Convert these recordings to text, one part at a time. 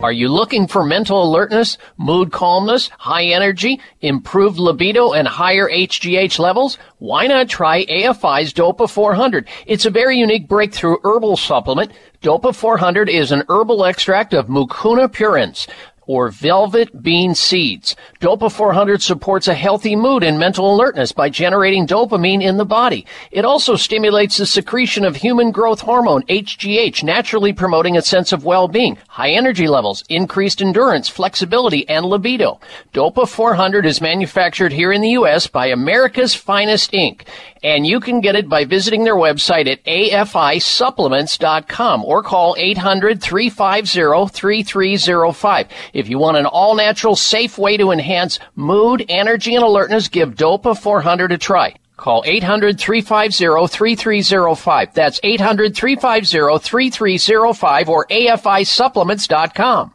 Are you looking for mental alertness, mood calmness, high energy, improved libido, and higher HGH levels? Why not try AFI's Dopa 400? It's a very unique breakthrough herbal supplement. Dopa 400 is an herbal extract of Mucuna pruriens or velvet bean seeds. Dopa 400 supports a healthy mood and mental alertness by generating dopamine in the body. It also stimulates the secretion of human growth hormone, HGH, naturally promoting a sense of well-being, high energy levels, increased endurance, flexibility, and libido. Dopa 400 is manufactured here in the U.S. by America's Finest Inc. And you can get it by visiting their website at afisupplements.com or call 800-350-3305. If you want an all natural, safe way to enhance mood, energy, and alertness, give DOPA 400 a try. Call 800-350-3305. That's 800-350-3305 or AFIsupplements.com.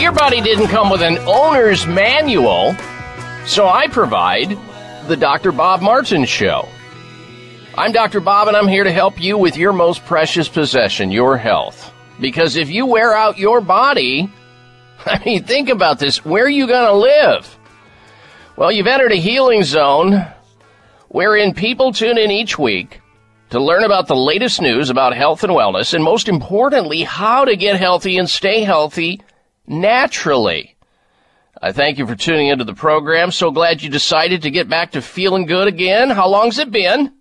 Your body didn't come with an owner's manual, so I provide the Dr. Bob Martin Show. I'm Dr. Bob, and I'm here to help you with your most precious possession, your health. Because if you wear out your body, I mean, think about this where are you going to live? Well, you've entered a healing zone wherein people tune in each week to learn about the latest news about health and wellness, and most importantly, how to get healthy and stay healthy naturally. I thank you for tuning into the program. So glad you decided to get back to feeling good again. How long's it been?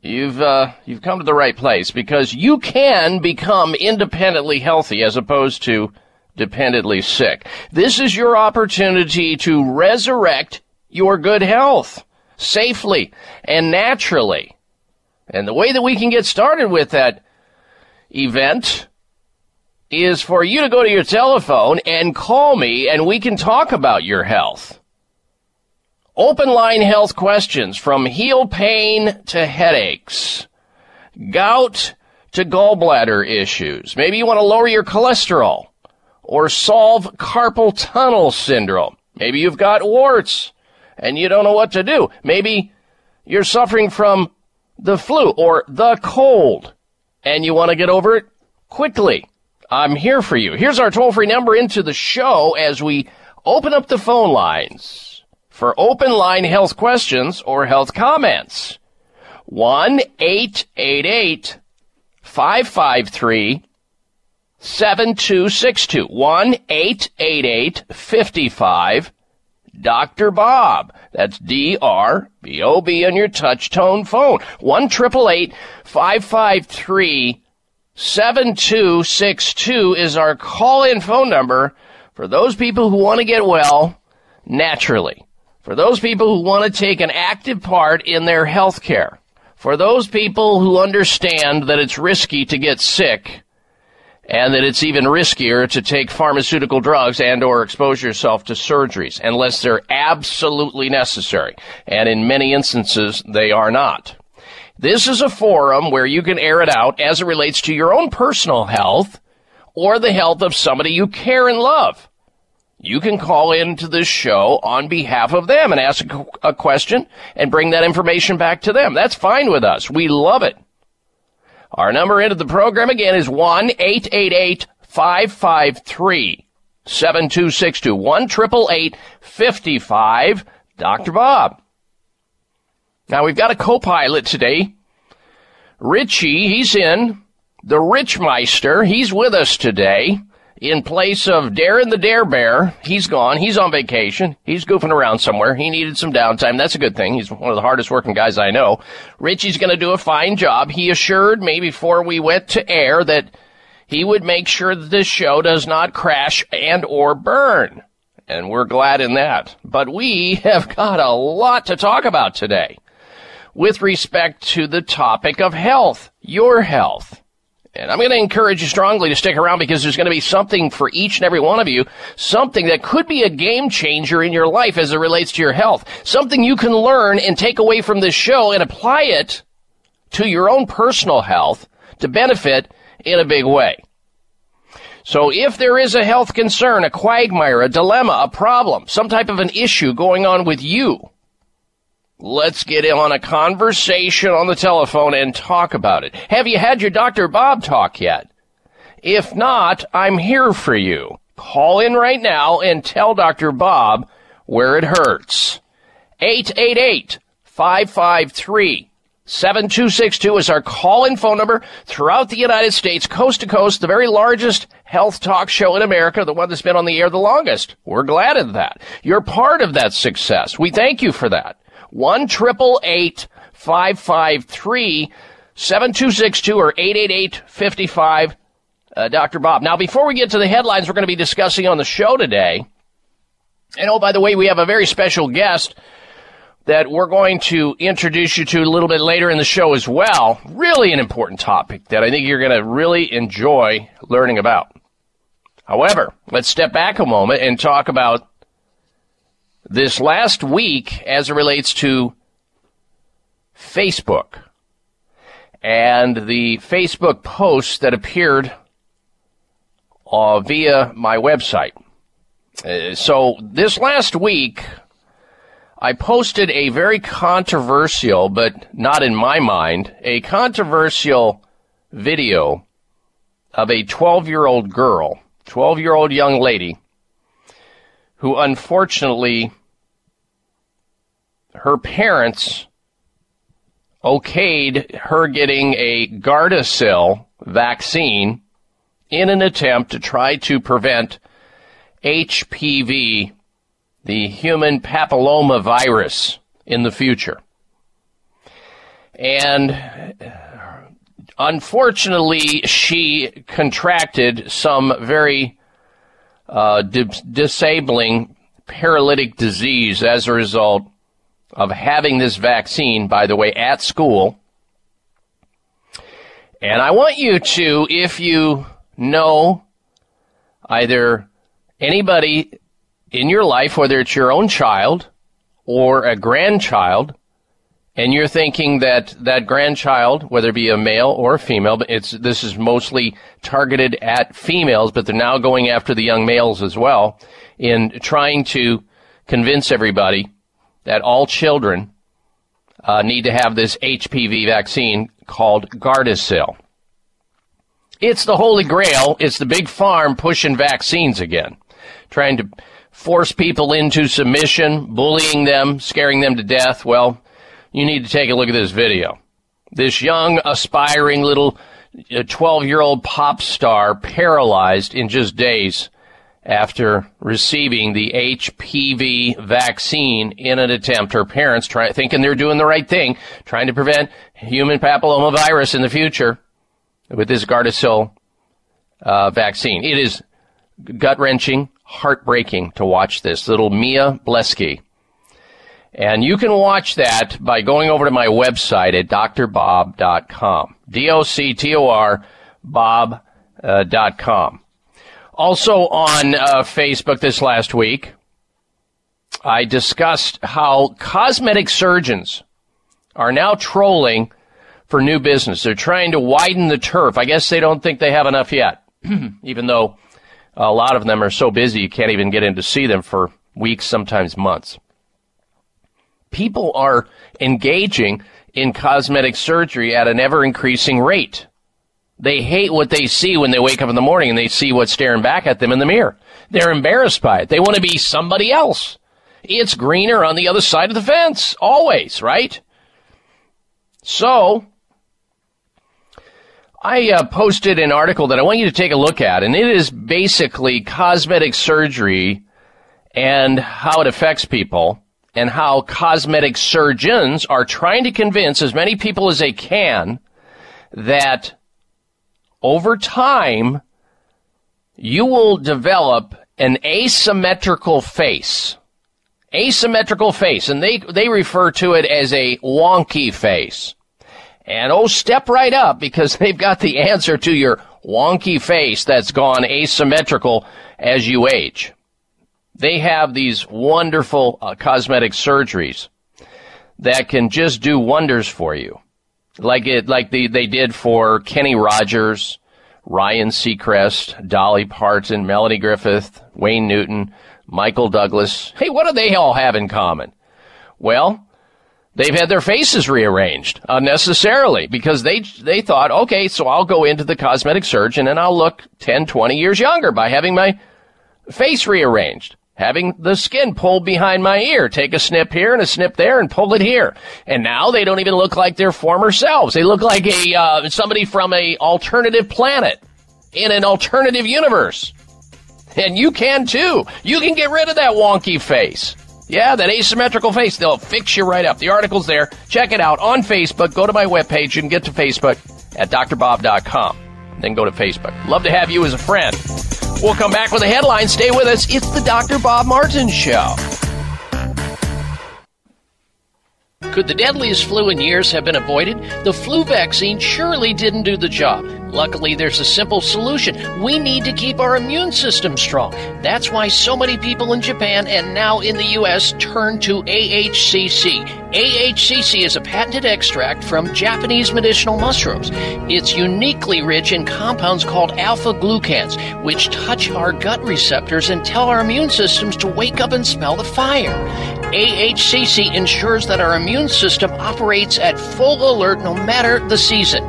You've uh, you've come to the right place because you can become independently healthy as opposed to dependently sick. This is your opportunity to resurrect your good health safely and naturally. And the way that we can get started with that event is for you to go to your telephone and call me and we can talk about your health. Open line health questions from heel pain to headaches, gout to gallbladder issues. Maybe you want to lower your cholesterol or solve carpal tunnel syndrome. Maybe you've got warts and you don't know what to do. Maybe you're suffering from the flu or the cold and you want to get over it quickly. I'm here for you. Here's our toll free number into the show as we open up the phone lines for open line health questions or health comments. 1 888 553 7262. 1 888 55 Dr. Bob. That's D R B O B on your touch tone phone. 1 553 7262 is our call in phone number for those people who want to get well naturally. For those people who want to take an active part in their health care. For those people who understand that it's risky to get sick and that it's even riskier to take pharmaceutical drugs and or expose yourself to surgeries unless they're absolutely necessary. And in many instances, they are not. This is a forum where you can air it out as it relates to your own personal health or the health of somebody you care and love. You can call into this show on behalf of them and ask a, question and bring that information back to them. That's fine with us. We love it. Our number into the program again is 1 888 553 7262 1 55 Dr. Bob. Now we've got a co-pilot today. Richie, he's in. The Richmeister, he's with us today. In place of Darren the Dare Bear, he's gone. He's on vacation. He's goofing around somewhere. He needed some downtime. That's a good thing. He's one of the hardest working guys I know. Richie's going to do a fine job. He assured me before we went to air that he would make sure that this show does not crash and or burn. And we're glad in that. But we have got a lot to talk about today with respect to the topic of health, your health. And I'm going to encourage you strongly to stick around because there's going to be something for each and every one of you, something that could be a game changer in your life as it relates to your health, something you can learn and take away from this show and apply it to your own personal health to benefit in a big way. So if there is a health concern, a quagmire, a dilemma, a problem, some type of an issue going on with you, Let's get on a conversation on the telephone and talk about it. Have you had your Dr. Bob talk yet? If not, I'm here for you. Call in right now and tell Dr. Bob where it hurts. 888 553 7262 is our call in phone number throughout the United States, coast to coast, the very largest health talk show in America, the one that's been on the air the longest. We're glad of that. You're part of that success. We thank you for that. 1 553 7262 or 888 55 uh, Dr. Bob. Now, before we get to the headlines we're going to be discussing on the show today, and oh, by the way, we have a very special guest that we're going to introduce you to a little bit later in the show as well. Really an important topic that I think you're going to really enjoy learning about. However, let's step back a moment and talk about this last week as it relates to Facebook and the Facebook posts that appeared uh, via my website. Uh, so this last week, I posted a very controversial, but not in my mind, a controversial video of a 12 year old girl, 12 year old young lady, who unfortunately her parents okayed her getting a Gardasil vaccine in an attempt to try to prevent HPV, the human papilloma virus, in the future. And unfortunately, she contracted some very uh, di- disabling paralytic disease as a result of having this vaccine, by the way, at school. And I want you to, if you know either anybody in your life, whether it's your own child or a grandchild, and you're thinking that that grandchild, whether it be a male or a female, it's this is mostly targeted at females, but they're now going after the young males as well in trying to convince everybody that all children uh, need to have this HPV vaccine called Gardasil. It's the holy grail. It's the big farm pushing vaccines again, trying to force people into submission, bullying them, scaring them to death, well, you need to take a look at this video. This young, aspiring little 12 year old pop star paralyzed in just days after receiving the HPV vaccine in an attempt. Her parents try, thinking they're doing the right thing, trying to prevent human papillomavirus in the future with this Gardasil uh, vaccine. It is gut wrenching, heartbreaking to watch this. Little Mia Blesky. And you can watch that by going over to my website at drbob.com. D-O-C-T-O-R bob.com. Also on uh, Facebook this last week, I discussed how cosmetic surgeons are now trolling for new business. They're trying to widen the turf. I guess they don't think they have enough yet, even though a lot of them are so busy you can't even get in to see them for weeks, sometimes months. People are engaging in cosmetic surgery at an ever increasing rate. They hate what they see when they wake up in the morning and they see what's staring back at them in the mirror. They're embarrassed by it. They want to be somebody else. It's greener on the other side of the fence. Always, right? So, I uh, posted an article that I want you to take a look at, and it is basically cosmetic surgery and how it affects people, and how cosmetic surgeons are trying to convince as many people as they can that over time you will develop an asymmetrical face. Asymmetrical face, and they, they refer to it as a wonky face. And oh, step right up because they've got the answer to your wonky face that's gone asymmetrical as you age. They have these wonderful uh, cosmetic surgeries that can just do wonders for you. Like it, like the, they did for Kenny Rogers, Ryan Seacrest, Dolly Parton, Melody Griffith, Wayne Newton, Michael Douglas. Hey, what do they all have in common? Well, they've had their faces rearranged unnecessarily because they they thought, okay, so I'll go into the cosmetic surgeon and I'll look 10, 20 years younger by having my face rearranged. Having the skin pulled behind my ear. Take a snip here and a snip there and pull it here. And now they don't even look like their former selves. They look like a, uh, somebody from a alternative planet in an alternative universe. And you can too. You can get rid of that wonky face. Yeah, that asymmetrical face. They'll fix you right up. The article's there. Check it out on Facebook. Go to my webpage. You can get to Facebook at drbob.com. Then go to Facebook. Love to have you as a friend. We'll come back with a headline. Stay with us. It's the Dr. Bob Martin Show. Could the deadliest flu in years have been avoided? The flu vaccine surely didn't do the job. Luckily, there's a simple solution. We need to keep our immune system strong. That's why so many people in Japan and now in the U.S. turn to AHCC. AHCC is a patented extract from Japanese medicinal mushrooms. It's uniquely rich in compounds called alpha glucans, which touch our gut receptors and tell our immune systems to wake up and smell the fire. AHCC ensures that our immune system operates at full alert no matter the season.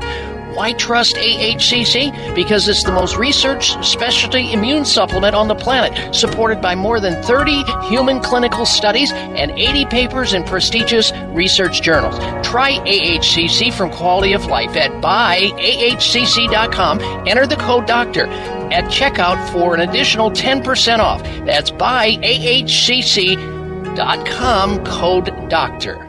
Why trust AHCC? Because it's the most researched specialty immune supplement on the planet, supported by more than 30 human clinical studies and 80 papers in prestigious research journals. Try AHCC from Quality of Life at buyahcc.com. Enter the code DOCTOR at checkout for an additional 10% off. That's buyahcc.com code DOCTOR.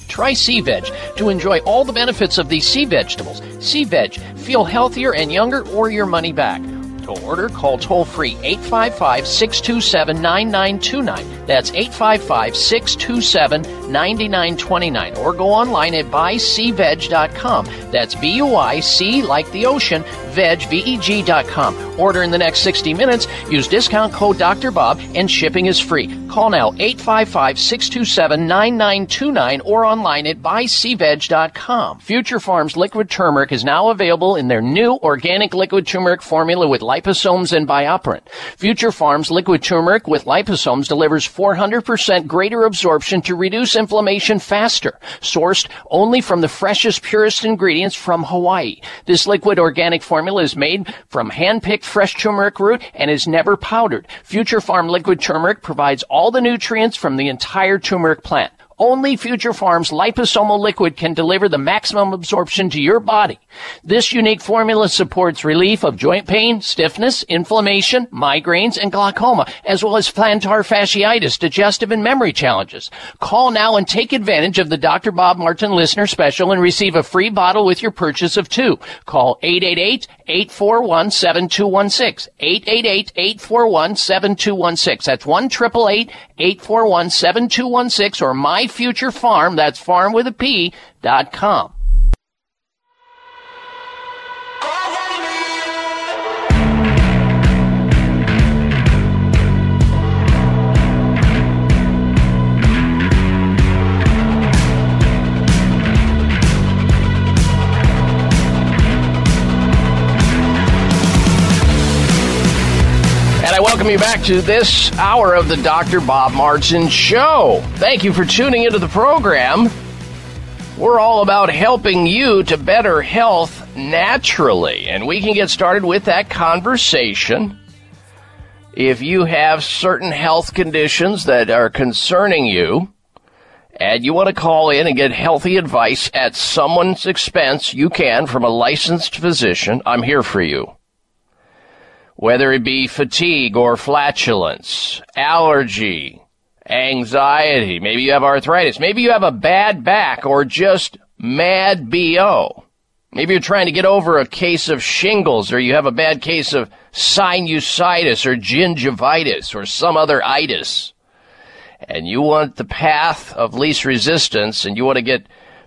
Try Sea Veg to enjoy all the benefits of these sea vegetables. Sea Veg, feel healthier and younger or your money back. To order, call toll free 855 627 9929. That's 855 627 $99.29 or go online at buyseaveg.com. That's B U I C like the ocean, veg, V-E-G.com. Order in the next 60 minutes. Use discount code Dr. Bob and shipping is free. Call now 855-627-9929 or online at buyseaveg.com. Future Farms liquid turmeric is now available in their new organic liquid turmeric formula with liposomes and BioPerine. Future Farms liquid turmeric with liposomes delivers 400% greater absorption to reduce inflammation faster. Sourced only from the freshest, purest ingredients from Hawaii. This liquid organic formula is made from hand-picked fresh turmeric root and is never powdered. Future Farm liquid turmeric provides all the nutrients from the entire turmeric plant. Only Future Farms liposomal liquid can deliver the maximum absorption to your body. This unique formula supports relief of joint pain, stiffness, inflammation, migraines, and glaucoma, as well as plantar fasciitis, digestive and memory challenges. Call now and take advantage of the Dr. Bob Martin listener special and receive a free bottle with your purchase of two. Call 888-841-7216. 888-841-7216. That's 1 841-7216 or My Future Farm, that's farm with a P, dot com. Welcome you back to this hour of the Dr. Bob Martin Show. Thank you for tuning into the program. We're all about helping you to better health naturally, and we can get started with that conversation. If you have certain health conditions that are concerning you, and you want to call in and get healthy advice at someone's expense, you can from a licensed physician. I'm here for you whether it be fatigue or flatulence, allergy, anxiety, maybe you have arthritis, maybe you have a bad back or just mad BO. Maybe you're trying to get over a case of shingles or you have a bad case of sinusitis or gingivitis or some other itis. And you want the path of least resistance and you want to get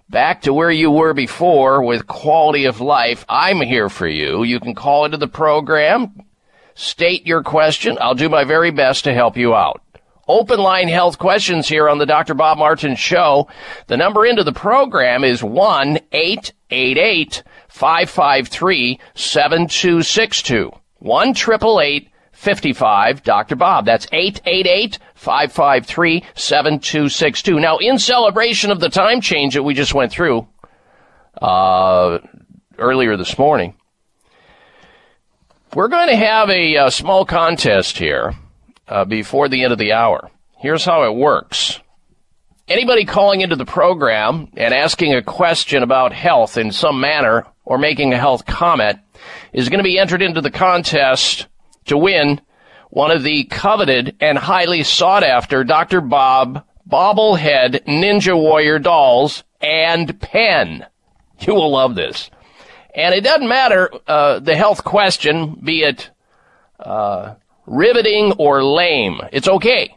back to where you were before with quality of life. I'm here for you. You can call into the program, State your question. I'll do my very best to help you out. Open line health questions here on the Dr. Bob Martin Show. The number into the program is 1 888 553 7262. 1 888 55 Dr. Bob. That's 888 553 7262. Now, in celebration of the time change that we just went through uh, earlier this morning, we're going to have a, uh small contest here uh, before the end of the hour. Here's how it works. Anybody calling into the program and asking a question about health in some manner or making a health comment is going to be entered into the contest to win one of the coveted and highly sought after Dr. Bob bobblehead Ninja Warrior dolls and pen. You will love this. And it doesn't matter uh, the health question, be it uh, riveting or lame. It's okay.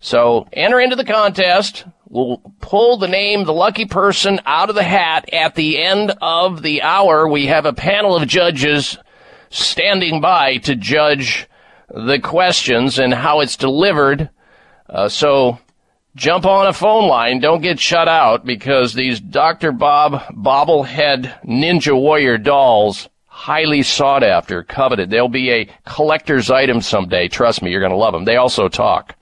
So enter into the contest. We'll pull the name, the lucky person out of the hat at the end of the hour. We have a panel of judges standing by to judge the questions and how it's delivered. Uh, so jump on a phone line. Don't get shut out because these Dr. Bob bobblehead Ninja Warrior dolls, highly sought after, coveted. They'll be a collector's item someday. Trust me, you're going to love them. They also talk.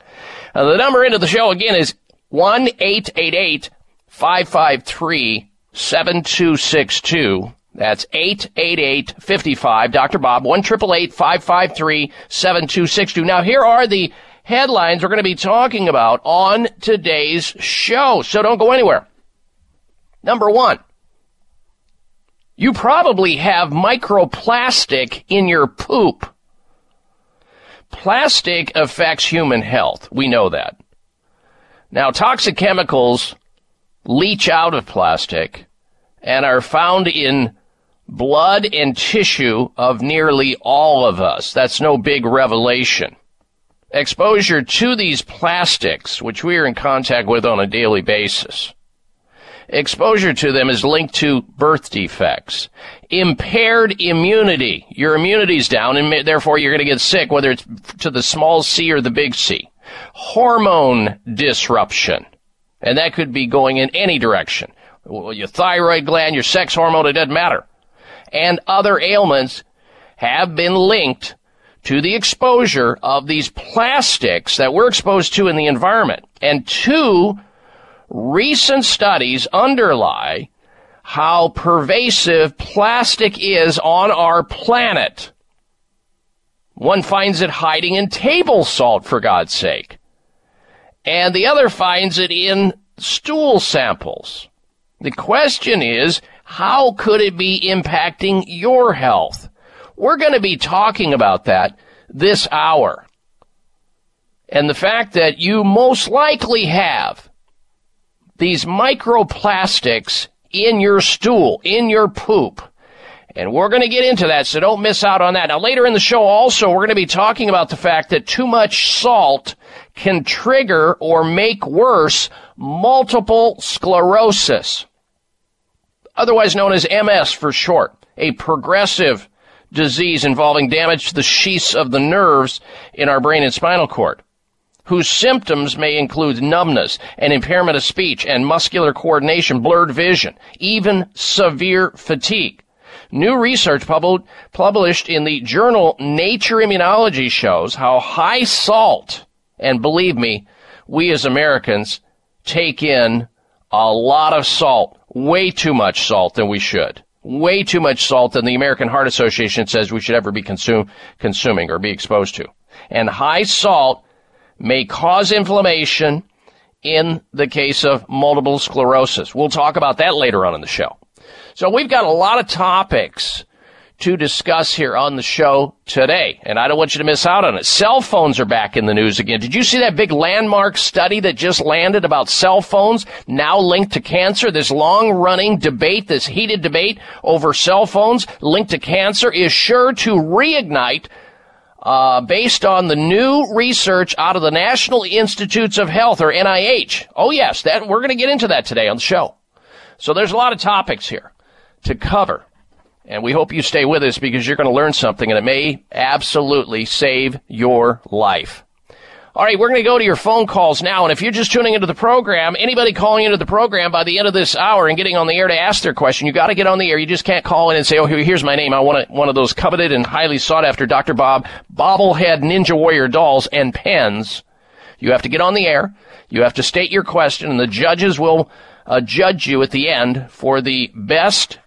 Uh, the number into the show again is 1 888 553 7262. That's 888-55 Dr. Bob, 1 553 7262. Now here are the headlines we're going to be talking about on today's show. So don't go anywhere. Number one, you probably have microplastic in your poop. Plastic affects human health. We know that. Now, toxic chemicals leach out of plastic and are found in blood and tissue of nearly all of us. That's no big revelation. Exposure to these plastics, which we are in contact with on a daily basis, exposure to them is linked to birth defects, impaired immunity. Your immunity's down, and therefore you're going to get sick, whether it's to the small c or the big C. Hormone disruption, and that could be going in any direction. Your thyroid gland, your sex hormone, it doesn't matter. And other ailments have been linked to the exposure of these plastics that we're exposed to in the environment. And two recent studies underlie how pervasive plastic is on our planet. One finds it hiding in table salt, for God's sake. And the other finds it in stool samples. The question is, how could it be impacting your health? We're going to be talking about that this hour. And the fact that you most likely have these microplastics in your stool, in your poop. And we're going to get into that, so don't miss out on that. Now, later in the show, also, we're going to be talking about the fact that too much salt can trigger or make worse multiple sclerosis, otherwise known as MS for short, a progressive disease involving damage to the sheaths of the nerves in our brain and spinal cord, whose symptoms may include numbness and impairment of speech and muscular coordination, blurred vision, even severe fatigue. New research pub- published in the journal Nature Immunology shows how high salt, and believe me, we as Americans take in a lot of salt, way too much salt than we should way too much salt than the American Heart Association says we should ever be consume, consuming or be exposed to. And high salt may cause inflammation in the case of multiple sclerosis. We'll talk about that later on in the show. So we've got a lot of topics to discuss here on the show today, and I don't want you to miss out on it. Cell phones are back in the news again. Did you see that big landmark study that just landed about cell phones now linked to cancer? This long running debate, this heated debate over cell phones linked to cancer is sure to reignite uh, based on the new research out of the National Institutes of Health or NIH. Oh yes, that we're going to get into that today on the show. So there's a lot of topics here to cover. And we hope you stay with us because you're going to learn something and it may absolutely save your life. All right, we're going to go to your phone calls now. And if you're just tuning into the program, anybody calling into the program by the end of this hour and getting on the air to ask their question, you got to get on the air. You just can't call in and say, "Oh, here's my name. I want one of those coveted and highly sought after Dr. Bob bobblehead Ninja Warrior dolls and pens." You have to get on the air. You have to state your question, and the judges will uh, judge you at the end for the best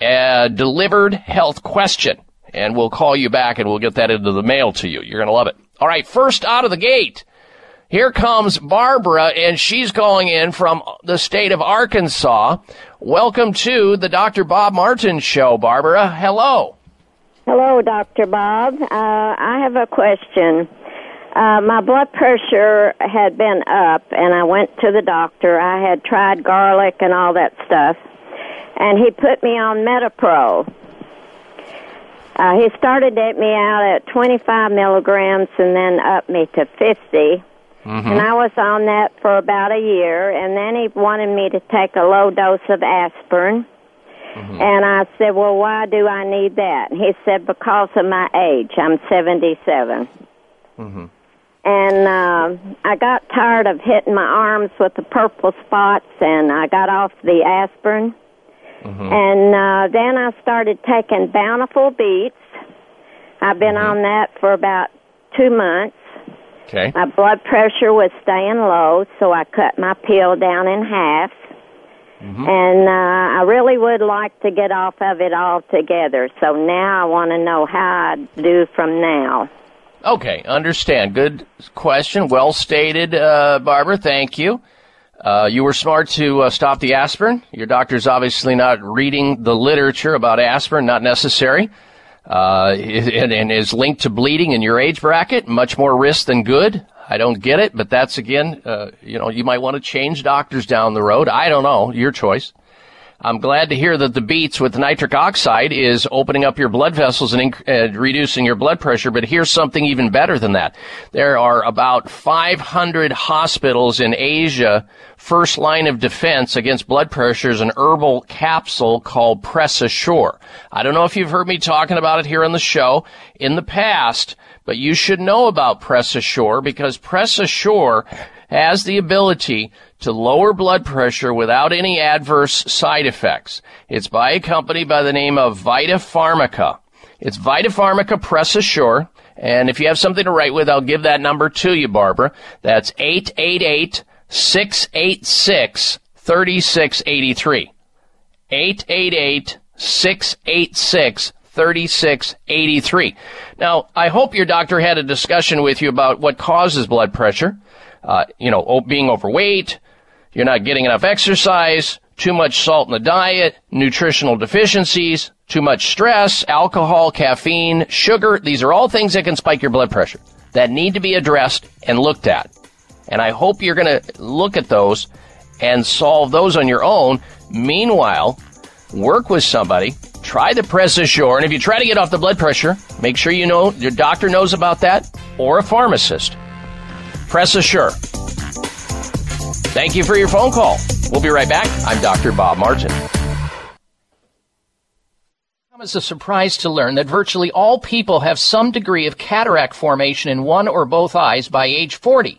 a delivered health question. And we'll call you back and we'll get that into the mail to you. You're going to love it. All right, first out of the gate, here comes Barbara, and she's calling in from the state of Arkansas. Welcome to the Dr. Bob Martin Show, Barbara. Hello. Hello, Dr. Bob. Uh, I have a question. Uh, my blood pressure had been up, and I went to the doctor. I had tried garlic and all that stuff and he put me on Metapro. Uh, he started at me out at 25 milligrams and then up me to 50. Mm-hmm. And I was on that for about a year, and then he wanted me to take a low dose of aspirin. Mm-hmm. And I said, Well, why do I need that? And he said, Because of my age. I'm 77. Mm-hmm. And uh, I got tired of hitting my arms with the purple spots, and I got off the aspirin. Mm-hmm. And uh, then I started taking Bountiful Beats. I've been mm-hmm. on that for about two months. Okay. My blood pressure was staying low, so I cut my pill down in half. Mm-hmm. And uh, I really would like to get off of it altogether. So now I want to know how I do from now. Okay, understand. Good question. Well stated, uh, Barbara. Thank you. Uh, you were smart to uh, stop the aspirin. Your doctor's obviously not reading the literature about aspirin, not necessary. Uh, and, and is linked to bleeding in your age bracket, much more risk than good. I don't get it, but that's again, uh, you know, you might want to change doctors down the road. I don't know, your choice. I'm glad to hear that the beets with nitric oxide is opening up your blood vessels and uh, reducing your blood pressure. But here's something even better than that. There are about 500 hospitals in Asia. First line of defense against blood pressure is an herbal capsule called Press Assure. I don't know if you've heard me talking about it here on the show in the past, but you should know about Press Assure because Press Assure has the ability to lower blood pressure without any adverse side effects. It's by a company by the name of Vita Pharmica. It's Vita Pharmica Press Assure. And if you have something to write with, I'll give that number to you, Barbara. That's 888 686 3683. 888 686 3683. Now, I hope your doctor had a discussion with you about what causes blood pressure. Uh, you know, being overweight, you're not getting enough exercise, too much salt in the diet, nutritional deficiencies, too much stress, alcohol, caffeine, sugar. These are all things that can spike your blood pressure that need to be addressed and looked at. And I hope you're going to look at those and solve those on your own. Meanwhile, work with somebody, try the Press Assure, and if you try to get off the blood pressure, make sure you know your doctor knows about that or a pharmacist. Press Assure. Thank you for your phone call. We'll be right back. I'm Dr. Bob Martin. It's a surprise to learn that virtually all people have some degree of cataract formation in one or both eyes by age 40.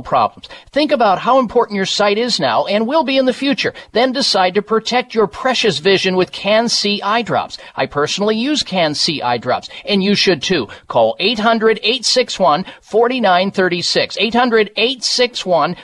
problems. Think about how important your sight is now and will be in the future. Then decide to protect your precious vision with Can-C eye drops. I personally use Can-C eye drops, and you should too. Call 800-861-4936.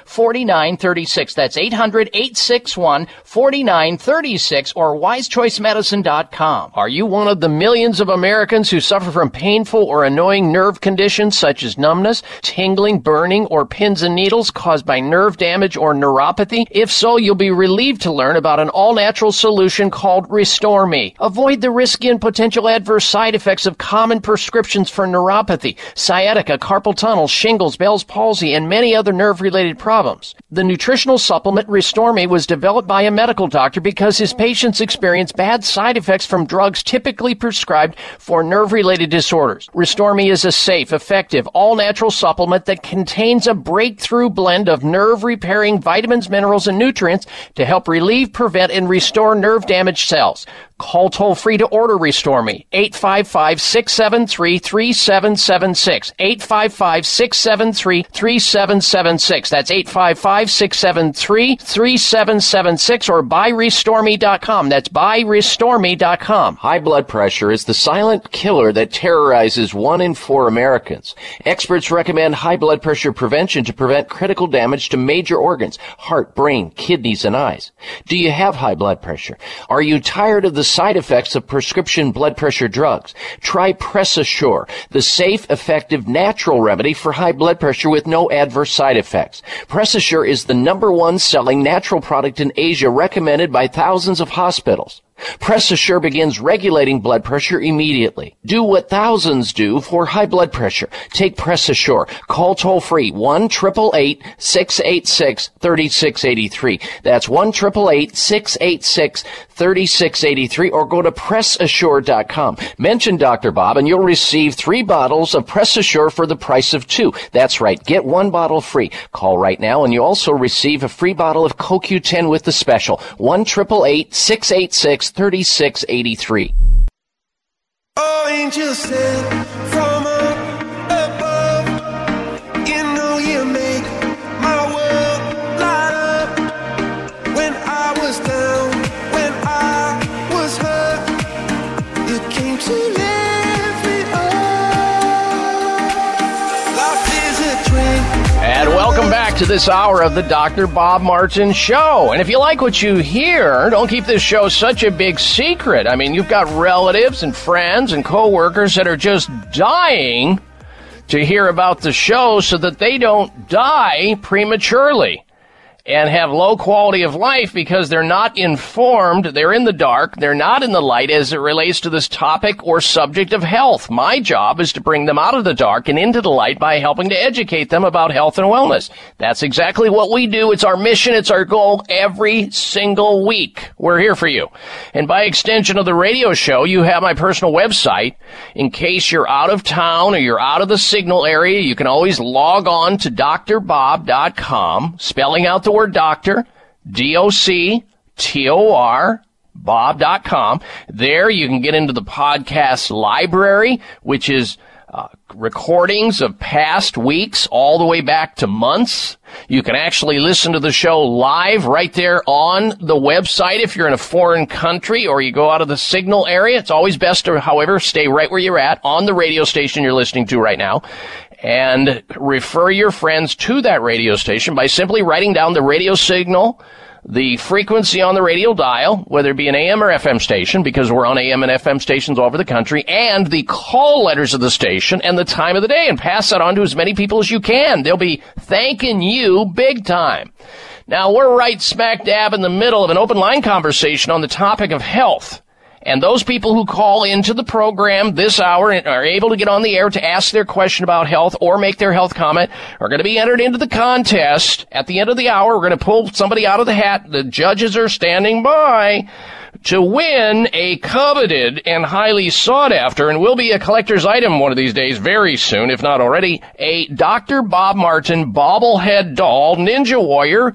800-861-4936. That's 800-861-4936 or wisechoicemedicine.com. Are you one of the millions of Americans who suffer from painful or annoying nerve conditions such as numbness, tingling, burning, or pins and needles caused by nerve damage or neuropathy? If so, you'll be relieved to learn about an all-natural solution called Restore Me. Avoid the risky and potential adverse side effects of common prescriptions for neuropathy, sciatica, carpal tunnel, shingles, Bell's palsy, and many other nerve-related problems. The nutritional supplement Restore Me was developed by a medical doctor because his patients experience bad side effects from drugs typically prescribed for nerve-related disorders. Restore Me is a safe, effective, all-natural supplement that contains a breakthrough blend of nerve repairing vitamins, minerals, and nutrients to help relieve, prevent, and restore nerve damaged cells. Call toll free to order Restore Me. 855-673-3776. 855-673-3776. That's 855-673-3776 or buyrestoreme.com. That's buyrestoreme.com. High blood pressure is the silent killer that terrorizes one in four Americans. Experts recommend high blood pressure prevention to prevent critical damage to major organs, heart, brain, kidneys, and eyes. Do you have high blood pressure? Are you tired of the side effects of prescription blood pressure drugs. Try Press Assure, the safe, effective, natural remedy for high blood pressure with no adverse side effects. Press Assure is the number one selling natural product in Asia recommended by thousands of hospitals. Press Assure begins regulating blood pressure immediately. Do what thousands do for high blood pressure. Take Press Assure. Call toll free 1 686 3683. That's 1 686 3683 or go to PressAssure.com. Mention Dr. Bob and you'll receive three bottles of Press Assure for the price of two. That's right. Get one bottle free. Call right now and you also receive a free bottle of CoQ10 with the special. 1 686 3683. Oh, to this hour of the Dr. Bob Martin Show. And if you like what you hear, don't keep this show such a big secret. I mean, you've got relatives and friends and coworkers that are just dying to hear about the show so that they don't die prematurely and have low quality of life because they're not informed, they're in the dark, they're not in the light as it relates to this topic or subject of health. My job is to bring them out of the dark and into the light by helping to educate them about health and wellness. That's exactly what we do. It's our mission, it's our goal every single week. We're here for you. And by extension of the radio show, you have my personal website. In case you're out of town or you're out of the signal area, you can always log on to drbob.com, spelling out the word doctor, D-O-C-T-O-R, bob.com. There you can get into the podcast library, which is uh, recordings of past weeks all the way back to months. You can actually listen to the show live right there on the website if you're in a foreign country or you go out of the signal area. It's always best to, however, stay right where you're at on the radio station you're listening to right now and refer your friends to that radio station by simply writing down the radio signal, the frequency on the radio dial, whether it be an AM or FM station, because we're on AM and FM stations all over the country, and the call letters of the station and the time of the day, and pass that on to as many people as you can. They'll be thanking you big time. Now, we're right smack dab in the middle of an open line conversation on the topic of health. And those people who call into the program this hour and are able to get on the air to ask their question about health or make their health comment are going to be entered into the contest. At the end of the hour, we're going to pull somebody out of the hat. The judges are standing by to win a coveted and highly sought after and will be a collector's item one of these days very soon, if not already, a Dr. Bob Martin bobblehead doll, Ninja Warrior,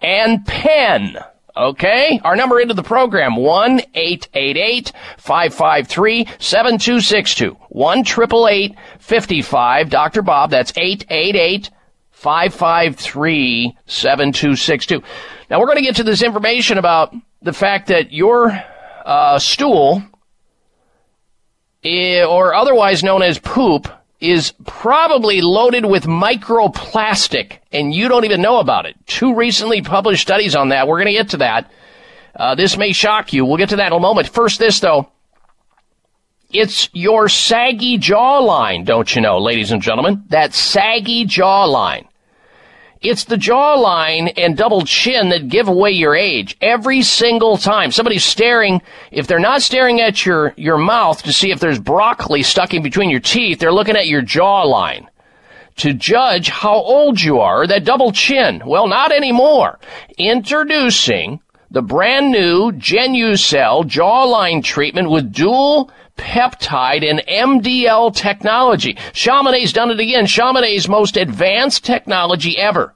and pen. Okay? Our number into the program, 1-888-553-7262. 1-888-55, Dr. Bob, that's 888 553 7262. Now we're going to get to this information about the fact that your uh, stool, eh, or otherwise known as poop, is probably loaded with microplastic and you don't even know about it. Two recently published studies on that. We're going to get to that. Uh, this may shock you. We'll get to that in a moment. First, this though. It's your saggy jawline, don't you know, ladies and gentlemen? That saggy jawline. It's the jawline and double chin that give away your age every single time. Somebody's staring, if they're not staring at your, your mouth to see if there's broccoli stuck in between your teeth, they're looking at your jawline to judge how old you are, that double chin. Well, not anymore. Introducing the brand new Genucell jawline treatment with dual peptide and MDL technology. Chamonix's done it again. Chamonix's most advanced technology ever.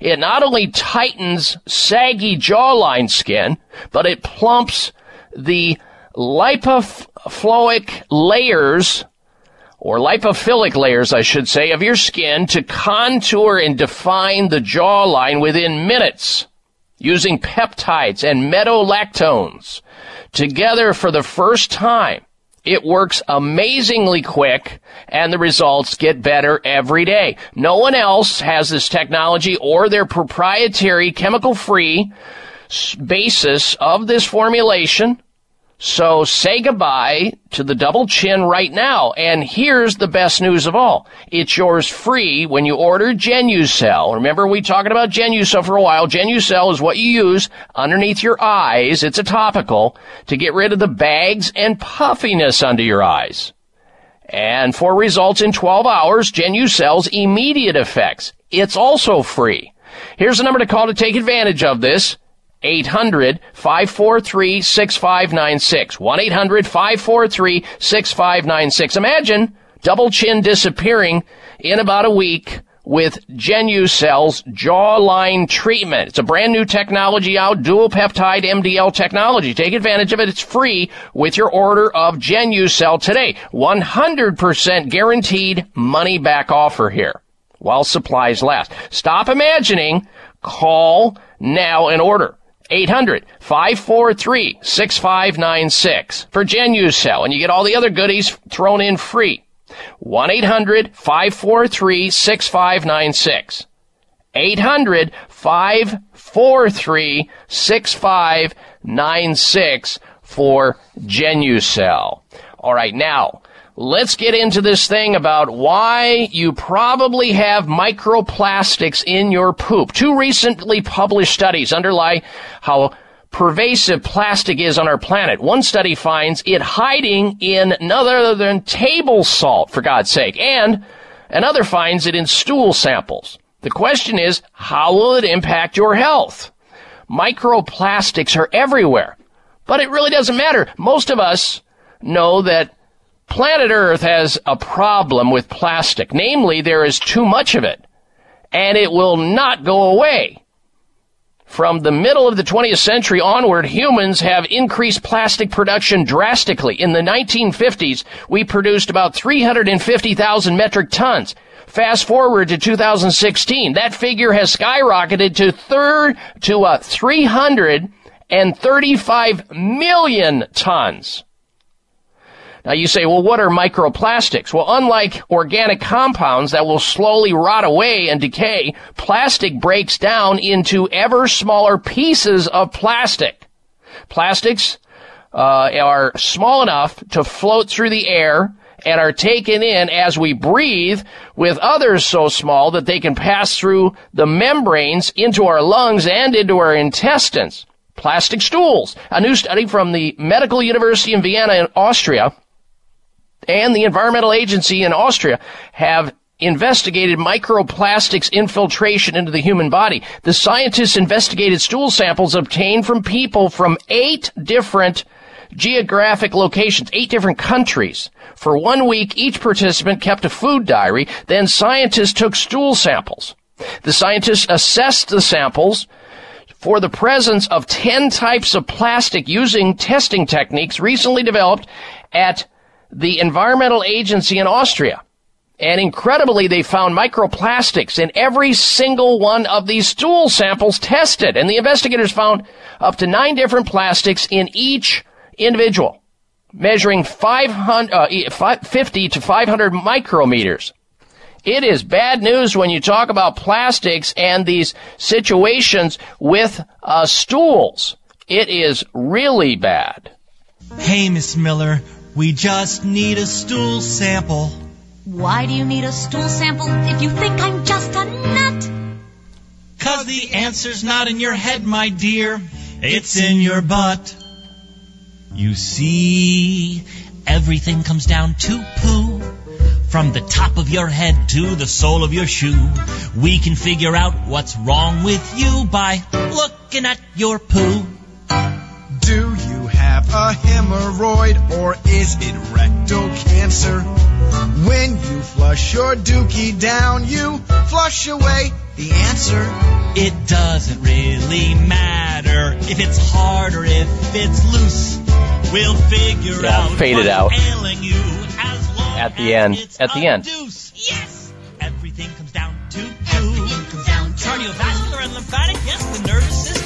It not only tightens saggy jawline skin, but it plumps the lipofloic layers or lipophilic layers, I should say, of your skin to contour and define the jawline within minutes using peptides and metolactones together for the first time. It works amazingly quick and the results get better every day. No one else has this technology or their proprietary chemical free basis of this formulation so say goodbye to the double chin right now. And here's the best news of all. It's yours free when you order Genucell. Remember we talking about Genucell for a while. Genucell is what you use underneath your eyes. It's a topical to get rid of the bags and puffiness under your eyes. And for results in 12 hours, Genucell's immediate effects. It's also free. Here's the number to call to take advantage of this. 800 543 6596. 1 800 543 6596. Imagine double chin disappearing in about a week with Genucell's jawline treatment. It's a brand new technology out, dual peptide MDL technology. Take advantage of it. It's free with your order of Genucell today. 100% guaranteed money back offer here while supplies last. Stop imagining. Call now and order. 800-543-6596 for Genucell, and you get all the other goodies thrown in free. 1-800-543-6596. 800 543 6596 for Genucell. All right, now let's get into this thing about why you probably have microplastics in your poop. Two recently published studies underlie how pervasive plastic is on our planet. One study finds it hiding in none other than table salt, for God's sake, and another finds it in stool samples. The question is, how will it impact your health? Microplastics are everywhere, but it really doesn't matter. Most of us know that planet Earth has a problem with plastic. Namely, there is too much of it, and it will not go away. From the middle of the 20th century onward, humans have increased plastic production drastically. In the 1950s, we produced about 350,000 metric tons. Fast forward to 2016, that figure has skyrocketed to third to uh, 335 million tons. Now you say, well, what are microplastics? Well, unlike organic compounds that will slowly rot away and decay, plastic breaks down into ever smaller pieces of plastic. Plastics uh, are small enough to float through the air and are taken in as we breathe with others so small that they can pass through the membranes into our lungs and into our intestines. Plastic stools. A new study from the Medical University in Vienna in Austria and the Environmental Agency in Austria have investigated microplastics infiltration into the human body. The scientists investigated stool samples obtained from people from eight different geographic locations, eight different countries. For one week, each participant kept a food diary. Then scientists took stool samples. The scientists assessed the samples for the presence of 10 types of plastic using testing techniques recently developed at the Environmental Agency in Austria. And incredibly, they found microplastics in every single one of these stool samples tested. And the investigators found up to nine different plastics in each individual, measuring 500, uh, 50 to 500 micrometers. It is bad news when you talk about plastics and these situations with uh, stools. It is really bad. Hey, Miss Miller, we just need a stool sample. Why do you need a stool sample if you think I'm just a nut? Cause the answer's not in your head, my dear. It's in your butt. You see, everything comes down to poo. From the top of your head to the sole of your shoe. We can figure out what's wrong with you by looking at your poo. Do you have a hemorrhoid or is it rectal cancer? When you flush your dookie down, you flush away the answer. It doesn't really matter if it's hard or if it's loose. We'll figure Yeah, out fade it out. ailing you as long At the as end. it's At the end. deuce. Yes, everything comes down to poo. comes down to Cardiovascular and lymphatic, yes, the nervous system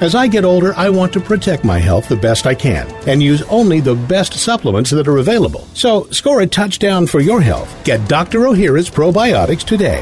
As I get older, I want to protect my health the best I can and use only the best supplements that are available. So score a touchdown for your health. Get Dr. Ohhira's probiotics today.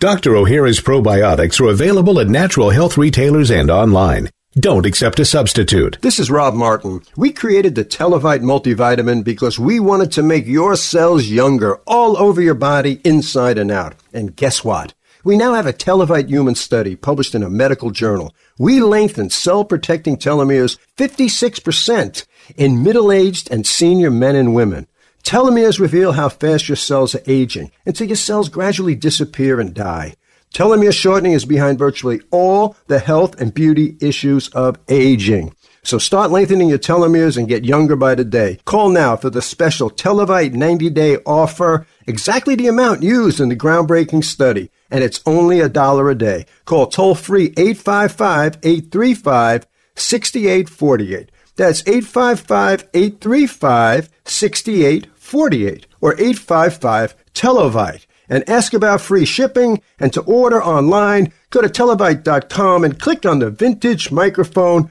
Dr. Ohhira's probiotics are available at natural health retailers and online. Don't accept a substitute. This is Rob Martin. We created the Televite multivitamin because we wanted to make your cells younger all over your body, inside and out. And guess what? We now have a Televite human study published in a medical journal. We lengthen cell protecting telomeres 56% in middle aged and senior men and women. Telomeres reveal how fast your cells are aging until your cells gradually disappear and die. Telomere shortening is behind virtually all the health and beauty issues of aging. So start lengthening your telomeres and get younger by the day. Call now for the special Televite 90 day offer, exactly the amount used in the groundbreaking study, and it's only a dollar a day. Call toll free 855 835 6848. That's 855 835 6848 or 855 Televite and ask about free shipping and to order online, go to televite.com and click on the vintage microphone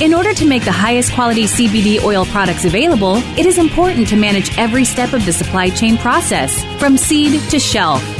In order to make the highest quality CBD oil products available, it is important to manage every step of the supply chain process, from seed to shelf.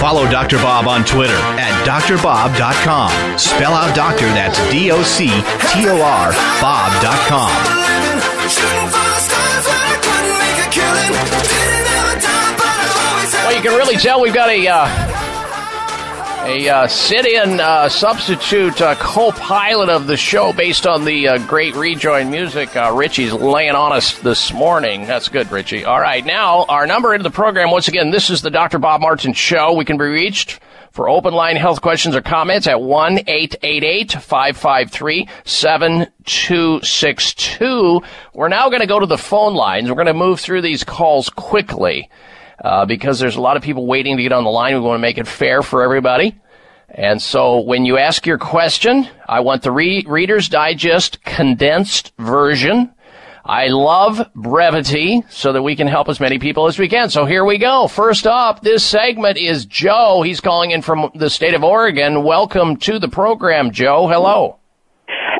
Follow Dr. Bob on Twitter at drbob.com. Spell out doctor, that's D O C T O R, Bob.com. Well, you can really tell we've got a uh, a uh, sit-in uh, substitute uh, co-pilot of the show based on the uh, great rejoin music. Uh, Richie's laying on us this morning. That's good, Richie. All right, now our number into the program. Once again, this is the Dr. Bob Martin Show. We can be reached for open line health questions or comments at 1-888-553-7262. We're now going to go to the phone lines. We're going to move through these calls quickly. Uh, because there's a lot of people waiting to get on the line. We want to make it fair for everybody. And so when you ask your question, I want the re- Reader's Digest condensed version. I love brevity so that we can help as many people as we can. So here we go. First up, this segment is Joe. He's calling in from the state of Oregon. Welcome to the program, Joe. Hello.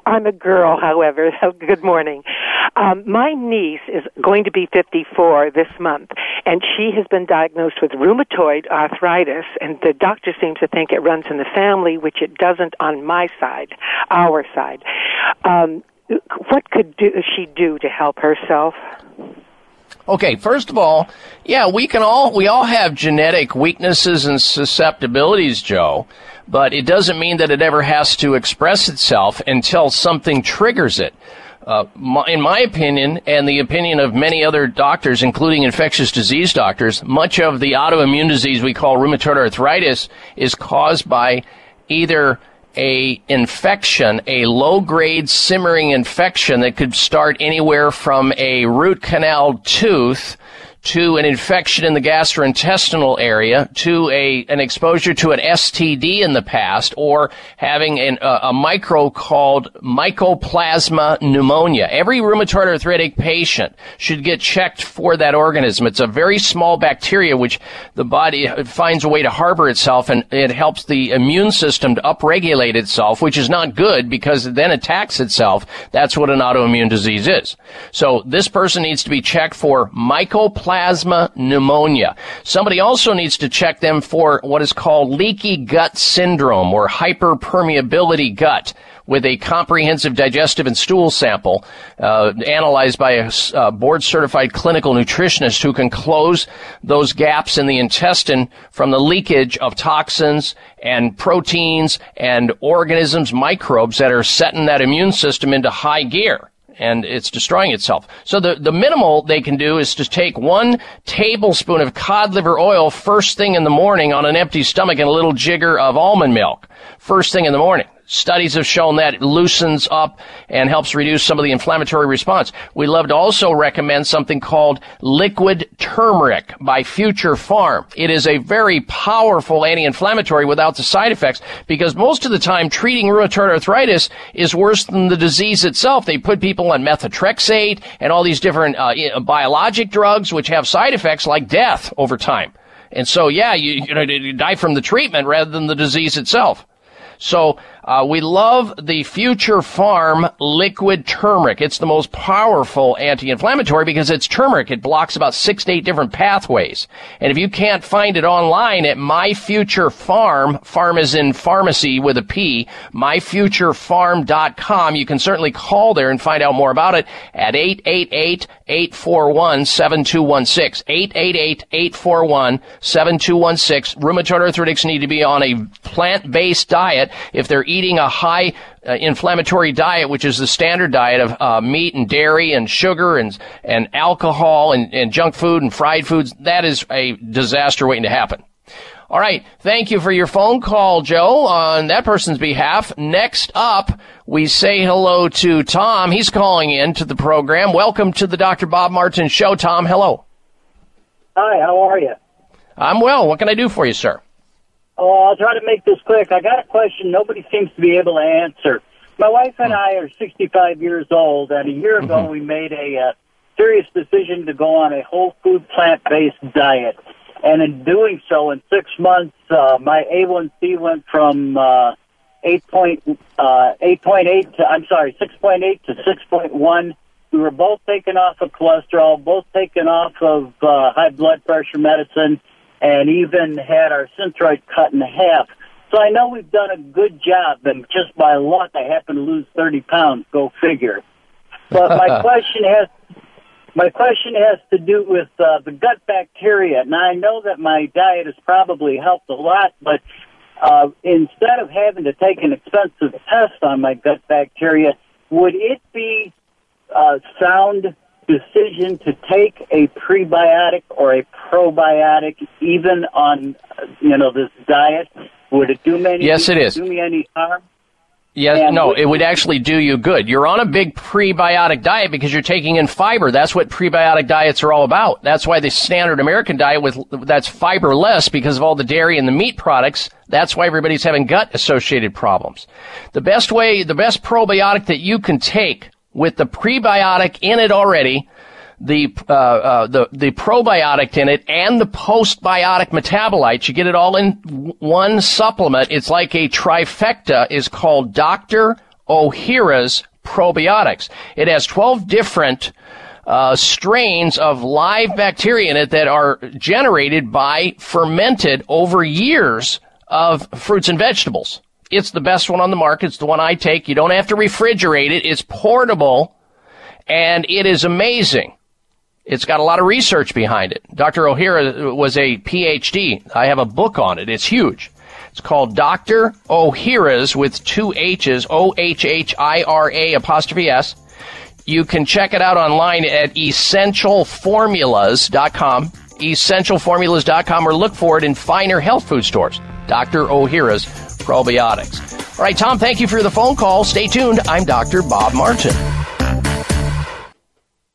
I'm a girl, however. So good morning. Um, my niece is going to be 54 this month, and she has been diagnosed with rheumatoid arthritis, and the doctor seems to think it runs in the family, which it doesn't on my side, our side. Um, what could do, she do to help herself? Okay, first of all, yeah, we can all we all have genetic weaknesses and susceptibilities, Joe, but it doesn't mean that it ever has to express itself until something triggers it. Uh, my, in my opinion, and the opinion of many other doctors, including infectious disease doctors, much of the autoimmune disease we call rheumatoid arthritis is caused by either a infection, a low grade simmering infection that could start anywhere from a root canal tooth to an infection in the gastrointestinal area, to a an exposure to an STD in the past, or having an, uh, a micro called mycoplasma pneumonia. Every rheumatoid arthritic patient should get checked for that organism. It's a very small bacteria which the body finds a way to harbor itself, and it helps the immune system to upregulate itself, which is not good because it then attacks itself. That's what an autoimmune disease is. So this person needs to be checked for mycoplasma plasma pneumonia. Somebody also needs to check them for what is called leaky gut syndrome or hyperpermeability gut with a comprehensive digestive and stool sample uh, analyzed by a uh, board certified clinical nutritionist who can close those gaps in the intestine from the leakage of toxins and proteins and organisms, microbes that are setting that immune system into high gear and it's destroying itself. So the, the minimal they can do is to take one tablespoon of cod liver oil first thing in the morning on an empty stomach and a little jigger of almond milk first thing in the morning. Studies have shown that it loosens up and helps reduce some of the inflammatory response. We love to also recommend something called liquid turmeric by Future Pharm. It is a very powerful anti-inflammatory without the side effects because most of the time treating rheumatoid arthritis is worse than the disease itself. They put people on methotrexate and all these different uh, biologic drugs which have side effects like death over time. And so, yeah, you, you know, you die from the treatment rather than the disease itself. So uh, we love the Future Pharm liquid turmeric. It's the most powerful anti-inflammatory because it's turmeric. It blocks about six to eight different pathways. And if you can't find it online at My Future Pharm, pharm is in pharmacy with a P, myfuturepharm.com, you can certainly call there and find out more about it at 888-841-7216. 888-841-7216. Rheumatoid arthritis need to be on a plant-based diet if they're eating a high uh, inflammatory diet, which is the standard diet of uh, meat and dairy and sugar and and alcohol and, and junk food and fried foods, that is a disaster waiting to happen. All right. Thank you for your phone call, Joe, on that person's behalf. Next up, we say hello to Tom. He's calling in to the program. Welcome to the Dr. Bob Martin Show. Tom, hello. Hi, how are you? I'm well. What can I do for you, sir? Oh, I'll try to make this quick. I got a question nobody seems to be able to answer. My wife and I are 65 years old, and a year ago Mm-hmm. we made a uh, serious decision to go on a whole food plant based diet. And in doing so, in six months, uh, my A1C went from uh, 8 point, uh, 8.8 to, I'm sorry, 6.8 to 6.1. We were both taken off of cholesterol, both taken off of uh, high blood pressure medicine, and even had our synthroid cut in half. So I know we've done a good job, and just by luck, I happen to lose 30 pounds. Go figure. But my question has my question has to do with uh, the gut bacteria. Now I know that my diet has probably helped a lot, but uh, instead of having to take an expensive test on my gut bacteria, would it be a sound decision to take a prebiotic or a probiotic, even on you know this diet? Would it do me any? Yes, it is. Do me any harm? Yes, And no, would- it would actually do you good. You're on a big prebiotic diet because you're taking in fiber. That's what prebiotic diets are all about. That's why the standard American diet with that's fiberless because of all the dairy and the meat products. That's why everybody's having gut associated problems. The best way, the best probiotic that you can take with the prebiotic in it already, the uh, uh, the the probiotic in it and the postbiotic metabolites. You get it all in one supplement. It's like a trifecta. Is called Dr. Ohhira's probiotics. It has twelve different uh, strains of live bacteria in it that are generated by fermented over years of fruits and vegetables. It's the best one on the market. It's the one I take. You don't have to refrigerate it. It's portable and it is amazing. It's got a lot of research behind it. Dr. Ohhira was a PhD. I have a book on it. It's huge. It's called Dr. Ohhira's with two H's, O-H-H-I-R-A apostrophe S. You can check it out online at essentialformulas.com, essentialformulas.com, or look for it in finer health food stores. Dr. Ohhira's probiotics. All right, Tom, thank you for the phone call. Stay tuned. I'm Dr. Bob Martin.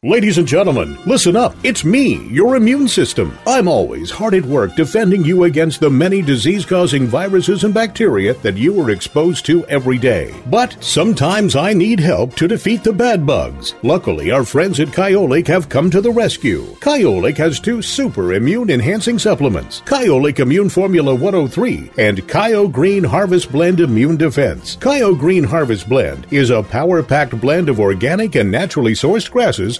Ladies and gentlemen, listen up. It's me, your immune system. I'm always hard at work defending you against the many disease causing viruses and bacteria that you are exposed to every day. But sometimes I need help to defeat the bad bugs. Luckily, our friends at Kyolic have come to the rescue. Kyolic has two super immune enhancing supplements Kyolic Immune Formula 103 and Kyo Green Harvest Blend Immune Defense. Kyo Green Harvest Blend is a power packed blend of organic and naturally sourced grasses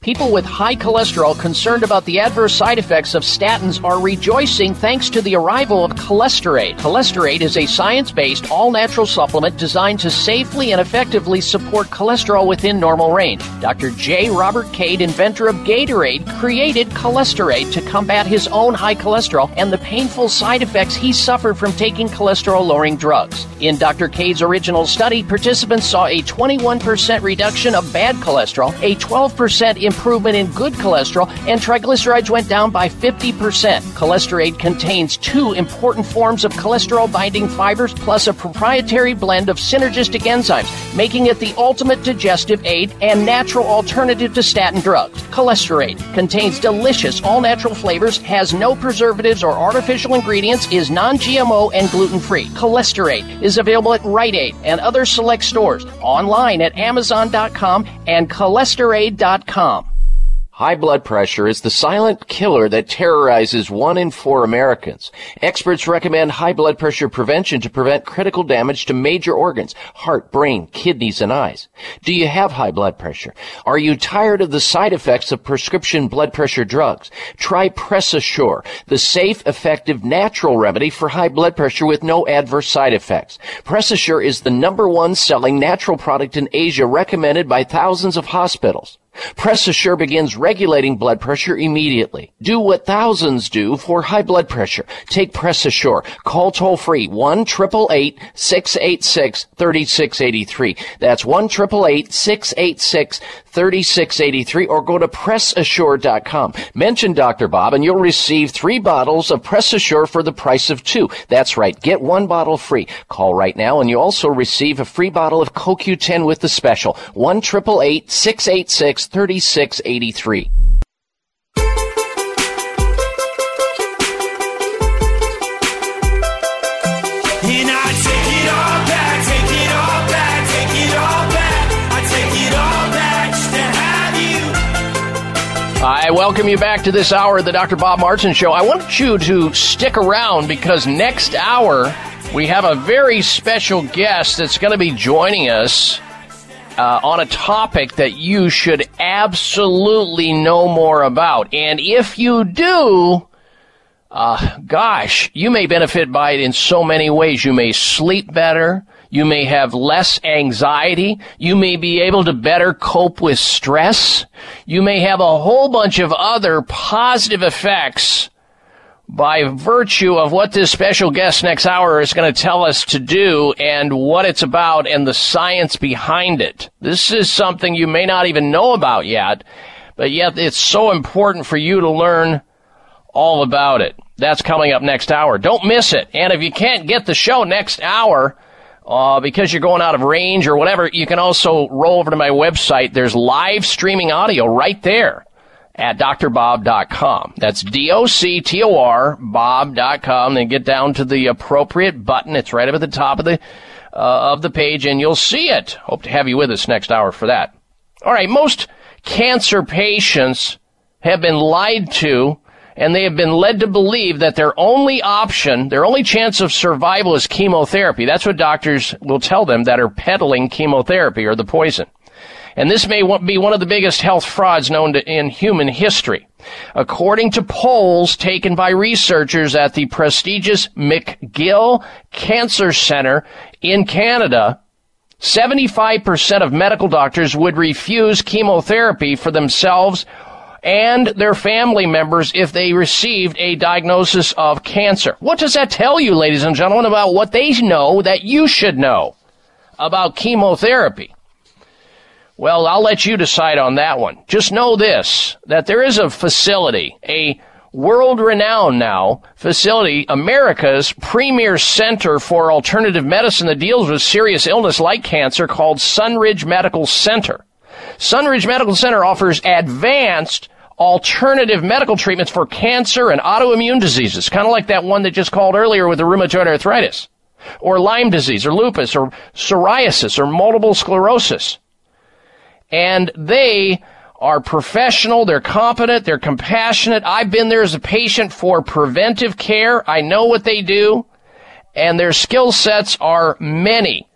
People with high cholesterol concerned about the adverse side effects of statins are rejoicing thanks to the arrival of Cholesterade. Cholesterade is a science-based, all-natural supplement designed to safely and effectively support cholesterol within normal range. Dr. J. Robert Cade, inventor of Gatorade, created Cholesterade to combat his own high cholesterol and the painful side effects he suffered from taking cholesterol-lowering drugs. In Dr. Cade's original study, participants saw a 21% reduction of bad cholesterol, a 12% improvement in good cholesterol, and triglycerides went down by 50%. Cholesterade contains two important forms of cholesterol binding fibers plus a proprietary blend of synergistic enzymes, making it the ultimate digestive aid and natural alternative to statin drugs. Cholesterade contains delicious all natural flavors, has no preservatives or artificial ingredients, is non GMO and gluten free. Cholesterade is available at Rite Aid and other select stores, online at Amazon.com and High blood pressure is the silent killer that terrorizes one in four Americans. Experts recommend high blood pressure prevention to prevent critical damage to major organs, heart, brain, kidneys, and eyes. Do you have high blood pressure? Are you tired of the side effects of prescription blood pressure drugs? Try PressAssure, the safe, effective, natural remedy for high blood pressure with no adverse side effects. PressAssure is the number one selling natural product in Asia recommended by thousands of hospitals. PressAssure begins regulating blood pressure immediately. Do what thousands do for high blood pressure. Take PressAssure. Call toll free 1 686 3683. That's 1 686 3683 or go to PressAssure.com. Mention Dr. Bob and you'll receive three bottles of PressAssure for the price of two. That's right. Get one bottle free. Call right now and you also receive a free bottle of CoQ10 with the special. 1 686 3683. I welcome you back to this hour of the Dr. Bob Martin Show. I want you to stick around because next hour we have a very special guest that's going to be joining us uh, on a topic that you should absolutely know more about. And if you do, uh, gosh, you may benefit by it in so many ways. You may sleep better. You may have less anxiety. You may be able to better cope with stress. You may have a whole bunch of other positive effects by virtue of what this special guest next hour is going to tell us to do and what it's about and the science behind it. This is something you may not even know about yet, but yet it's so important for you to learn all about it. That's coming up next hour. Don't miss it. And if you can't get the show next hour, uh, because you're going out of range or whatever, you can also roll over to my website. There's live streaming audio right there at drbob.com. That's D-O-C-T-O-R, bob.com. Then get down to the appropriate button. It's right up at the top of the, uh, of the page and you'll see it. Hope to have you with us next hour for that. All right. Most cancer patients have been lied to and they have been led to believe that their only option, their only chance of survival is chemotherapy. That's what doctors will tell them that are peddling chemotherapy or the poison. And this may be one of the biggest health frauds known to, in human history. According to polls taken by researchers at the prestigious McGill Cancer Center in Canada, 75% of medical doctors would refuse chemotherapy for themselves and their family members if they received a diagnosis of cancer. What does that tell you, ladies and gentlemen, about what they know that you should know about chemotherapy? Well, I'll let you decide on that one. Just know this, that there is a facility, a world renowned now facility, America's premier center for alternative medicine that deals with serious illness like cancer called Sunridge Medical Center. Sunridge Medical Center offers advanced alternative medical treatments for cancer and autoimmune diseases, kind of like that one that just called earlier with the rheumatoid arthritis, or Lyme disease, or lupus, or psoriasis, or multiple sclerosis. And they are professional, they're competent, they're compassionate. I've been there as a patient for preventive care. I know what they do, and their skill sets are many.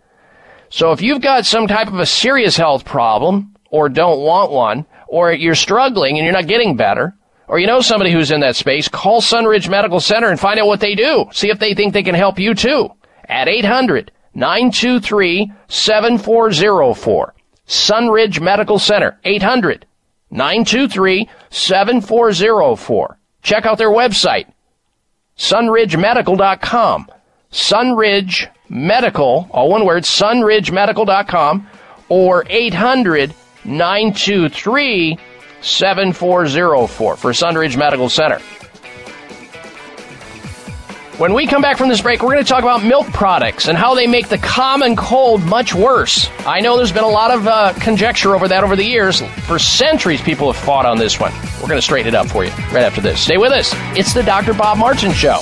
So if you've got some type of a serious health problem, or don't want one, or you're struggling and you're not getting better, or you know somebody who's in that space, call Sunridge Medical Center and find out what they do. See if they think they can help you too. At 800 923 7404. Sunridge Medical Center. 800 923 7404. Check out their website, sunridgemedical.com. Sunridge Medical, all one word, sunridgemedical.com, or 800 923 7404 for Sunridge Medical Center. When we come back from this break, we're going to talk about milk products and how they make the common cold much worse. I know there's been a lot of uh, conjecture over that over the years. For centuries, people have fought on this one. We're going to straighten it up for you right after this. Stay with us. It's the Dr. Bob Martin Show.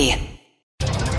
me.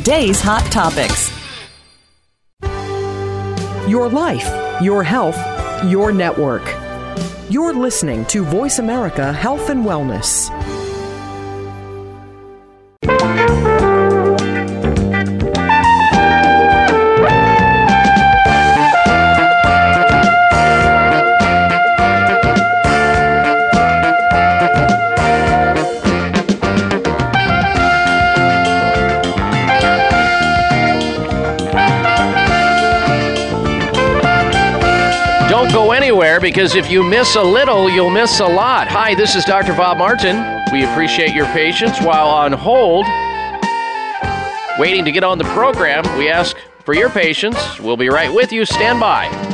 today's hot topics. Your life, your health, your network. You're listening to Voice America Health and Wellness. Because if you miss a little, you'll miss a lot. Hi, this is Dr. Bob Martin. We appreciate your patience while on hold. Waiting to get on the program, we ask for your patience. We'll be right with you. Stand by.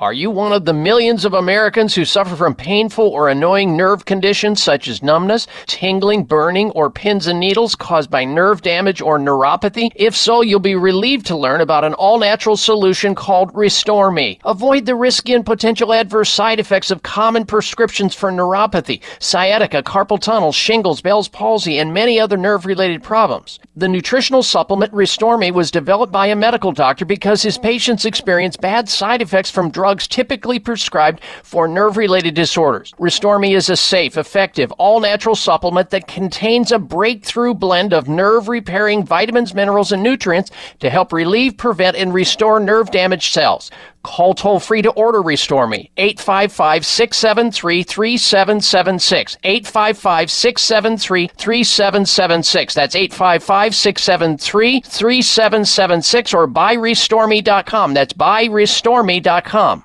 Are you one of the millions of Americans who suffer from painful or annoying nerve conditions such as numbness, tingling, burning, or pins and needles caused by nerve damage or neuropathy? If so, you'll be relieved to learn about an all natural solution called Restore Me. Avoid the risky and potential adverse side effects of common prescriptions for neuropathy, sciatica, carpal tunnel, shingles, Bell's palsy, and many other nerve related problems. The nutritional supplement Restore Me was developed by a medical doctor because his patients experience bad side effects from drugs typically prescribed for nerve related disorders. Restore Me is a safe, effective, all natural supplement that contains a breakthrough blend of nerve repairing vitamins, minerals, and nutrients to help relieve, prevent, and restore nerve damaged cells. Call toll free to order Restore Me. 855 673 3776. 855 673 3776. That's 855 673 3776 or buyrestoreme.com. That's buyrestoreme.com.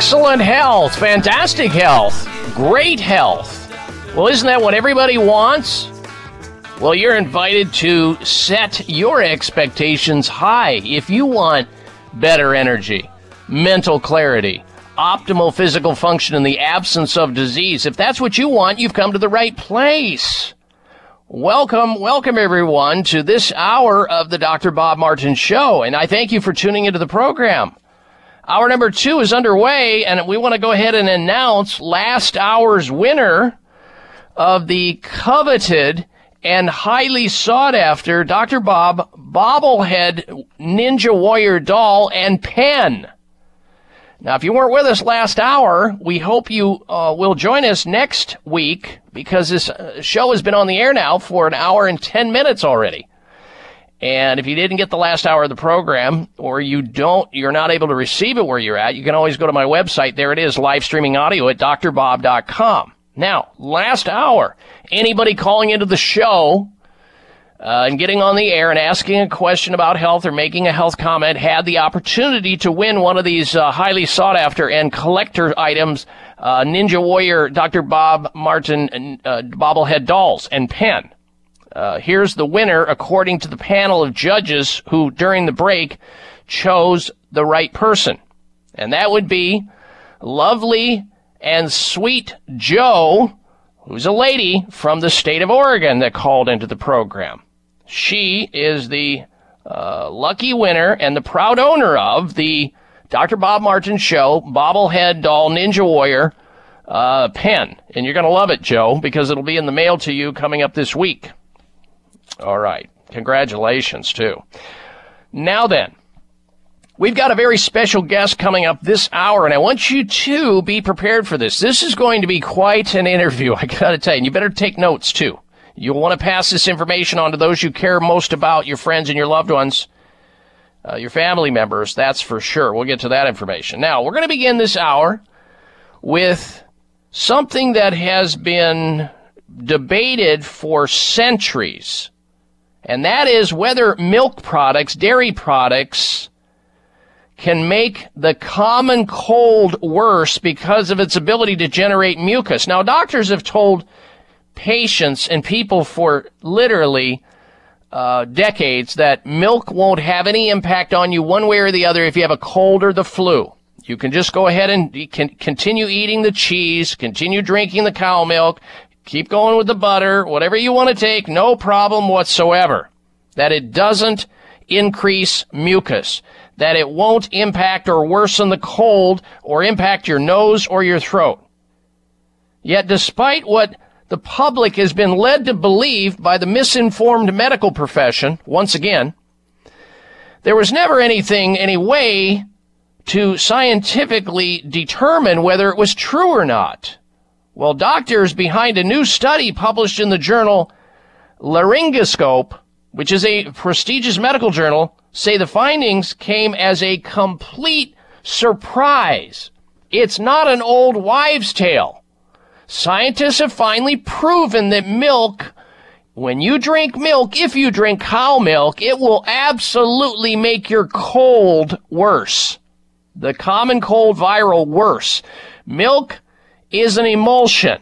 Excellent health, fantastic health, great health. Well, isn't that what everybody wants? Well, you're invited to set your expectations high if you want better energy, mental clarity, optimal physical function in the absence of disease. If that's what you want, you've come to the right place. Welcome, welcome everyone to this hour of the Dr. Bob Martin Show, and I thank you for tuning into the program. Hour number two is underway, and we want to go ahead and announce last hour's winner of the coveted and highly sought after Dr. Bob bobblehead Ninja Warrior doll and pen. Now, if you weren't with us last hour, we hope you uh, will join us next week because this uh, show has been on the air now for an hour and 10 minutes already. And if you didn't get the last hour of the program or you don't, you're not able to receive it where you're at, you can always go to my website. There it is, live streaming audio at drbob.com. Now, last hour, anybody calling into the show uh, and getting on the air and asking a question about health or making a health comment had the opportunity to win one of these uh, highly sought after and collector items uh, Ninja Warrior Dr. Bob Martin uh, bobblehead dolls and pen. Uh, here's the winner according to the panel of judges who, during the break, chose the right person. And that would be lovely and sweet Joe, who's a lady from the state of Oregon that called into the program. She is the uh, lucky winner and the proud owner of the Dr. Bob Martin Show bobblehead doll Ninja Warrior uh, pen. And you're going to love it, Joe, because it'll be in the mail to you coming up this week. All right. Congratulations, too. Now then, We've got a very special guest coming up this hour, and I want you to be prepared for this. This is going to be quite an interview, I gotta tell you. And you better take notes, too. You'll want to pass this information on to those you care most about, your friends and your loved ones, uh, your family members, that's for sure. We'll get to that information. Now, we're going to begin this hour with something that has been debated for centuries, and that is whether milk products, dairy products, can make the common cold worse because of its ability to generate mucus. Now, doctors have told patients and people for literally uh, decades that milk won't have any impact on you one way or the other if you have a cold or the flu. You can just go ahead and continue eating the cheese, continue drinking the cow milk, keep going with the butter, whatever you want to take, no problem whatsoever. That it doesn't increase mucus that it won't impact or worsen the cold or impact your nose or your throat. Yet despite what the public has been led to believe by the misinformed medical profession, once again, there was never anything, any way to scientifically determine whether it was true or not. Well, doctors behind a new study published in the journal Laryngoscope, which is a prestigious medical journal, say the findings came as a complete surprise. It's not an old wives' tale. Scientists have finally proven that milk, when you drink milk, if you drink cow milk, it will absolutely make your cold worse. The common cold viral worse. Milk is an emulsion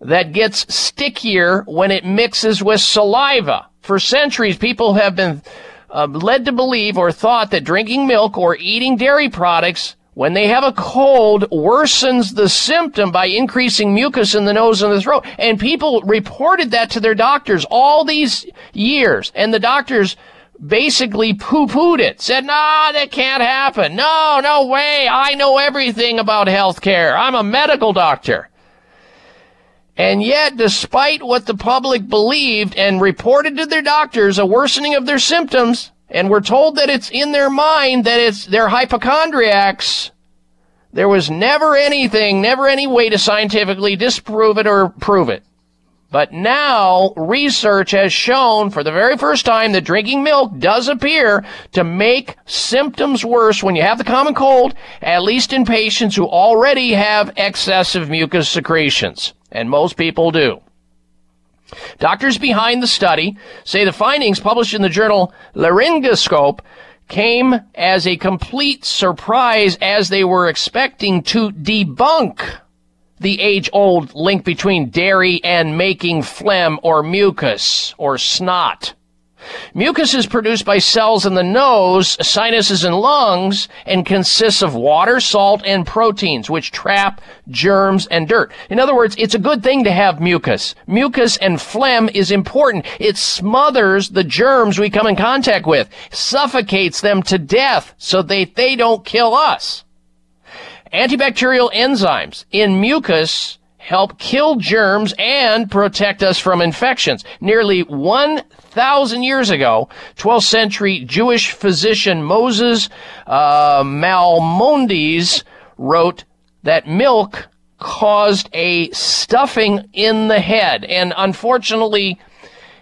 that gets stickier when it mixes with saliva. For centuries, people have been uh, led to believe or thought that drinking milk or eating dairy products when they have a cold worsens the symptom by increasing mucus in the nose and the throat. And people reported that to their doctors all these years. And the doctors basically poo-pooed it, said, nah, that can't happen. No, no way. I know everything about healthcare. I'm a medical doctor. And yet, despite what the public believed and reported to their doctors, a worsening of their symptoms, and were told that it's in their mind that it's they're hypochondriacs, there was never anything, never any way to scientifically disprove it or prove it. But now research has shown for the very first time that drinking milk does appear to make symptoms worse when you have the common cold, at least in patients who already have excessive mucus secretions. And most people do. Doctors behind the study say the findings published in the journal Laryngoscope came as a complete surprise as they were expecting to debunk the age old link between dairy and making phlegm or mucus or snot. Mucus is produced by cells in the nose, sinuses, and lungs and consists of water, salt, and proteins, which trap germs and dirt. In other words, it's a good thing to have mucus. Mucus and phlegm is important. It smothers the germs we come in contact with, suffocates them to death so they, they don't kill us. Antibacterial enzymes in mucus help kill germs and protect us from infections. Nearly 1,000 years ago, 12th century Jewish physician Moses uh, Maimonides wrote that milk caused a stuffing in the head. And unfortunately,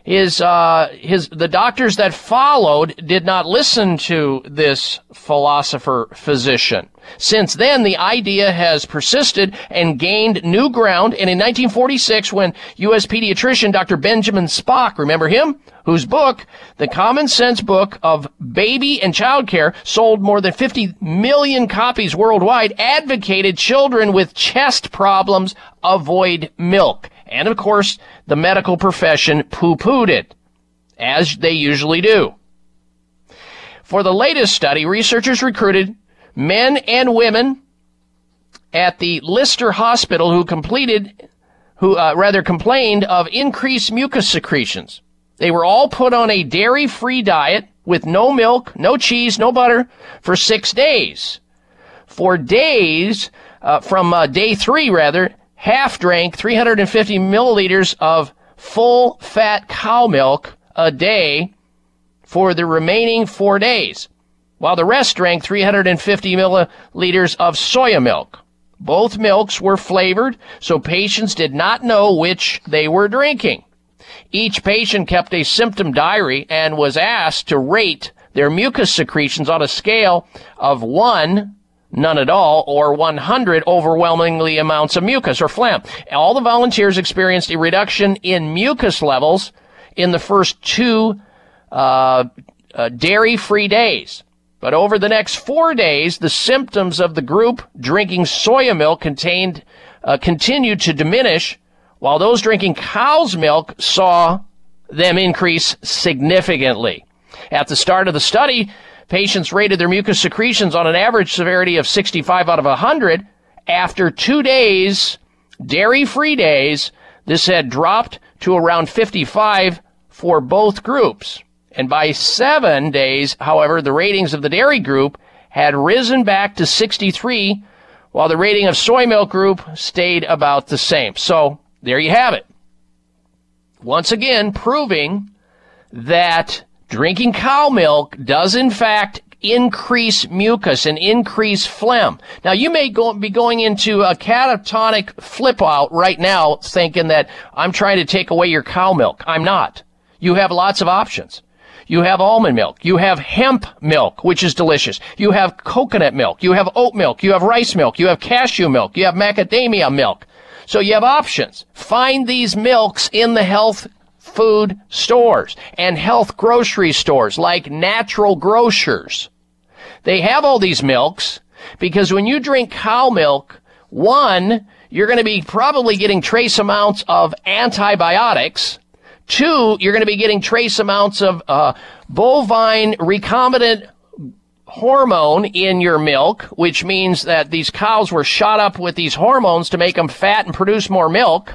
his uh, his the doctors that followed did not listen to this philosopher physician. Since then, the idea has persisted and gained new ground. And in 1946, when U.S. pediatrician Dr. Benjamin Spock, remember him, whose book, The Common Sense Book of Baby and Child Care, sold more than 50 million copies worldwide, advocated children with chest problems avoid milk. And of course, the medical profession poo-pooed it, as they usually do. For the latest study, researchers recruited men and women at the Lister Hospital who completed, who uh, rather complained of increased mucus secretions. They were all put on a dairy-free diet with no milk, no cheese, no butter for six days. For days, uh, from uh, day three rather, half drank 350 milliliters of full fat cow milk a day for the remaining four days, while the rest drank 350 milliliters of soya milk. Both milks were flavored, so patients did not know which they were drinking. Each patient kept a symptom diary and was asked to rate their mucus secretions on a scale of 1 none at all, or 100 overwhelmingly amounts of mucus or phlegm. All the volunteers experienced a reduction in mucus levels in the first two uh, uh, dairy-free days. But over the next four days, the symptoms of the group drinking soya milk contained uh, continued to diminish, while those drinking cow's milk saw them increase significantly. At the start of the study, Patients rated their mucus secretions on an average severity of 65 out of 100. After two days, dairy-free days, this had dropped to around 55 for both groups. And by seven days, however, the ratings of the dairy group had risen back to 63, while the rating of soy milk group stayed about the same. So there you have it. Once again, proving that Drinking cow milk does in fact increase mucus and increase phlegm. Now you may go, be going into a catatonic flip out right now thinking that I'm trying to take away your cow milk. I'm not. You have lots of options. You have almond milk. You have hemp milk, which is delicious. You have coconut milk. You have oat milk. You have rice milk. You have cashew milk. You have macadamia milk. So you have options. Find these milks in the health food stores and health grocery stores like natural grocers. They have all these milks because when you drink cow milk, one, you're going to be probably getting trace amounts of antibiotics. Two, you're going to be getting trace amounts of uh, bovine recombinant hormone in your milk, which means that these cows were shot up with these hormones to make them fat and produce more milk.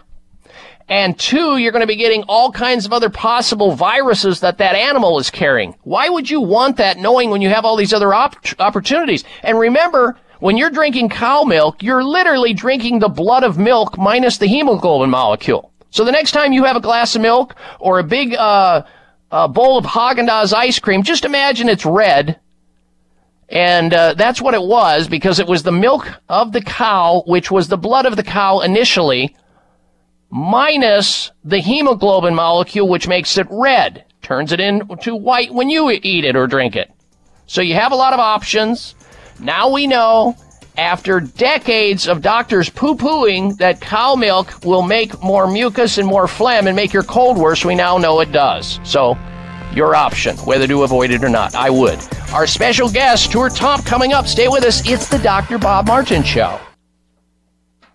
And two, you're going to be getting all kinds of other possible viruses that that animal is carrying. Why would you want that knowing when you have all these other op- opportunities? And remember, When you're drinking cow milk, you're literally drinking the blood of milk minus the hemoglobin molecule. So the next time you have a glass of milk or a big uh, a bowl of Haagen-Dazs ice cream, just imagine it's red. And uh, that's what it was because it was the milk of the cow, which was the blood of the cow initially, minus the hemoglobin molecule, which makes it red, turns it into white when you eat it or drink it. So you have a lot of options. Now we know after decades of doctors poo pooing that cow milk will make more mucus and more phlegm and make your cold worse, we now know it does. So, your option, whether to avoid it or not. I would. Our special guest, Tour Top, coming up. Stay with us. It's the Dr. Bob Martin Show.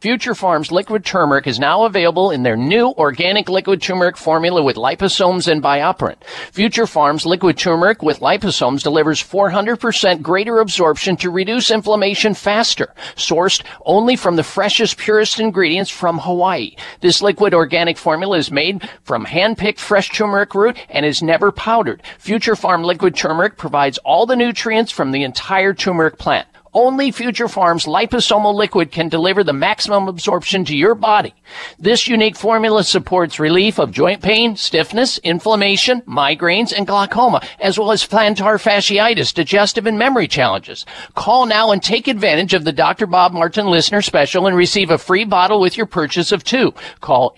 Future Pharm's liquid turmeric is now available in their new organic liquid turmeric formula with liposomes and BioPerine. Future Pharm's liquid turmeric with liposomes delivers 400% greater absorption to reduce inflammation faster. Sourced only from the freshest, purest ingredients from Hawaii. This liquid organic formula is made from hand-picked fresh turmeric root and is never powdered. Future Pharm liquid turmeric provides all the nutrients from the entire turmeric plant. Only Future Pharm's liposomal liquid can deliver the maximum absorption to your body. This unique formula supports relief of joint pain, stiffness, inflammation, migraines, and glaucoma, as well as plantar fasciitis, digestive and memory challenges. Call now and take advantage of the Dr. Bob Martin listener special and receive a free bottle with your purchase of two. Call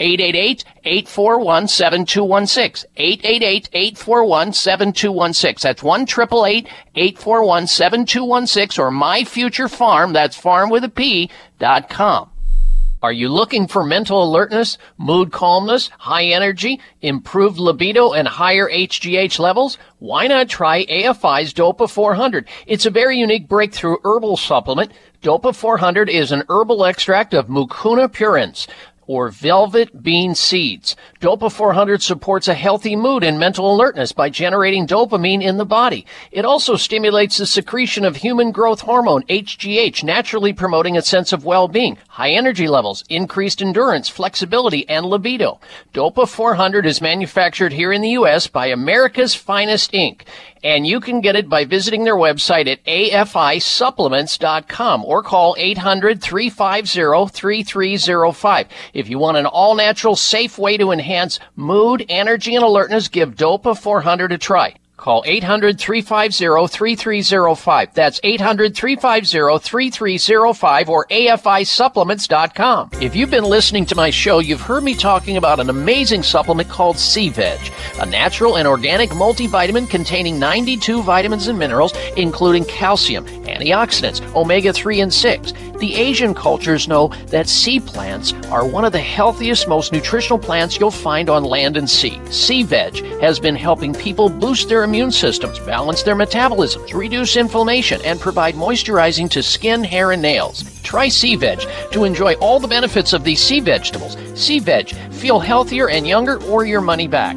888-841-7216. 888-841-7216. That's 1 841-7216 or my Future Pharm, that's pharm with a P, dot com. Are you looking for mental alertness, mood calmness, high energy, improved libido, and higher HGH levels? Why not try AFI's Dopa 400? It's a very unique breakthrough herbal supplement. Dopa 400 is an herbal extract of Mucuna pruriens or velvet bean seeds. Dopa 400 supports a healthy mood and mental alertness by generating dopamine in the body. It also stimulates the secretion of human growth hormone, HGH, naturally promoting a sense of well-being, high energy levels, increased endurance, flexibility, and libido. Dopa 400 is manufactured here in the U.S. by America's Finest Inc and you can get it by visiting their website at afisupplements.com or call 800-350-3305. If you want an all-natural, safe way to enhance mood, energy, and alertness, give Dopa 400 a try. Call 800-350-3305. That's 800-350-3305 or AFISupplements.com. If you've been listening to my show, you've heard me talking about an amazing supplement called Sea Veg, a natural and organic multivitamin containing 92 vitamins and minerals, including calcium, antioxidants, omega-3 and 6. The Asian cultures know that sea plants are one of the healthiest, most nutritional plants you'll find on land and sea. Sea veg has been helping people boost their immune systems, balance their metabolisms, reduce inflammation, and provide moisturizing to skin, hair, and nails. Try Sea Veg to enjoy all the benefits of these sea vegetables. Sea Veg, feel healthier and younger or your money back.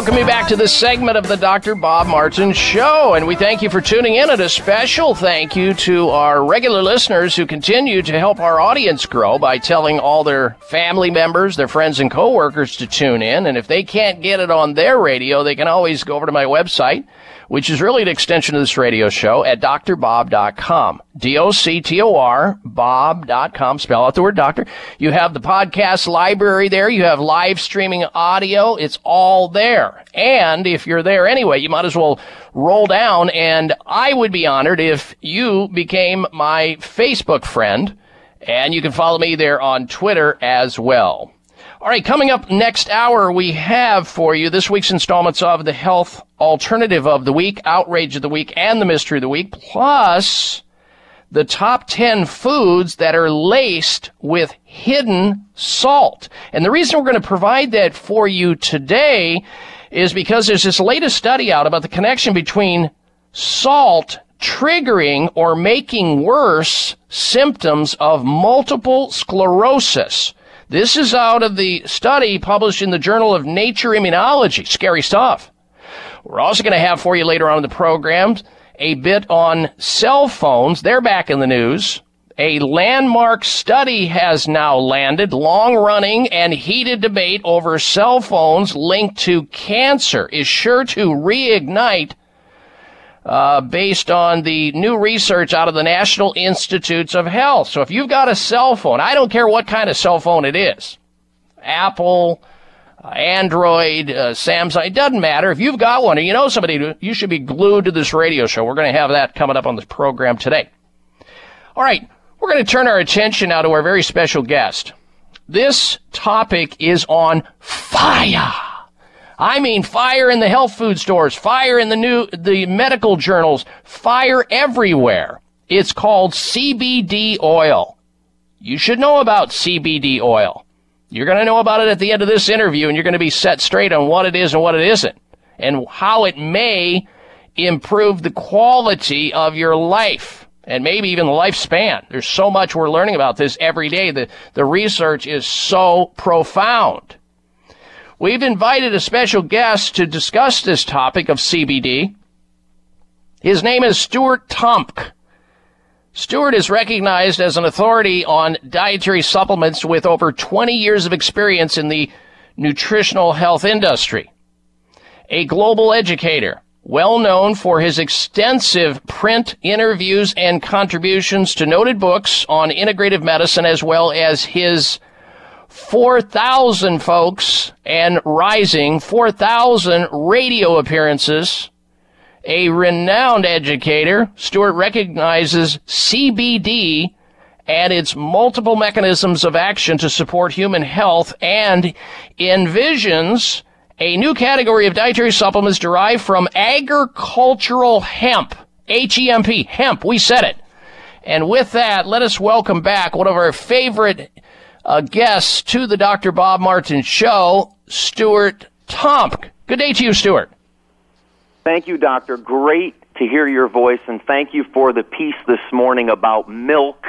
welcome you back to this segment of the Dr. Bob Martin Show. And we thank you for tuning in. And a special thank you to our regular listeners who continue to help our audience grow by telling all their family members, their friends, and coworkers to tune in. And if they can't get it on their radio, they can always go over to my website, which is really an extension of this radio show at drbob.com. D-O-C-T-O-R, bob.com. Spell out the word doctor. You have the podcast library there. You have live streaming audio. It's all there. And if you're there anyway, you might as well roll down. And I would be honored if you became my Facebook friend. And you can follow me there on Twitter as well. All right, coming up next hour, we have for you this week's installments of the Health Alternative of the Week, Outrage of the Week, and the Mystery of the Week, plus the top 10 foods that are laced with hidden salt. And the reason we're going to provide that for you today is because there's this latest study out about the connection between salt triggering or making worse symptoms of multiple sclerosis. This is out of the study published in the Journal of Nature Immunology. Scary stuff. We're also going to have for you later on in the program a bit on cell phones. They're back in the news. A landmark study has now landed, long running and heated debate over cell phones linked to cancer is sure to reignite uh, based on the new research out of the National Institutes of Health. So if you've got a cell phone, I don't care what kind of cell phone it is, Apple, uh, Android, uh, Samsung, it doesn't matter. If you've got one or you know somebody, you should be glued to this radio show. We're going to have that coming up on this program today. All right, we're going to turn our attention now to our very special guest. This topic is on fire. I mean fire in the health food stores, fire in the new, the medical journals, fire everywhere. It's called CBD oil. You should know about CBD oil. You're going to know about it at the end of this interview and you're going to be set straight on what it is and what it isn't and how it may improve the quality of your life and maybe even the lifespan. There's so much we're learning about this every day. The, the research is so profound. We've invited a special guest to discuss this topic of CBD. His name is Stuart Tomc. Stuart is recognized as an authority on dietary supplements with over 20 years of experience in the nutritional health industry. A global educator, well known for his extensive print interviews and contributions to noted books on integrative medicine as well as his 4,000 folks and rising, 4,000 radio appearances. A renowned educator, Stuart recognizes CBD and its multiple mechanisms of action to support human health and envisions a new category of dietary supplements derived from agricultural hemp. H-E-M-P, hemp, we said it. And with that, let us welcome back one of our favorite uh, guest to the Dr. Bob Martin Show, Stuart Tomc. Good day to you, Stuart. Thank you, Doctor. Great to hear your voice, and thank you for the piece this morning about milk.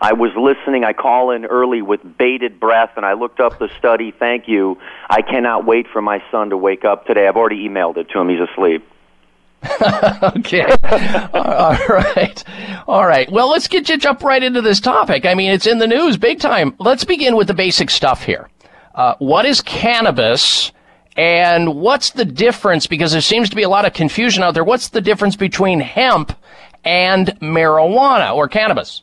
I was listening. I call in early with bated breath, and I looked up the study. Thank you. I cannot wait for my son to wake up today. I've already emailed it to him. He's asleep. okay. All right. All right. Well, let's get you jump right into this topic. I mean, it's in the news big time. Let's begin with the basic stuff here. Uh, what is cannabis? And what's the difference? Because there seems to be a lot of confusion out there. What's the difference between hemp and marijuana or cannabis?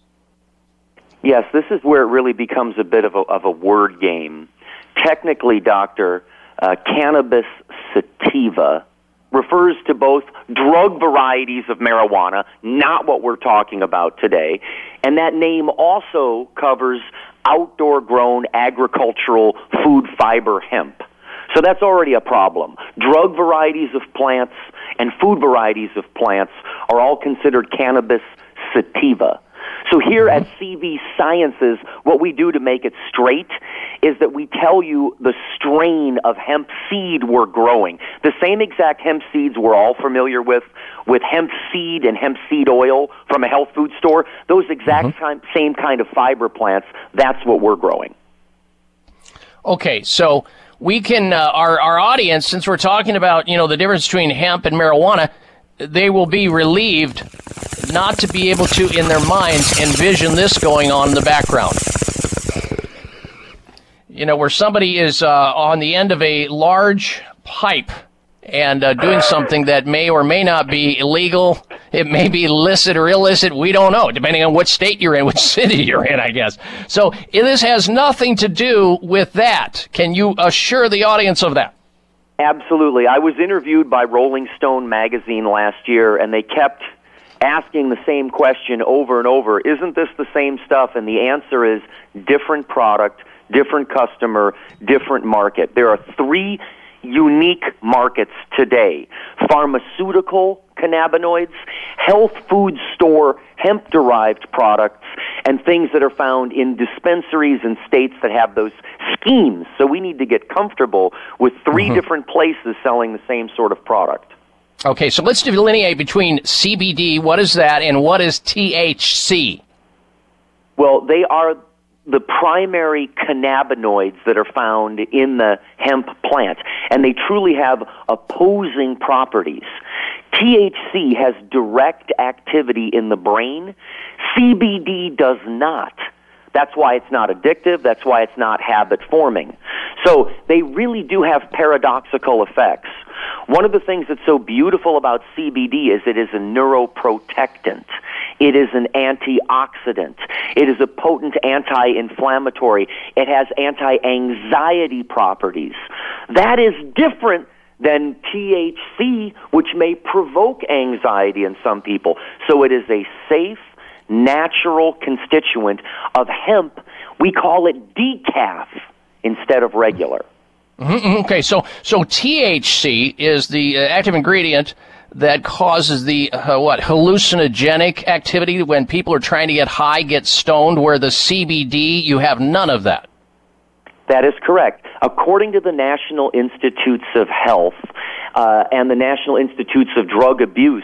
Yes, this is where it really becomes a bit of a, of a word game. Technically, doctor, uh, cannabis sativa refers to both drug varieties of marijuana, not what we're talking about today, and that name also covers outdoor grown agricultural food fiber hemp. So that's already a problem. Drug varieties of plants and food varieties of plants are all considered cannabis sativa. So here at CV Sciences, what we do to make it straight is that we tell you the strain of hemp seed we're growing. The same exact hemp seeds we're all familiar with, with hemp seed and hemp seed oil from a health food store, those exact mm-hmm. same kind of fiber plants, that's what we're growing. Okay, so we can, uh, our, our audience, since we're talking about, you know, the difference between hemp and marijuana, they will be relieved not to be able to, in their minds, envision this going on in the background. You know, where somebody is uh, on the end of a large pipe and uh, doing something that may or may not be illegal. It may be licit or illicit. We don't know, depending on what state you're in, which city you're in, I guess. So this has nothing to do with that. Can you assure the audience of that? Absolutely. I was interviewed by Rolling Stone magazine last year, and they kept asking the same question over and over Isn't this the same stuff? And the answer is different product, different customer, different market. There are three unique markets today pharmaceutical cannabinoids, health food store hemp derived products, and things that are found in dispensaries and states that have those schemes. So we need to get comfortable with 3 Mhm. different places selling the same sort of product. Okay, so let's delineate between CBD, what is that, and what is THC? Well, they are the primary cannabinoids that are found in the hemp plant, and they truly have opposing properties. THC has direct activity in the brain, CBD does not. That's why it's not addictive. That's why it's not habit forming. So they really do have paradoxical effects. One of the things that's so beautiful about CBD is it is a neuroprotectant. It is an antioxidant. It is a potent anti-inflammatory. It has anti-anxiety properties. That is different than THC, which may provoke anxiety in some people. So it is a safe, natural constituent of hemp. We call it decaf instead of regular. Mhm, Okay, so so THC is the uh, active ingredient that causes the uh, what hallucinogenic activity when people are trying to get high, get stoned. Where the CBD, you have none of that. That is correct. According to the National Institutes of Health uh, and the National Institutes of Drug Abuse,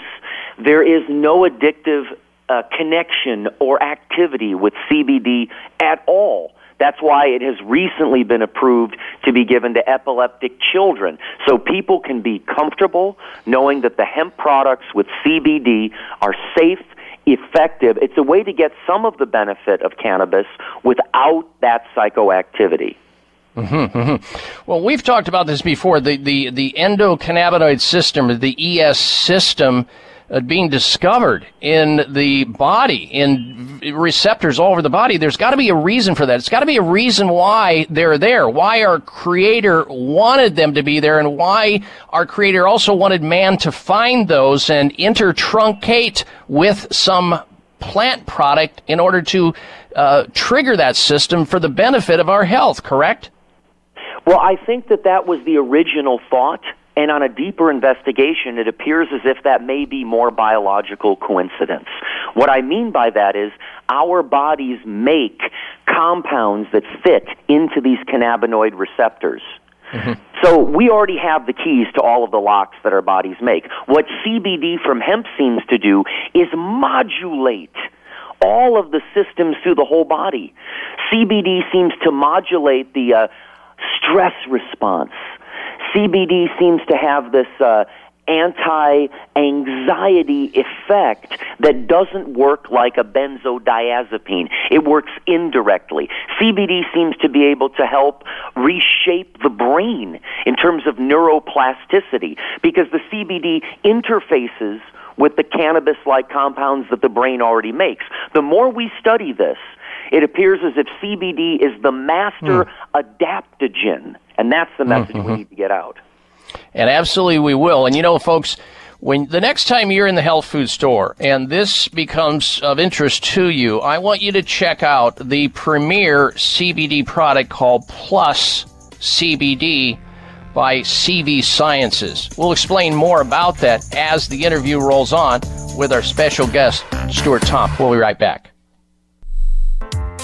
there is no addictive uh, connection or activity with CBD at all. That's why it has recently been approved to be given to epileptic children. So people can be comfortable knowing that the hemp products with CBD are safe, effective. It's a way to get some of the benefit of cannabis without that psychoactivity. hmm Well, we've talked about this before. The the the endocannabinoid system, the ES system, uh, being discovered in the body, in receptors all over the body. There's got to be a reason for that. It's got to be a reason why they're there. Why our Creator wanted them to be there, and why our Creator also wanted man to find those and intertruncate with some plant product in order to uh, trigger that system for the benefit of our health. Correct? Well, I think that that was the original thought, and on a deeper investigation, it appears as if that may be more biological coincidence. What I mean by that is our bodies make compounds that fit into these cannabinoid receptors. So we already have the keys to all of the locks that our bodies make. What CBD from hemp seems to do is modulate all of the systems through the whole body. CBD seems to modulate the uh, stress response. CBD seems to have this uh, anti-anxiety effect that doesn't work like a benzodiazepine. It works indirectly. CBD seems to be able to help reshape the brain in terms of neuroplasticity because the CBD interfaces with the cannabis-like compounds that the brain already makes. The more we study this, it appears as if CBD is the master adaptogen, and that's the message we mm-hmm. need to get out. And absolutely we will. And you know, folks, when the next time you're in the health food store and this becomes of interest to you, I want you to check out the premier CBD product called Plus CBD by CV Sciences. We'll explain more about that as the interview rolls on with our special guest, Stuart Tomc. We'll be right back.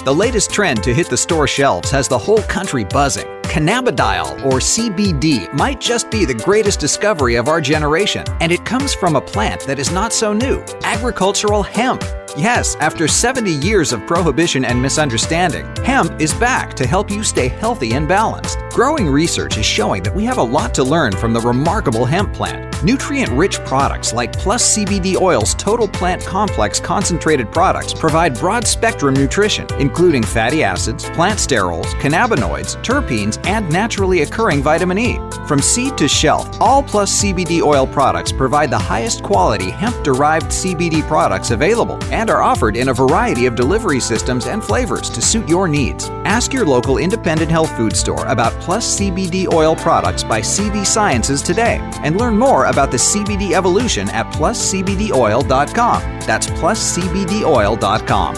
The latest trend to hit the store shelves has the whole country buzzing. Cannabidiol, or CBD, might just be the greatest discovery of our generation, and it comes from a plant that is not so new agricultural hemp. Yes, after 70 years of prohibition and misunderstanding, hemp is back to help you stay healthy and balanced. Growing research is showing that we have a lot to learn from the remarkable hemp plant. Nutrient rich products like Plus CBD Oil's Total Plant Complex concentrated products provide broad spectrum nutrition, including fatty acids, plant sterols, cannabinoids, terpenes, and naturally occurring vitamin E. From seed to shelf, all Plus CBD oil products provide the highest quality hemp derived CBD products available and are offered in a variety of delivery systems and flavors to suit your needs. Ask your local independent health food store about Plus CBD oil products by CV Sciences today and learn more about the CBD evolution at pluscbdoil.com. That's pluscbdoil.com.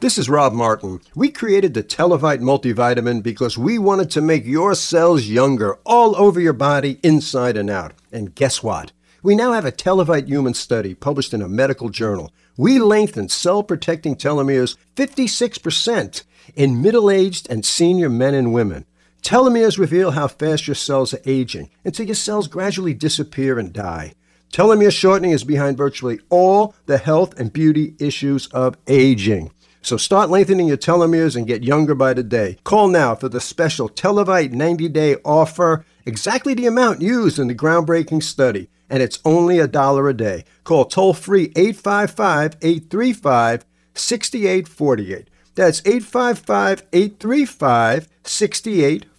This is Rob Martin. We created the Televite multivitamin because we wanted to make your cells younger all over your body, inside and out. And guess what? We now have a Televite human study published in a medical journal. We lengthen cell protecting telomeres 56% in middle aged and senior men and women. Telomeres reveal how fast your cells are aging until your cells gradually disappear and die. Telomere shortening is behind virtually all the health and beauty issues of aging. So start lengthening your telomeres and get younger by the day. Call now for the special Televite 90 day offer, exactly the amount used in the groundbreaking study, and it's only a dollar a day. Call toll free 855 835 6848. That's 855 835 6848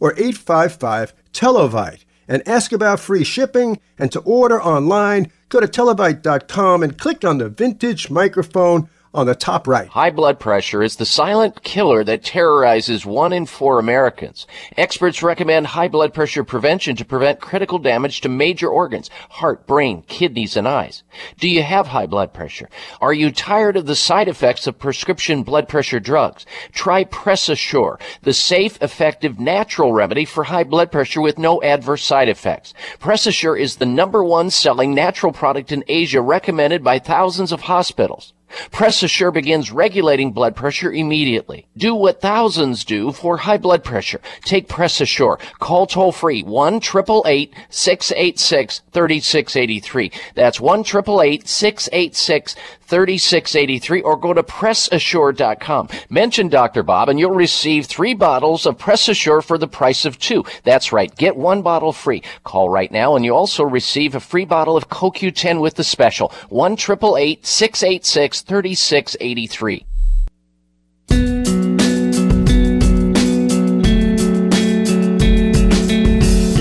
or 855 Televite and ask about free shipping and to order online, go to televite.com and click on the vintage microphone on the top right. High blood pressure is the silent killer that terrorizes one in four Americans. Experts recommend high blood pressure prevention to prevent critical damage to major organs, heart, brain, kidneys, and eyes. Do you have high blood pressure? Are you tired of the side effects of prescription blood pressure drugs? Try PressAssure, the safe, effective, natural remedy for high blood pressure with no adverse side effects. PressAssure is the number one selling natural product in Asia recommended by thousands of hospitals. PressAssure begins regulating blood pressure immediately. Do what thousands do for high blood pressure. Take PressAssure. Call toll free 1 888 686 3683. That's 1 686 3683 or go to PressAssure.com. Mention Dr. Bob and you'll receive three bottles of PressAssure for the price of two. That's right. Get one bottle free. Call right now and you also receive a free bottle of CoQ10 with the special. 1 686 3683.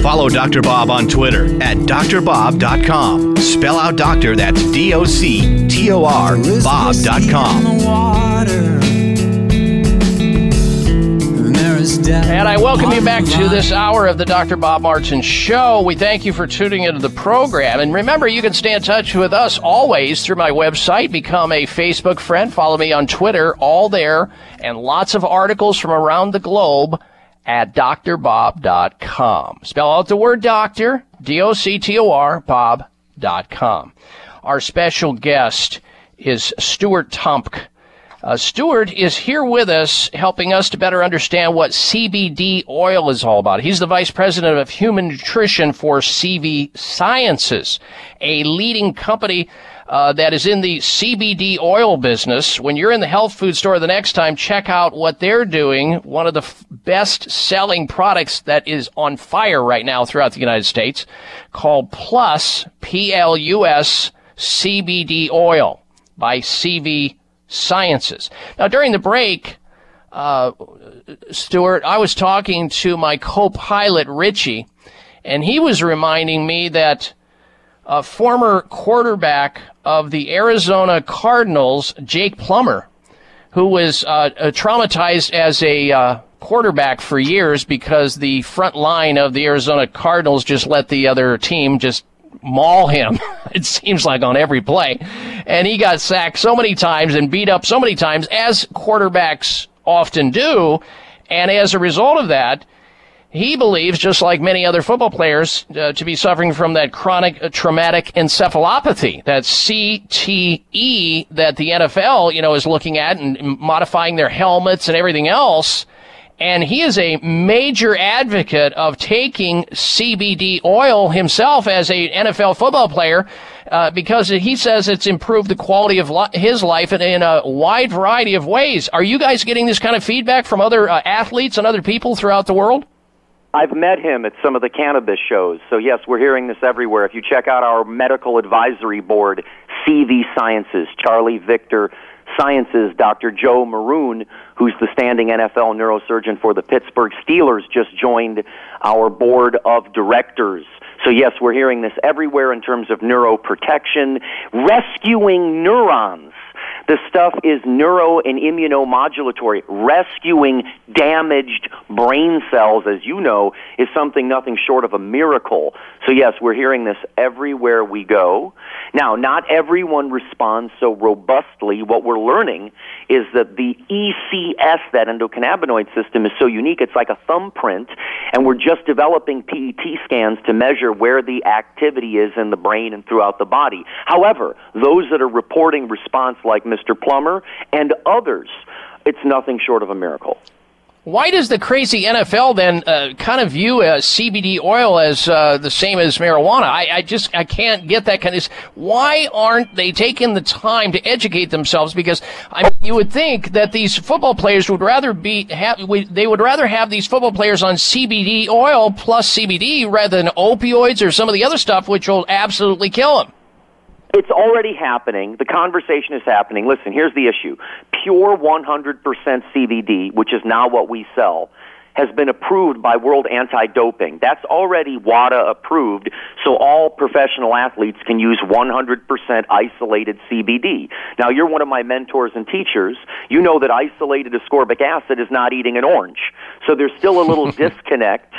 Follow Dr. Bob on Twitter at drbob.com. Spell out doctor, that's D O C T O R, Bob.com. And I welcome you back to this hour of the Dr. Bob Martin Show. We thank you for tuning into the program. And remember, you can stay in touch with us always through my website, become a Facebook friend, follow me on Twitter, all there, and lots of articles from around the globe at drbob.com. Spell out the word doctor, D-O-C-T-O-R, bob.com. Our special guest is Stuart Tomc. Uh, Stuart is here with us, helping us to better understand what CBD oil is all about. He's the vice president of human nutrition for CV Sciences, a leading company uh, that is in the CBD oil business. When you're in the health food store the next time, check out what they're doing. One of the f- best selling products that is on fire right now throughout the United States called Plus, P-L-U-S, CBD oil by CV Sciences. Now, during the break, uh, Stuart, I was talking to my co-pilot Richie, and he was reminding me that a former quarterback of the Arizona Cardinals, Jake Plummer, who was uh, traumatized as a uh, quarterback for years because the front line of the Arizona Cardinals just let the other team just maul him. it seems like on every play. And he got sacked so many times and beat up so many times, as quarterbacks often do. And as a result of that, he believes, just like many other football players, uh, to be suffering from that chronic uh, traumatic encephalopathy, that CTE that the NFL, you know, is looking at and modifying their helmets and everything else. And he is a major advocate of taking CBD oil himself as a NFL football player uh, because he says it's improved the quality of li- his life in, in, a wide variety of ways. Are you guys getting this kind of feedback from other uh, athletes and other people throughout the world? I've met him at some of the cannabis shows. So, yes, we're hearing this everywhere. If you check out our medical advisory board, CV Sciences, Charlie Victor Sciences, Dr. Joe Maroon, who's the standing NFL neurosurgeon for the Pittsburgh Steelers, just joined our board of directors. So, yes, we're hearing this everywhere in terms of neuroprotection, rescuing neurons The stuff is neuro and immunomodulatory. Rescuing damaged brain cells, as you know, is something nothing short of a miracle. So, yes, we're hearing this everywhere we go. Now, not everyone responds so robustly. What we're learning is that the ECS, that endocannabinoid system, is so unique. It's like a thumbprint, and we're just developing PET scans to measure where the activity is in the brain and throughout the body. However, those that are reporting response, like Mr. Plummer and others, it's nothing short of a miracle. Why does the crazy NFL then uh, kind of view uh, CBD oil as uh, the same as marijuana? I, I, just I can't get that kind of. Why aren't they taking the time to educate themselves? Because I mean, you would think that these football players would rather be have they would rather have these football players on CBD oil plus CBD rather than opioids or some of the other stuff, which will absolutely kill them. It's already happening. The conversation is happening. Listen, here's the issue. Pure 100% CBD, which is now what we sell, has been approved by World Anti-Doping. That's already WADA approved, so all professional athletes can use 100% isolated CBD. Now, you're one of my mentors and teachers. You know that isolated ascorbic acid is not eating an orange. So there's still a little disconnect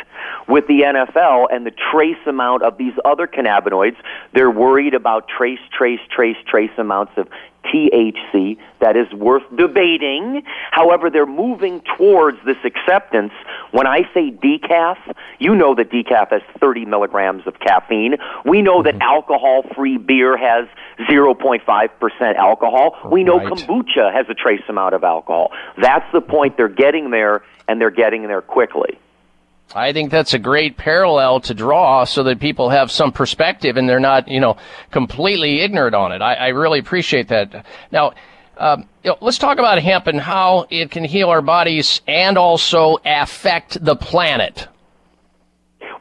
with the NFL and the trace amount of these other cannabinoids. They're worried about trace, trace, trace, trace amounts of THC. That is worth debating. However, they're moving towards this acceptance. When I say decaf, you know that decaf has 30 milligrams of caffeine. We know that mm-hmm. alcohol free beer has 0.5% alcohol. We know Right. kombucha has a trace amount of alcohol. That's the point. They're getting there, and they're getting there quickly. I think that's a great parallel to draw so that people have some perspective and they're not, you know, completely ignorant on it. I, I really appreciate that. Now, um, you know, let's talk about hemp and how it can heal our bodies and also affect the planet.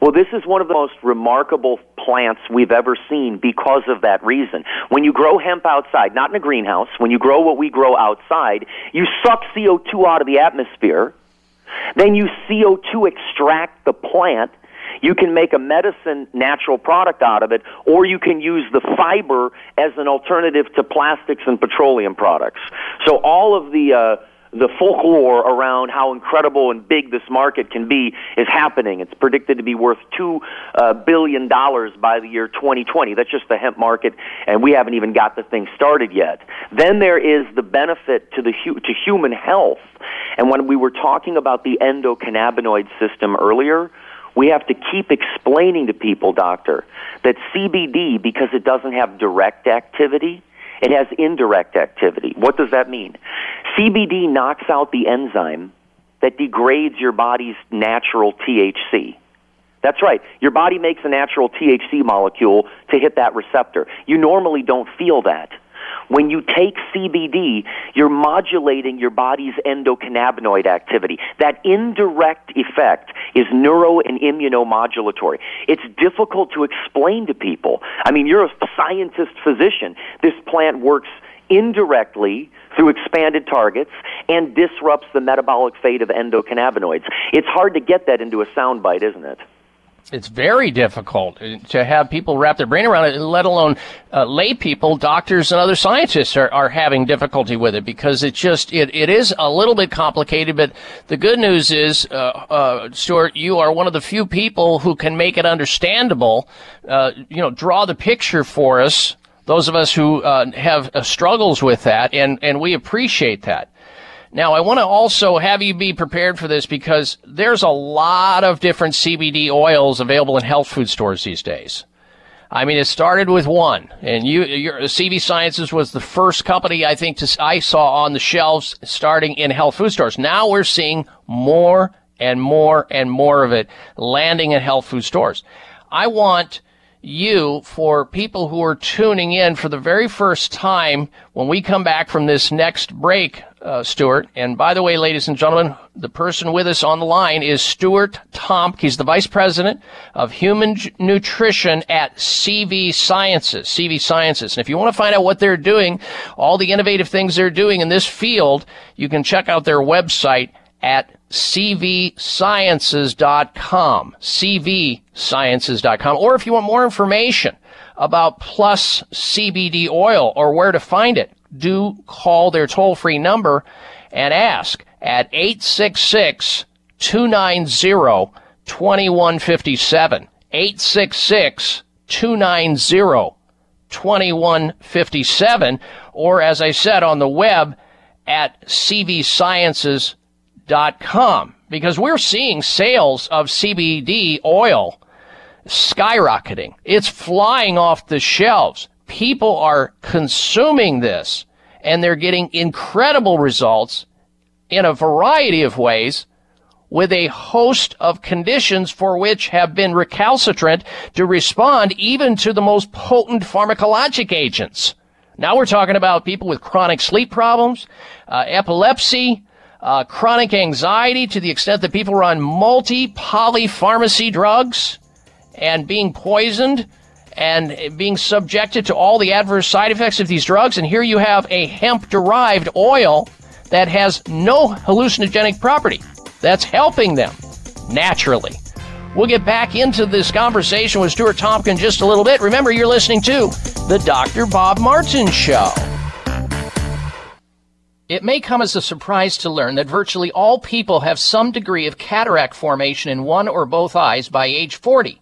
Well, this is one of the most remarkable plants we've ever seen because of that reason. When you grow hemp outside, not in a greenhouse, when you grow what we grow outside, you suck CO2 out of the atmosphere, then you CO2 extract the plant. You can make a medicine natural product out of it, or you can use the fiber as an alternative to plastics and petroleum products. So all of the uh, the folklore around how incredible and big this market can be is happening. It's predicted to be worth two uh, billion dollars by the year 2020. That's just the hemp market, and we haven't even got the thing started yet. Then there is the benefit to the hu- to human health. And when we were talking about the endocannabinoid system earlier, we have to keep explaining to people, doctor, that CBD, because it doesn't have direct activity, it has indirect activity. What does that mean? CBD knocks out the enzyme that degrades your body's natural THC. That's right. Your body makes a natural THC molecule to hit that receptor. You normally don't feel that. When you take CBD, you're modulating your body's endocannabinoid activity. That indirect effect is neuro and immunomodulatory. It's difficult to explain to people. I mean, you're a scientist physician. This plant works indirectly through expanded targets and disrupts the metabolic fate of endocannabinoids. It's hard to get that into a soundbite, isn't it? It's very difficult to have people wrap their brain around it, let alone uh, lay people, doctors, and other scientists are, are having difficulty with it because it just it, it is a little bit complicated. But the good news is, uh, uh, Stuart, you are one of the few people who can make it understandable. Uh, you know, draw the picture for us. Those of us who uh, have uh, struggles with that, and and we appreciate that. Now, I want to also have you be prepared for this because there's a lot of different CBD oils available in health food stores these days. I mean, it started with one, and you, your, CV Sciences was the first company I think to, I saw on the shelves starting in health food stores. Now we're seeing more and more and more of it landing in health food stores. I want you for people who are tuning in for the very first time when we come back from this next break, uh, Stuart. And by the way, ladies and gentlemen, the person with us on the line is Stuart Tomc. He's the vice president of human nutrition at CV Sciences. CV Sciences. And if you want to find out what they're doing, all the innovative things they're doing in this field, you can check out their website at cvsciences.com. cvsciences.com. Or if you want more information about Plus CBD oil or where to find it, do call their toll free number and ask at 866 290 2157. 866 290 2157. Or as I said on the web at cvsciences.com because we're seeing sales of CBD oil skyrocketing. It's flying off the shelves. People are consuming this and they're getting incredible results in a variety of ways with a host of conditions for which have been recalcitrant to respond even to the most potent pharmacologic agents. Now we're talking about people with chronic sleep problems, uh, epilepsy, uh, chronic anxiety to the extent that people are on multi polypharmacy drugs and being poisoned and being subjected to all the adverse side effects of these drugs. And here you have a hemp derived oil that has no hallucinogenic property that's helping them naturally. We'll get back into this conversation with Stuart Tompkin just a little bit. Remember, you're listening to The Dr. Bob Martin Show. It may come as a surprise to learn that virtually all people have some degree of cataract formation in one or both eyes by age 40.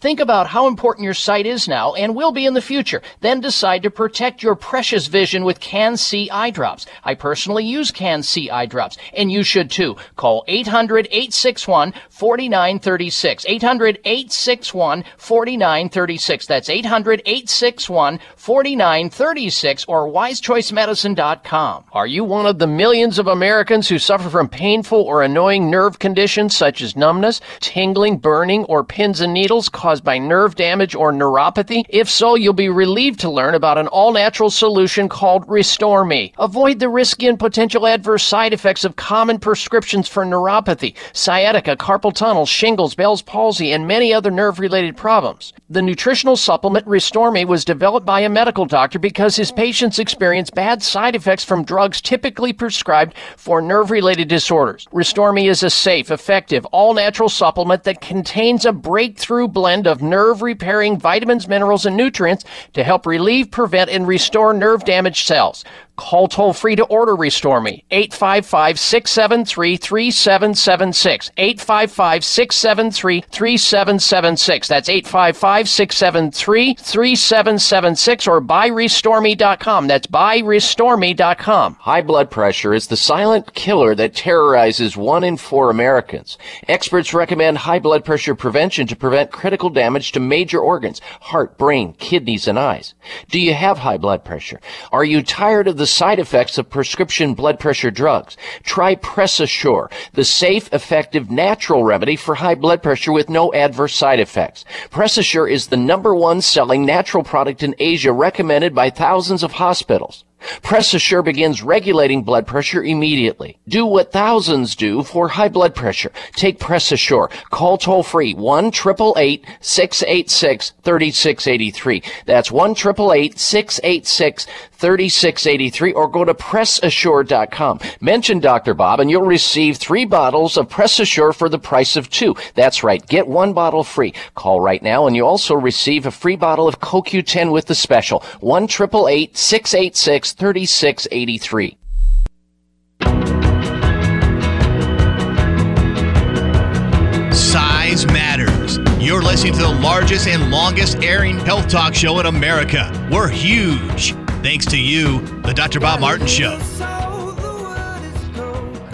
Think about how important your sight is now and will be in the future. Then decide to protect your precious vision with Can-C eye drops. I personally use Can-C eye drops, and you should too. Call 800-861-4936. 800-861-4936. That's 800-861-4936 or wisechoicemedicine.com. Are you one of the millions of Americans who suffer from painful or annoying nerve conditions such as numbness, tingling, burning, or pins and needles caused by nerve damage or neuropathy? If so, you'll be relieved to learn about an all-natural solution called Restore Me. Avoid the risky and potential adverse side effects of common prescriptions for neuropathy, sciatica, carpal tunnel, shingles, Bell's palsy, and many other nerve-related problems. The nutritional supplement Restore Me was developed by a medical doctor because his patients experience bad side effects from drugs typically prescribed for nerve-related disorders. Restore Me is a safe, effective, all-natural supplement that contains a breakthrough blend of nerve-repairing vitamins, minerals, and nutrients to help relieve, prevent, and restore nerve damaged cells. Call toll free to order Restore Me. 855 673 3776. 855 673 3776. That's 855 673 3776 or buyrestoreme.com. That's buyrestoreme.com. High blood pressure is the silent killer that terrorizes one in four Americans. Experts recommend high blood pressure prevention to prevent critical damage to major organs, heart, brain, kidneys, and eyes. Do you have high blood pressure? Are you tired of the side effects of prescription blood pressure drugs. Try Press Assure, the safe, effective, natural remedy for high blood pressure with no adverse side effects. Press Assure is the number one selling natural product in Asia recommended by thousands of hospitals. Press Assure begins regulating blood pressure immediately. Do what thousands do for high blood pressure. Take Press Assure. Call toll free 1 686 3683. That's 1 686 3683 or go to PressAssure.com. Mention Dr. Bob and you'll receive three bottles of Press Assure for the price of two. That's right. Get one bottle free. Call right now and you also receive a free bottle of CoQ10 with the special. 1 686 3683. Size matters. You're listening to the largest and longest airing health talk show in America. We're huge. Thanks to you, the Dr. Bob Martin Show.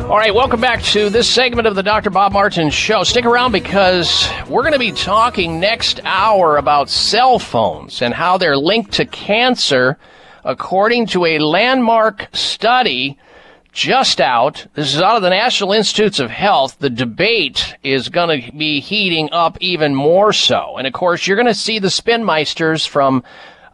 All right, welcome back to this segment of the Dr. Bob Martin Show. Stick around because we're going to be talking next hour about cell phones and how they're linked to cancer, according to a landmark study just out. This is out of the National Institutes of Health. The debate is going to be heating up even more so. And of course, you're going to see the spinmeisters from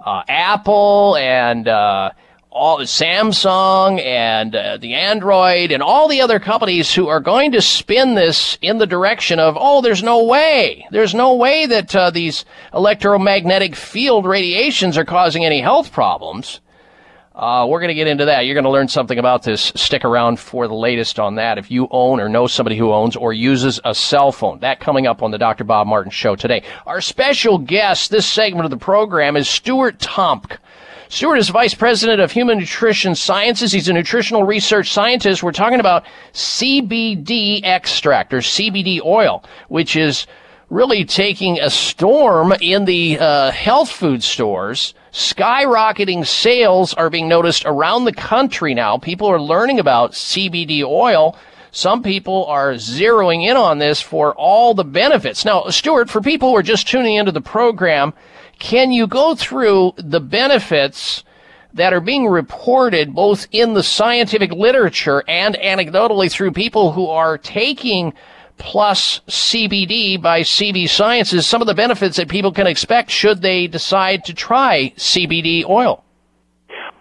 uh, Apple and uh, all Samsung and uh, the Android and all the other companies who are going to spin this in the direction of, oh, there's no way, there's no way that uh, these electromagnetic field radiations are causing any health problems. Uh, we're going to get into that. You're going to learn something about this. Stick around for the latest on that. If you own or know somebody who owns or uses a cell phone, that coming up on the Dr. Bob Martin Show today. Our special guest this segment of the program is Stuart Tomc. Stuart is Vice President of Human Nutrition Sciences. He's a nutritional research scientist. We're talking about CBD extract or CBD oil, which is really taking a storm in the uh, health food stores. Skyrocketing sales are being noticed around the country now. People are learning about CBD oil. Some people are zeroing in on this for all the benefits. Now, Stuart, for people who are just tuning into the program, can you go through the benefits that are being reported both in the scientific literature and anecdotally through people who are taking plus CBD by CV Sciences, some of the benefits that people can expect should they decide to try CBD oil?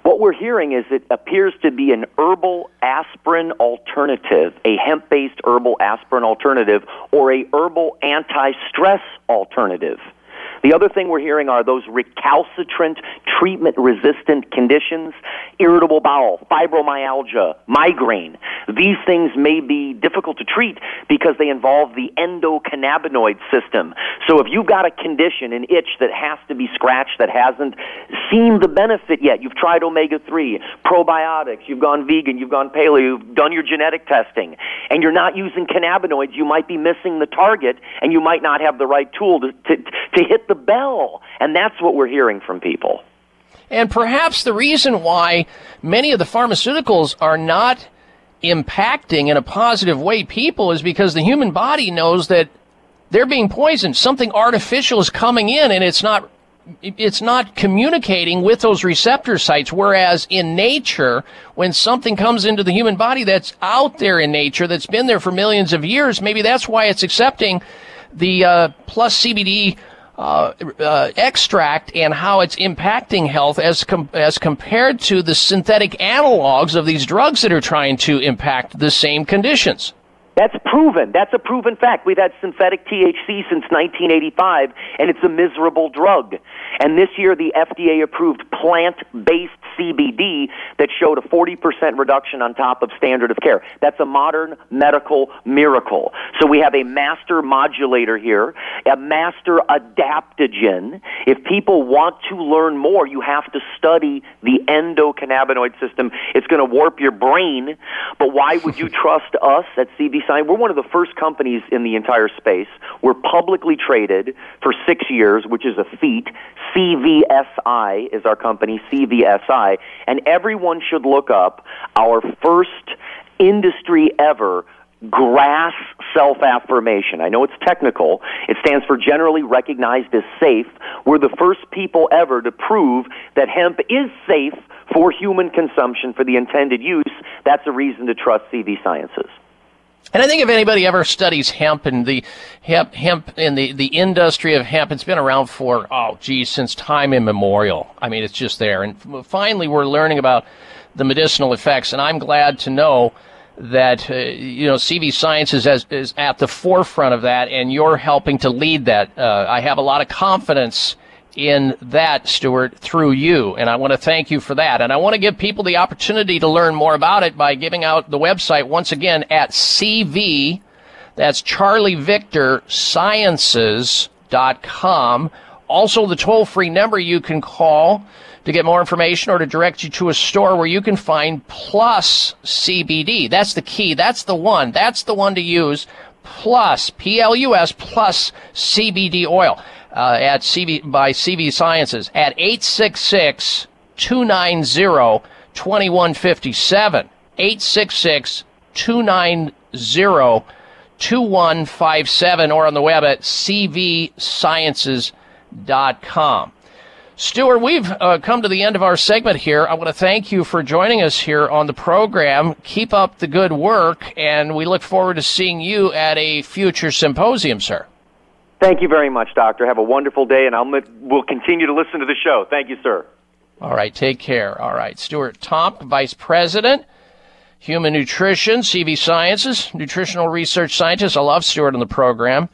What we're hearing is it appears to be an herbal aspirin alternative, a hemp based herbal aspirin alternative, or a herbal anti stress alternative. The other thing we're hearing are those recalcitrant, treatment resistant conditions, irritable bowel, fibromyalgia, migraine. These things may be difficult to treat because they involve the endocannabinoid system. So if you've got a condition, an itch that has to be scratched, that hasn't seen the benefit yet, you've tried omega 3, probiotics, you've gone vegan, you've gone paleo, you've done your genetic testing, and you're not using cannabinoids, you might be missing the target and you might not have the right tool to, to, to hit the bell. And that's what we're hearing from people. And perhaps the reason why many of the pharmaceuticals are not impacting in a positive way people is because the human body knows that they're being poisoned. Something artificial is coming in and it's not it's not communicating with those receptor sites. Whereas in nature, when something comes into the human body that's out there in nature, that's been there for millions of years, maybe that's why it's accepting the uh, plus CBD uh, uh, extract and how it's impacting health as com- as compared to the synthetic analogs of these drugs that are trying to impact the same conditions. That's proven. That's a proven fact. We've had synthetic THC since 1985, and it's a miserable drug. And this year, the FDA approved plant based CBD that showed a 40% reduction on top of standard of care. That's a modern medical miracle. So we have a master modulator here, a master adaptogen. If people want to learn more, you have to study the endocannabinoid system. It's going to warp your brain, but why would you trust us at CV Science? We're one of the first companies in the entire space. We're publicly traded for six years, which is a feat. CVSI is our company, CVSI, and everyone should look up our first industry ever GRAS self affirmation. I know it's technical. It stands for generally recognized as safe. We're the first people ever to prove that hemp is safe for human consumption for the intended use. That's a reason to trust CV Sciences. And I think if anybody ever studies hemp and the hemp, hemp in the, the industry of hemp, it's been around for, oh, geez, since time immemorial. I mean, it's just there. And finally, we're learning about the medicinal effects. And I'm glad to know that, uh, you know, CV Sciences is, is at the forefront of that, and you're helping to lead that. Uh, I have a lot of confidence in that, Stuart, through you. And I want to thank you for that. And I want to give people the opportunity to learn more about it by giving out the website once again at CV, that's Charlie Victor Sciences.com. Also, the toll free number you can call to get more information or to direct you to a store where you can find plus CBD. That's the key. That's the one. That's the one to use. Plus, P L U S, plus CBD oil uh, at CV by CV Sciences at 866 290 2157. 866 290 2157 or on the web at cvsciences.com. Stuart, we've uh, come to the end of our segment here. I want to thank you for joining us here on the program. Keep up the good work, and we look forward to seeing you at a future symposium, sir. Thank you very much, Doctor. Have a wonderful day, and I'll we'll continue to listen to the show. Thank you, sir. All right, take care. All right, Stuart Tomc, Vice President, Human Nutrition, CV Sciences, Nutritional Research Scientist. I love Stuart on the program.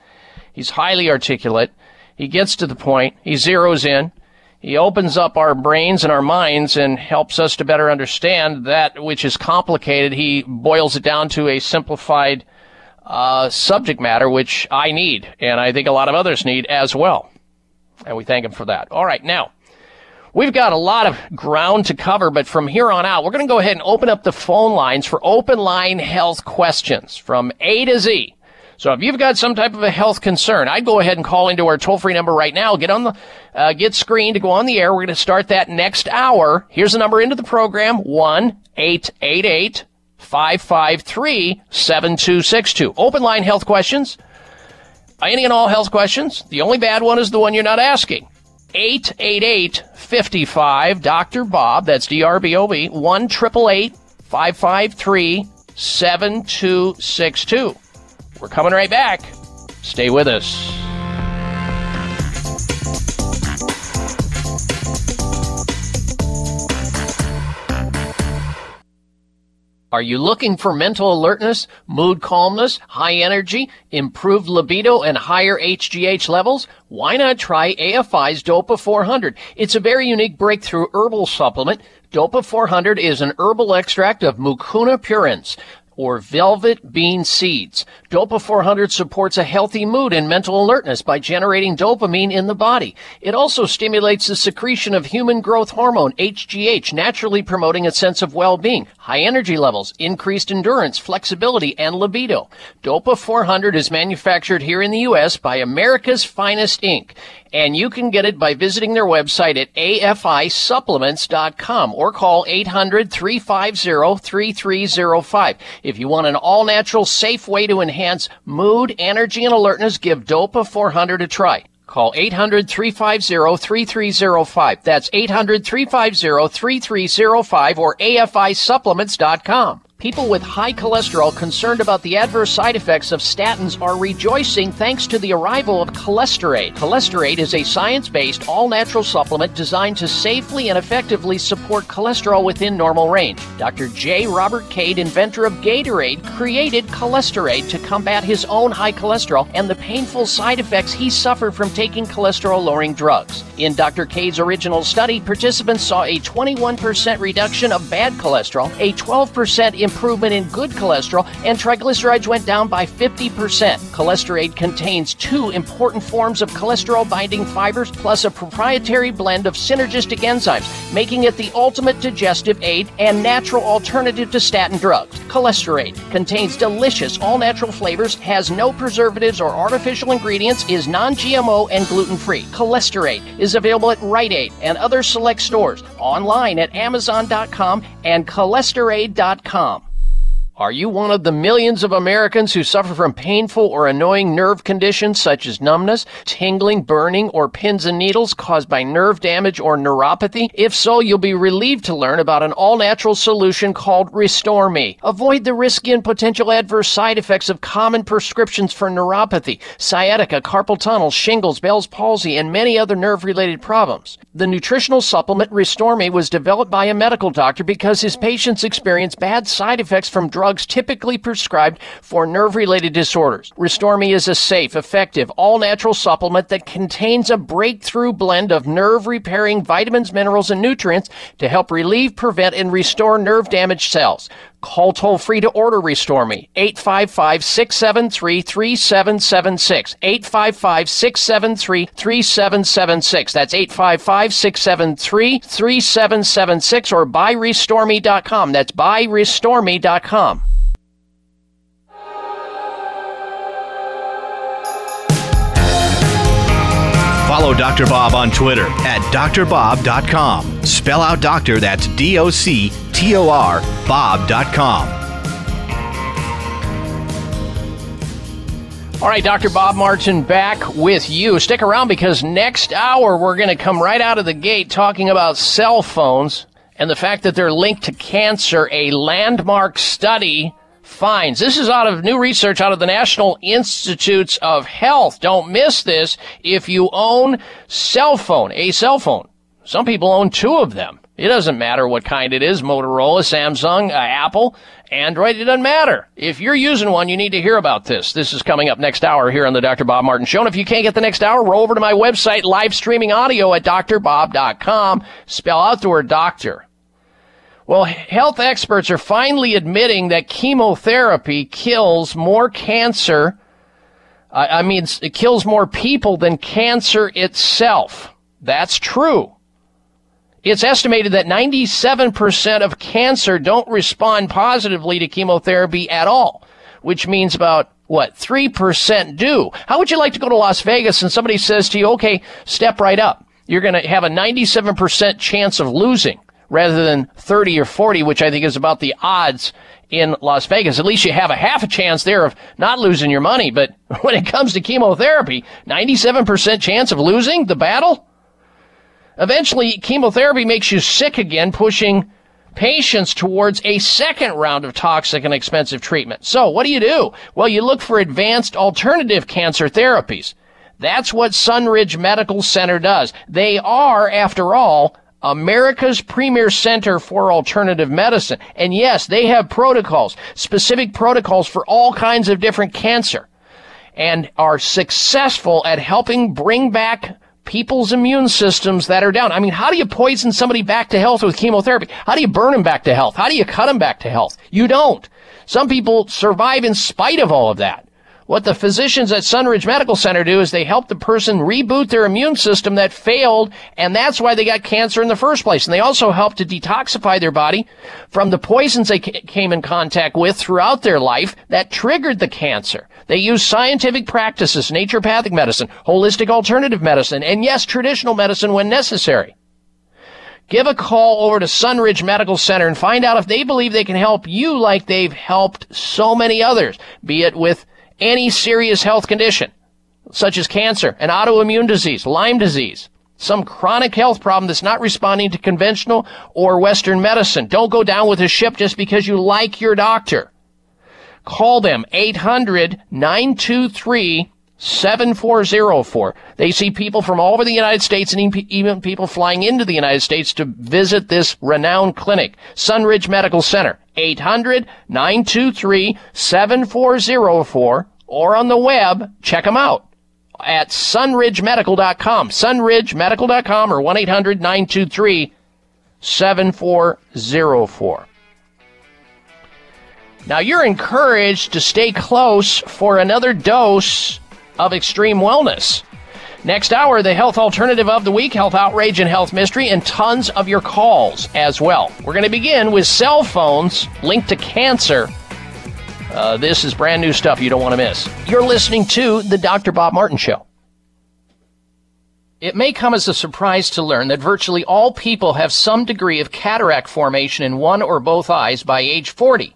He's highly articulate. He gets to the point. He zeroes in. He opens up our brains and our minds and helps us to better understand that which is complicated. He boils it down to a simplified uh, subject matter, which I need, and I think a lot of others need as well. And we thank him for that. All right, now We've got a lot of ground to cover, but from here on out, we're going to go ahead and open up the phone lines for open line health questions from A to Z. So if you've got some type of a health concern, I'd go ahead and call into our toll free number right now. Get on the, uh, get screened to go on the air. We're going to start that next hour. Here's the number into the program: one eight eight eight five five three seven two six two. Open line health questions. Any and all health questions. The only bad one is the one you're not asking. 888 55 Dr. Bob, that's D R B O B, 1 553 7262. We're coming right back. Stay with us. Are you looking for mental alertness, mood calmness, high energy, improved libido, and higher HGH levels? Why not try AFI's Dopa 400? It's a very unique breakthrough herbal supplement. Dopa 400 is an herbal extract of Mucuna pruriens, or velvet bean seeds. Dopa 400 supports a healthy mood and mental alertness by generating dopamine in the body. It also stimulates the secretion of human growth hormone, HGH, naturally promoting a sense of well-being, high energy levels, increased endurance, flexibility, and libido. Dopa 400 is manufactured here in the U.S. by America's Finest Inc and you can get it by visiting their website at afisupplements.com or call 800-350-3305. If you want an all-natural, safe way to enhance mood, energy, and alertness, give DOPA 400 a try. Call 800-350-3305. That's 800-350-3305 or afisupplements.com. People with high cholesterol concerned about the adverse side effects of statins are rejoicing thanks to the arrival of Cholesterade. Cholesterade is a science-based, all-natural supplement designed to safely and effectively support cholesterol within normal range. Dr. J. Robert Cade, inventor of Gatorade, created Cholesterade to combat his own high cholesterol and the painful side effects he suffered from taking cholesterol-lowering drugs. In Dr. Cade's original study, participants saw a 21% reduction of bad cholesterol, a 12% improvement in good cholesterol, and triglycerides went down by 50%. Cholesterade contains two important forms of cholesterol binding fibers plus a proprietary blend of synergistic enzymes, making it the ultimate digestive aid and natural alternative to statin drugs. Cholesterade contains delicious all natural flavors, has no preservatives or artificial ingredients, is non GMO and gluten free. Cholesterade is available at Rite Aid and other select stores, online at Amazon.com and cholesterade.com. Are you one of the millions of Americans who suffer from painful or annoying nerve conditions such as numbness, tingling, burning, or pins and needles caused by nerve damage or neuropathy? If so, you'll be relieved to learn about an all-natural solution called Restore Me. Avoid the risky and potential adverse side effects of common prescriptions for neuropathy, sciatica, carpal tunnel, shingles, Bell's palsy, and many other nerve-related problems. The nutritional supplement Restore Me was developed by a medical doctor because his patients experience bad side effects from drugs drugs typically prescribed for nerve related disorders. Restore Me is a safe, effective, all natural supplement that contains a breakthrough blend of nerve repairing vitamins, minerals, and nutrients to help relieve, prevent, and restore nerve damaged cells. Call toll free to order Restore Me. 855 673 3776. 855 673 3776. That's 855 673 3776 or buyrestoreme.com. That's buyrestoreme.com. Follow Dr. Bob on Twitter at drbob.com. Spell out doctor, that's D O C T O R, Bob.com. All right, Dr. Bob Martin back with you. Stick around because next hour we're going to come right out of the gate talking about cell phones and the fact that they're linked to cancer. A landmark study finds. This is out of new research out of the National Institutes of Health. Don't miss this if you own cell phone, a cell phone. Some people own two of them. It doesn't matter what kind it is, Motorola, Samsung, uh, Apple, Android, it doesn't matter. If you're using one, you need to hear about this. This is coming up next hour here on the Dr. Bob Martin Show. And if you can't get the next hour, roll over to my website, live streaming audio at drbob.com. Spell out the word doctor. Well, health experts are finally admitting that chemotherapy kills more cancer. I mean, it kills more people than cancer itself. That's true. It's estimated that 97% of cancer don't respond positively to chemotherapy at all, which means about what, 3% do. How would you like to go to Las Vegas and somebody says to you, okay, step right up. You're going to have a 97% chance of losing rather than 30 or 40, which I think is about the odds in Las Vegas. At least you have a half a chance there of not losing your money. But when it comes to chemotherapy, 97% chance of losing the battle? Eventually, chemotherapy makes you sick again, pushing patients towards a second round of toxic and expensive treatment. So what do you do? Well, you look for advanced alternative cancer therapies. That's what Sunridge Medical Center does. They are, after all, America's premier center for alternative medicine. And yes, they have protocols, specific protocols for all kinds of different cancer and are successful at helping bring back people's immune systems that are down. I mean, how do you poison somebody back to health with chemotherapy? How do you burn them back to health? How do you cut them back to health? You don't. Some people survive in spite of all of that. What the physicians at Sunridge Medical Center do is they help the person reboot their immune system that failed, and that's why they got cancer in the first place. And they also help to detoxify their body from the poisons they came in contact with throughout their life that triggered the cancer. They use scientific practices, naturopathic medicine, holistic alternative medicine, and yes, traditional medicine when necessary. Give a call over to Sunridge Medical Center and find out if they believe they can help you like they've helped so many others, be it with any serious health condition, such as cancer, an autoimmune disease, Lyme disease, some chronic health problem that's not responding to conventional or Western medicine. Don't go down with a ship just because you like your doctor. Call them 800 923 7404. They see people from all over the United States and even people flying into the United States to visit this renowned clinic, Sunridge Medical Center. 800 923 7404 or on the web, check them out at sunridgemedical.com, sunridgemedical.com or 1 800 923 7404. Now you're encouraged to stay close for another dose of extreme wellness. Next hour, the health alternative of the week, health outrage and health mystery, and tons of your calls as well. We're going to begin with cell phones linked to cancer. Uh, this is brand new stuff you don't want to miss. You're listening to The Dr. Bob Martin Show. It may come as a surprise to learn that virtually all people have some degree of cataract formation in one or both eyes by age 40.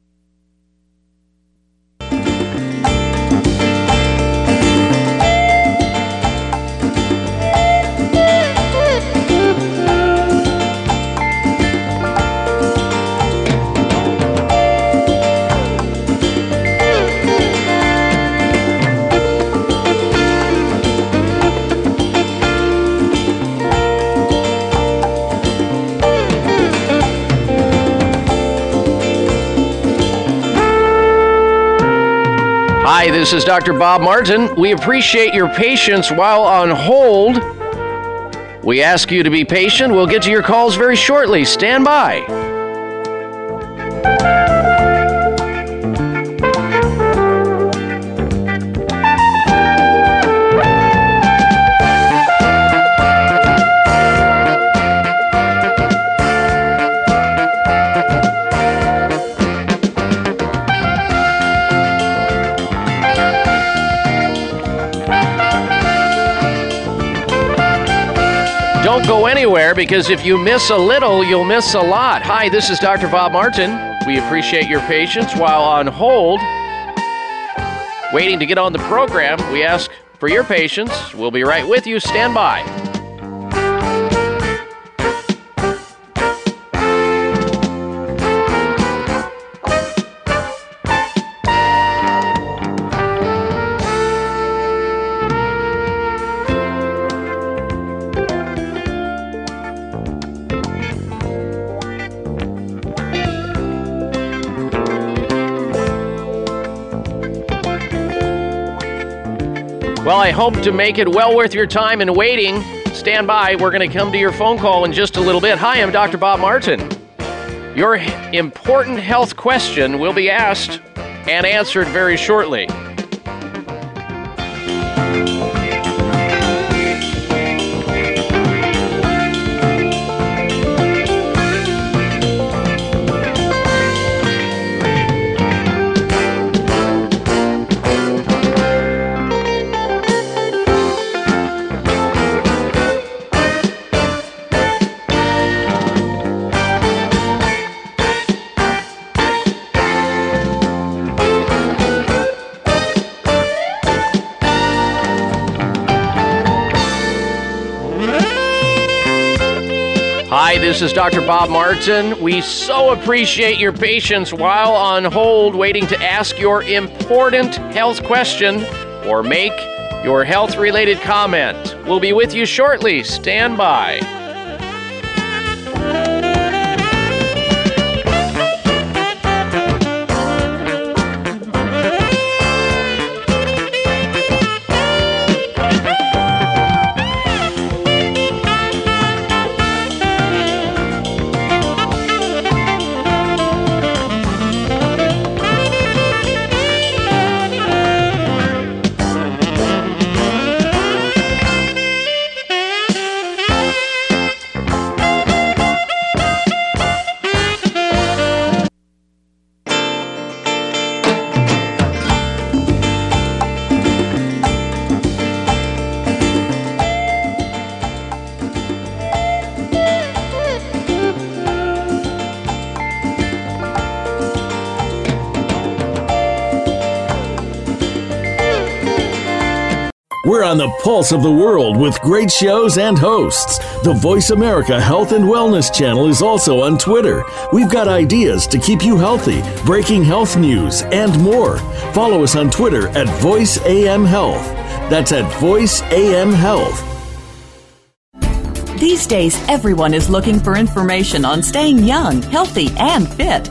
Hi, this is Dr. Bob Martin. We appreciate your patience while on hold. We ask you to be patient. We'll get to your calls very shortly. Stand by. Anywhere because if you miss a little, you'll miss a lot. Hi, this is Dr. Bob Martin. We appreciate your patience while on hold. Waiting to get on the program, we ask for your patience. We'll be right with you. Stand by. I hope to make it well worth your time and waiting. Stand by. We're going to come to your phone call in just a little bit. Hi, I'm Dr. Bob Martin. Your important health question will be asked and answered very shortly. This is Dr. Bob Martin. We so appreciate your patience while on hold waiting to ask your important health question or make your health related comment. We'll be with you shortly. Stand by. We're on the pulse of the world with great shows and hosts. The Voice America Health and Wellness channel is also on Twitter. We've got ideas to keep you healthy, breaking health news, and more. Follow us on Twitter at Voice AM Health. That's at Voice AM Health. These days, everyone is looking for information on staying young, healthy, and fit.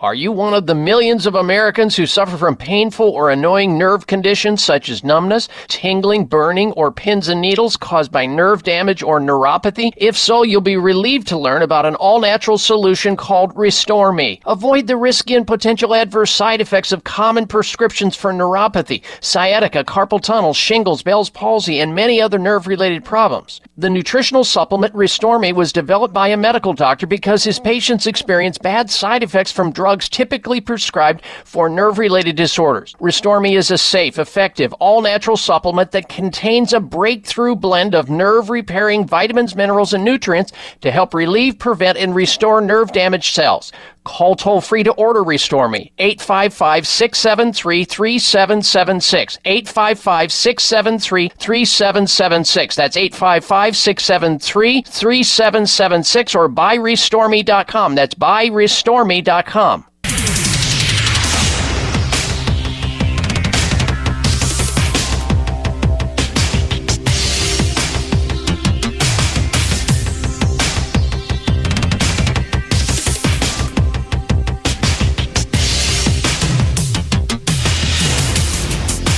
Are you one of the millions of Americans who suffer from painful or annoying nerve conditions such as numbness, tingling, burning, or pins and needles caused by nerve damage or neuropathy? If so, you'll be relieved to learn about an all natural solution called Restore Me. Avoid the risky and potential adverse side effects of common prescriptions for neuropathy, sciatica, carpal tunnel, shingles, Bell's palsy, and many other nerve related problems. The nutritional supplement Restore Me was developed by a medical doctor because his patients experience bad side effects from drugs drugs typically prescribed for nerve related disorders. Restore Me is a safe, effective, all natural supplement that contains a breakthrough blend of nerve repairing vitamins, minerals, and nutrients to help relieve, prevent, and restore nerve damaged cells. Call toll free to order Restore Me. 855 673 3776. 855 673 3776. That's 855 673 3776 or buyrestoreme.com. That's buyrestoreme.com.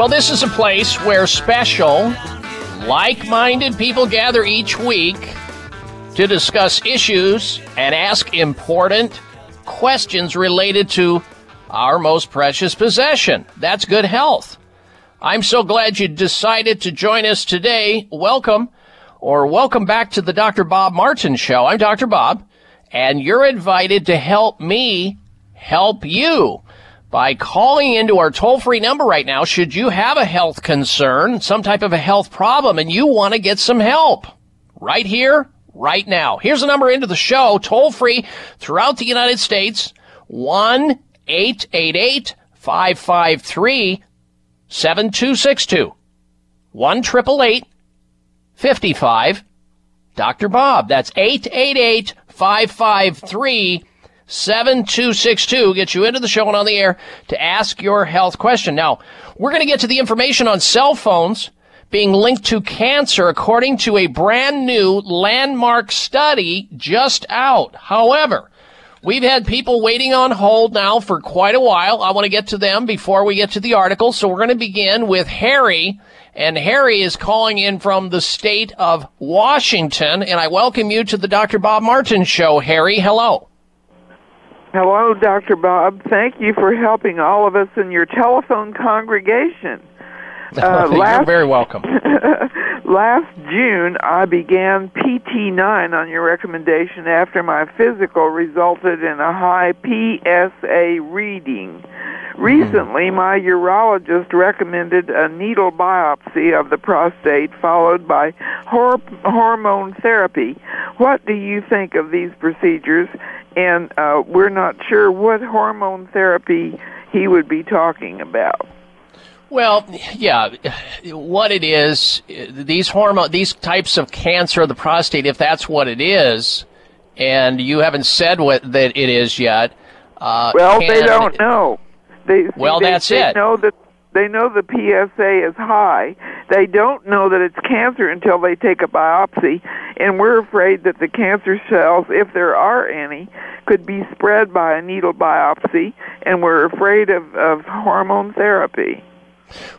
Well, this is a place where special, like minded people gather each week to discuss issues and ask important questions related to our most precious possession. That's good health. I'm so glad you decided to join us today. Welcome or welcome back to the Dr. Bob Martin Show. I'm Dr. Bob, and you're invited to help me help you by calling into our toll free number right now should you have a health concern, some type of a health problem, and you want to get some help. Right here, right now. Here's the number into the show, toll free throughout the United States 1 888 553 7262. 1 888 55 Dr. Bob. That's 888 553 7262 gets you into the show and on the air to ask your health question. Now, we're going to get to the information on cell phones being linked to cancer according to a brand new landmark study just out. However, we've had people waiting on hold now for quite a while. I want to get to them before we get to the article. So we're going to begin with Harry. And Harry is calling in from the state of Washington. And I welcome you to the Dr. Bob Martin Show. Harry, hello. Hello, Dr. Bob. Thank you for helping all of us in your telephone congregation. Uh, You're very welcome. last June, I began PT9 on your recommendation after my physical resulted in a high PSA reading. Recently, my urologist recommended a needle biopsy of the prostate followed by hor- hormone therapy. What do you think of these procedures? And uh, we're not sure what hormone therapy he would be talking about. Well, yeah, what it is, these hormone, these types of cancer of the prostate, if that's what it is, and you haven't said what that it is yet. Uh, Well, they don't know. They Well, they, that's they it. Know that they know the PSA is high. They don't know that it's cancer until they take a biopsy, and we're afraid that the cancer cells, if there are any, could be spread by a needle biopsy, and we're afraid of, of hormone therapy.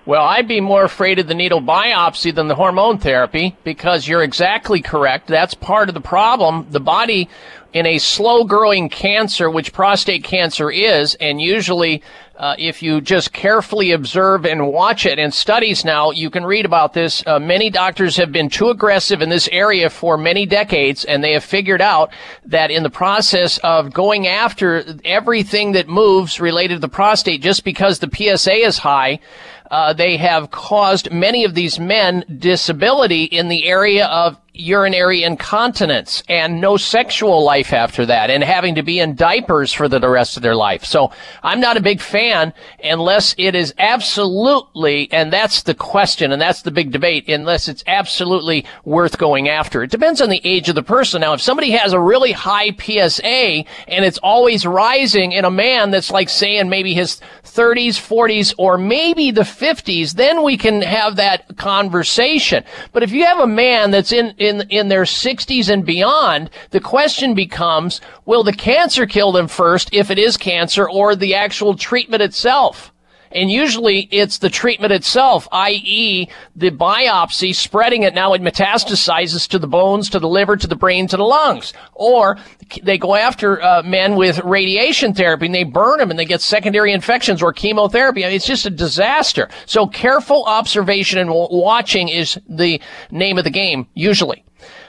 Well, I'd be more afraid of the needle biopsy than the hormone therapy because you're exactly correct. That's part of the problem. The body in a slow growing cancer, which prostate cancer is, and usually uh, if you just carefully observe and watch it, and studies now, you can read about this. Uh, many doctors have been too aggressive in this area for many decades, and they have figured out that in the process of going after everything that moves related to the prostate, just because the PSA is high, uh, they have caused many of these men disability in the area of urinary incontinence and no sexual life after that and having to be in diapers for the, rest of their life. So I'm not a big fan unless it is absolutely, and that's the question and that's the big debate, unless it's absolutely worth going after. It depends on the age of the person. Now, if somebody has a really high PSA and it's always rising in a man that's like saying maybe his 30s, 40s, or maybe the 50s, then we can have that conversation. But if you have a man that's in, in, in their 60s and beyond, the question becomes, will the cancer kill them first if it is cancer or the actual treatment itself? And usually it's the treatment itself, i.e. the biopsy spreading it. Now it metastasizes to the bones, to the liver, to the brain, to the lungs. Or they go after uh, men with radiation therapy and they burn them and they get secondary infections or chemotherapy. I mean, it's just a disaster. So careful observation and watching is the name of the game, usually.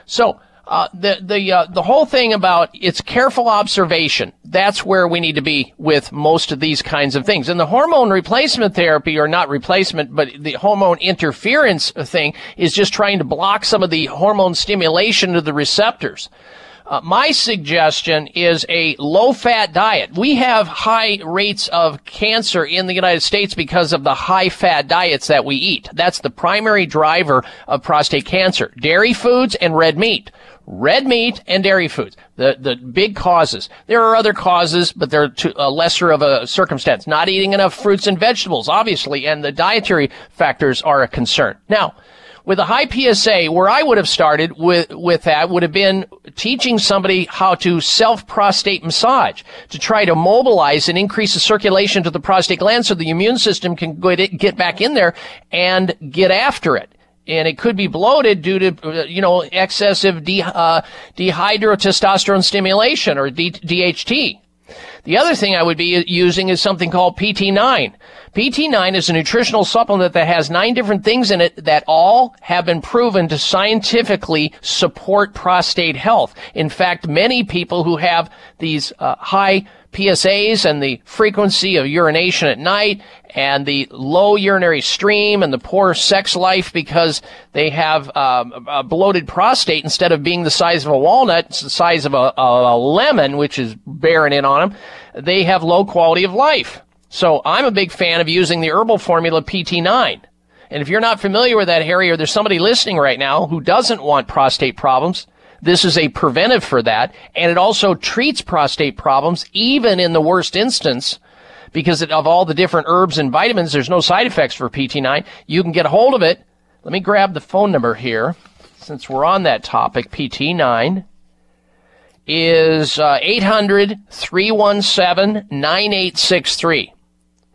So, uh, the the uh, the whole thing about it's careful observation. That's where we need to be with most of these kinds of things. And the hormone replacement therapy, or not replacement, but the hormone interference thing, is just trying to block some of the hormone stimulation of the receptors. Uh, my suggestion is a low fat diet. We have high rates of cancer in the United States because of the high fat diets that we eat. That's the primary driver of prostate cancer. Dairy foods and red meat red meat and dairy foods. The the big causes. There are other causes, but they're to a lesser of a circumstance. Not eating enough fruits and vegetables, obviously, and the dietary factors are a concern. Now, with a high PSA, where I would have started with, with that would have been teaching somebody how to self prostate massage to try to mobilize and increase the circulation to the prostate gland so the immune system can get back in there and get after it and it could be bloated due to you know excessive de- uh, dihydrotestosterone stimulation or D- DHT. The other thing I would be using is something called PT9. PT9 is a nutritional supplement that has nine different things in it that all have been proven to scientifically support prostate health. In fact, many people who have these uh, high PSAs and the frequency of urination at night and the low urinary stream and the poor sex life because they have um, a bloated prostate instead of being the size of a walnut, it's the size of a, a lemon, which is bearing in on them. They have low quality of life. So I'm a big fan of using the herbal formula PT9. And if you're not familiar with that, Harry, or there's somebody listening right now who doesn't want prostate problems, this is a preventive for that, and it also treats prostate problems even in the worst instance because of all the different herbs and vitamins. There's no side effects for PT9. You can get a hold of it. Let me grab the phone number here since we're on that topic. PT9 is uh, 800 317 9863.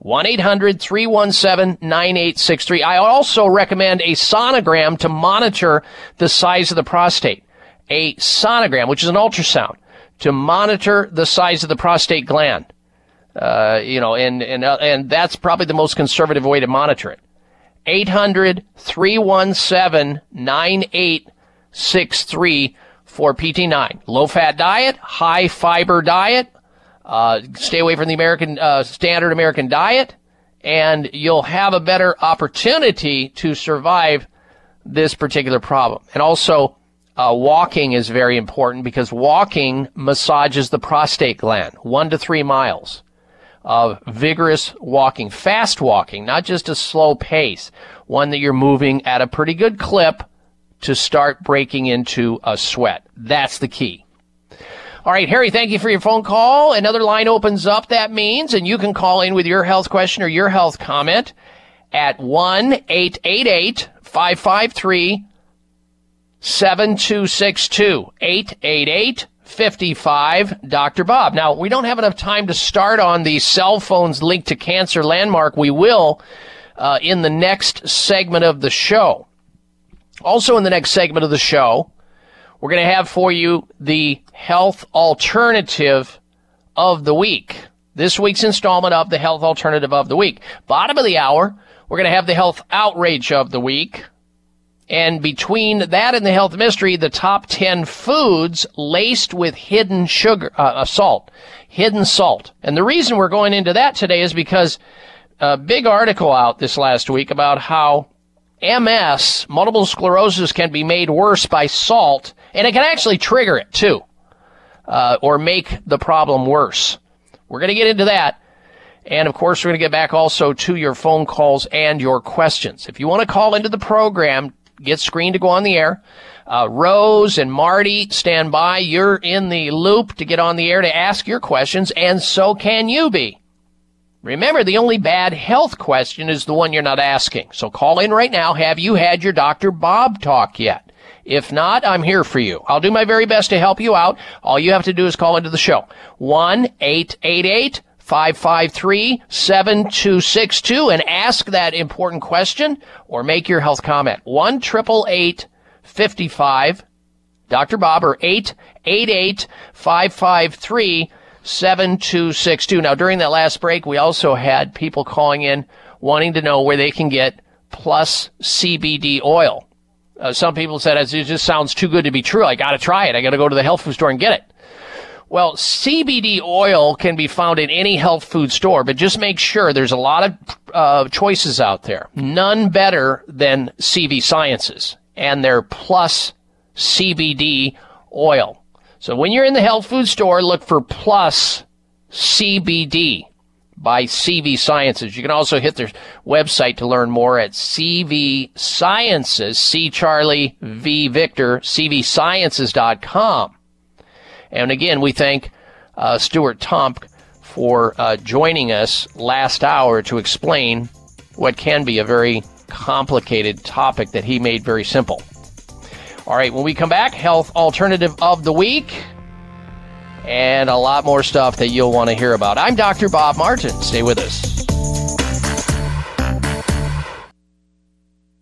1-800-317-9863. I also recommend a sonogram to monitor the size of the prostate a sonogram, which is an ultrasound, to monitor the size of the prostate gland. Uh, you know, and and uh, and that's probably the most conservative way to monitor it. 800-317-9863 for PT9. Low fat diet, high fiber diet, uh, stay away from the American uh, standard American diet, and you'll have a better opportunity to survive this particular problem. And also, uh, walking is very important because walking massages the prostate gland, one to three miles of vigorous walking, fast walking, not just a slow pace, one that you're moving at a pretty good clip to start breaking into a sweat. That's the key. All right, Harry, thank you for your phone call. Another line opens up, that means, and you can call in with your health question or your health comment at 1 888 553 7262 888 55 Dr. Bob. Now, we don't have enough time to start on the cell phones linked to cancer landmark. We will uh, in the next segment of the show. Also, in the next segment of the show, we're going to have for you the health alternative of the week. This week's installment of the health alternative of the week. Bottom of the hour, we're going to have the health outrage of the week. And between that and the health mystery, the top 10 foods laced with hidden sugar, uh, uh, salt, hidden salt. And the reason we're going into that today is because a big article out this last week about how MS, multiple sclerosis, can be made worse by salt, and it can actually trigger it too, uh, or make the problem worse. We're going to get into that. And of course, we're going to get back also to your phone calls and your questions. If you want to call into the program, get screened to go on the air. Uh, Rose and Marty, stand by. You're in the loop to get on the air to ask your questions, and so can you be. Remember, the only bad health question is the one you're not asking. So call in right now. Have you had your Dr. Bob talk yet? If not, I'm here for you. I'll do my very best to help you out. All you have to do is call into the show. 1-888 553 7262 and ask that important question or make your health comment. 1 55 Dr. Bob or 888 553 7262. Now, during that last break, we also had people calling in wanting to know where they can get plus CBD oil. Uh, some people said as it just sounds too good to be true. I got to try it. I got to go to the health food store and get it. Well, CBD oil can be found in any health food store, but just make sure there's a lot of uh, choices out there. None better than CV Sciences and their plus CBD oil. So when you're in the health food store, look for plus CBD by CV Sciences. You can also hit their website to learn more at CV Sciences, C Charlie V Victor, CVSciences.com. And again, we thank uh, Stuart Tomc for uh, joining us last hour to explain what can be a very complicated topic that he made very simple. All right, when we come back, health alternative of the week and a lot more stuff that you'll want to hear about. I'm Dr. Bob Martin. Stay with us.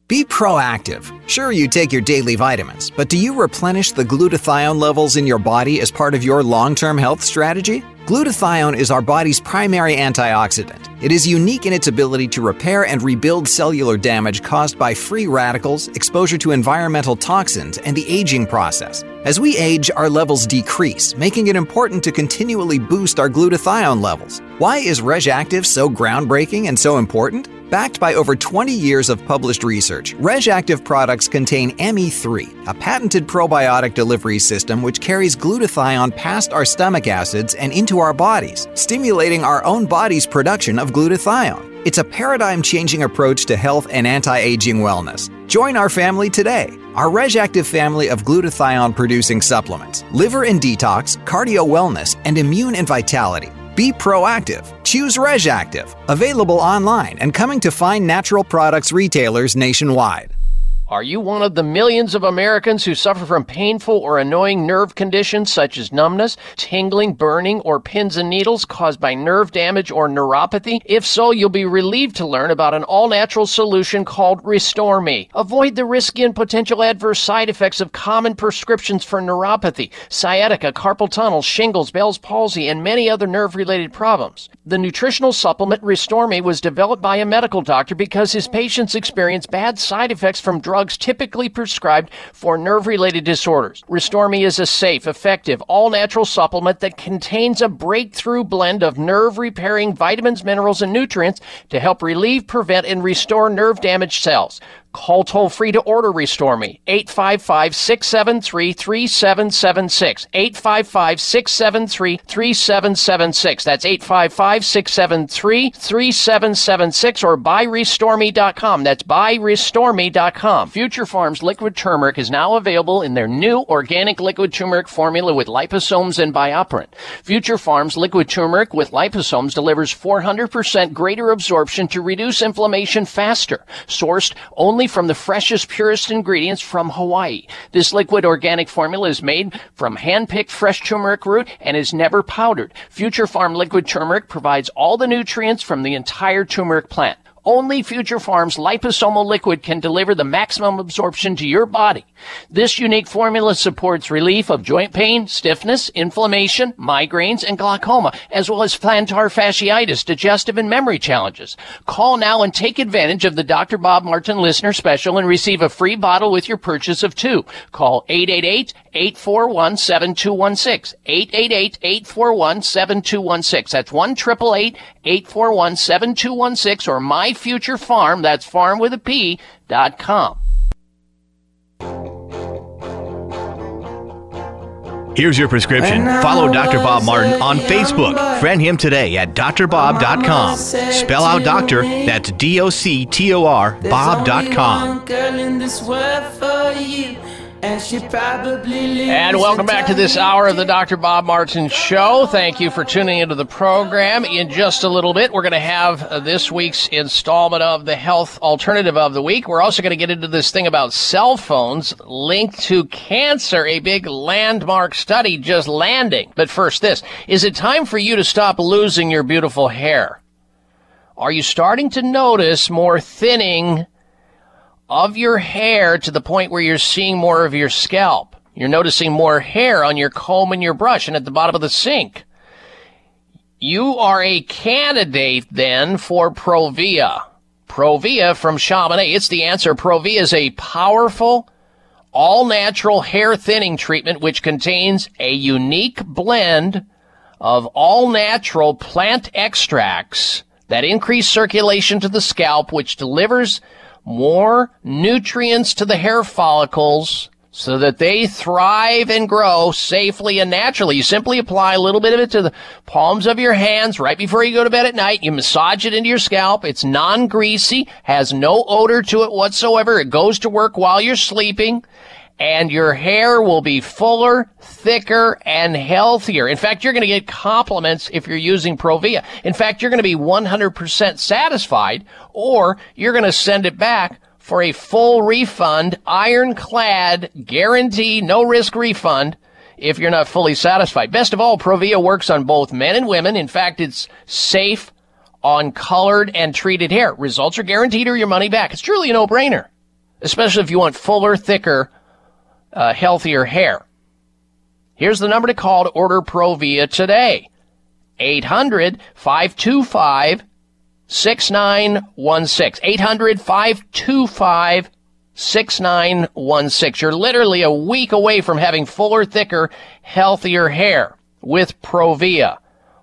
Be proactive. Sure, you take your daily vitamins, but do you replenish the glutathione levels in your body as part of your long term health strategy? Glutathione is our body's primary antioxidant. It is unique in its ability to repair and rebuild cellular damage caused by free radicals, exposure to environmental toxins, and the aging process. As we age, our levels decrease, making it important to continually boost our glutathione levels. Why is RegActiv so groundbreaking and so important? Backed by over 20 years of published research, RegActiv products contain ME3, a patented probiotic delivery system which carries glutathione past our stomach acids and into our bodies, stimulating our own body's production of glutathione. It's a paradigm changing approach to health and anti aging wellness. Join our family today. Our RegActiv family of glutathione producing supplements, liver and detox, cardio wellness, and immune and vitality. Be proactive. Choose RegActiv. Available online and coming to fine natural products retailers nationwide. Are you one of the millions of Americans who suffer from painful or annoying nerve conditions such as numbness, tingling, burning, or pins and needles caused by nerve damage or neuropathy? If so, you'll be relieved to learn about an all natural solution called Restore Me. Avoid the risky and potential adverse side effects of common prescriptions for neuropathy, sciatica, carpal tunnel, shingles, Bell's palsy, and many other nerve related problems. The nutritional supplement Restore Me was developed by a medical doctor because his patients experience bad side effects from drugs drugs typically prescribed for nerve related disorders. Restore Me is a safe, effective, all natural supplement that contains a breakthrough blend of nerve repairing vitamins, minerals, and nutrients to help relieve, prevent, and restore nerve damaged cells. Call toll free to order Restore Me. 855 673 3776. 855 673 3776. That's 855 673 3776 or buyrestoreme.com. That's buyrestoreme.com. Future Pharm's liquid turmeric is now available in their new organic liquid turmeric formula with liposomes and BioPerine. Future Pharm's liquid turmeric with liposomes delivers 400% greater absorption to reduce inflammation faster. Sourced only from the freshest, purest ingredients from Hawaii. This liquid organic formula is made from hand-picked fresh turmeric root and is never powdered. Future Pharm liquid turmeric provides all the nutrients from the entire turmeric plant. Only Future Pharm's liposomal liquid can deliver the maximum absorption to your body. This unique formula supports relief of joint pain, stiffness, inflammation, migraines, and glaucoma, as well as plantar fasciitis, digestive and memory challenges. Call now and take advantage of the Dr. Bob Martin listener special and receive a free bottle with your purchase of two. Call 888-841-7216. 888-841-7216. That's 1 841 7216 or my Future Pharm, that's pharm with a P, dot com. Here's your prescription. Follow Dr. Bob Martin on Facebook. Friend him today at doctorbob.com. Spell out doctor, that's D O C T O R, bob.com. girl in this world for you, and she probably And welcome back to this hour of the Dr. Bob Martin Show. Thank you for tuning into the program. In just a little bit, we're going to have uh, this week's installment of the Health Alternative of the Week. We're also going to get into this thing about cell phones linked to cancer, a big landmark study just landing. But first, this is it time for you to stop losing your beautiful hair? Are you starting to notice more thinning of your hair to the point where you're seeing more of your scalp. You're noticing more hair on your comb and your brush and at the bottom of the sink. You are a candidate then for Provia. Provia from Chamonix. It's the answer. Provia is a powerful, all natural hair thinning treatment which contains a unique blend of all natural plant extracts that increase circulation to the scalp, which delivers more nutrients to the hair follicles so that they thrive and grow safely and naturally. You simply apply a little bit of it to the palms of your hands right before you go to bed at night. You massage it into your scalp. It's non-greasy, has no odor to it whatsoever. It goes to work while you're sleeping and your hair will be fuller, thicker, and healthier. In fact, you're going to get compliments if you're using Provia. In fact, you're going to be 100% satisfied, or you're going to send it back for a full refund, ironclad, guarantee, no risk refund if you're not fully satisfied. Best of all, Provia works on both men and women. In fact, it's safe on colored and treated hair. Results are guaranteed or your money back. It's truly a no-brainer, especially if you want fuller, thicker, uh, healthier hair. Here's the number to call to order Provia today. 800 525 6916. 800 525 6916. You're literally a week away from having fuller, thicker, healthier hair with Provia.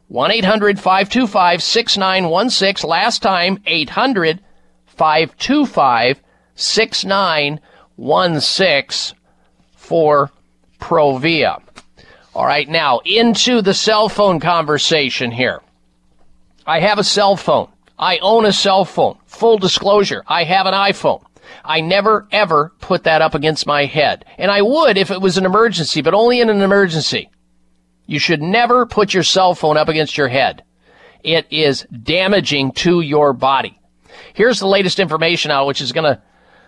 1 800 525 6916. Last time, 800 525 6916 for Provia. All right, now into the cell phone conversation here. I have a cell phone. I own a cell phone. Full disclosure, I have an iPhone. I never ever put that up against my head. And I would if it was an emergency, but only in an emergency. You should never put your cell phone up against your head. It is damaging to your body. Here's the latest information out, which is going to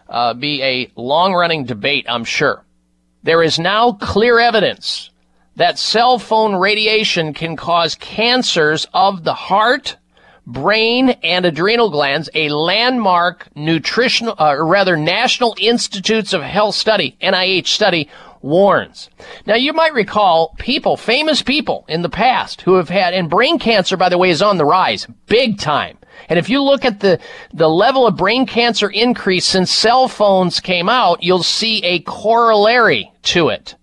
uh, be a long running debate, I'm sure. There is now clear evidence that cell phone radiation can cause cancers of the heart, brain, and adrenal glands, a landmark nutritional, uh, or rather National Institutes of Health study, NIH study, warns. Now you might recall people, famous people in the past who have had, and brain cancer, by the way, is on the rise, big time. And if you look at the, the level of brain cancer increase since cell phones came out, you'll see a corollary to it.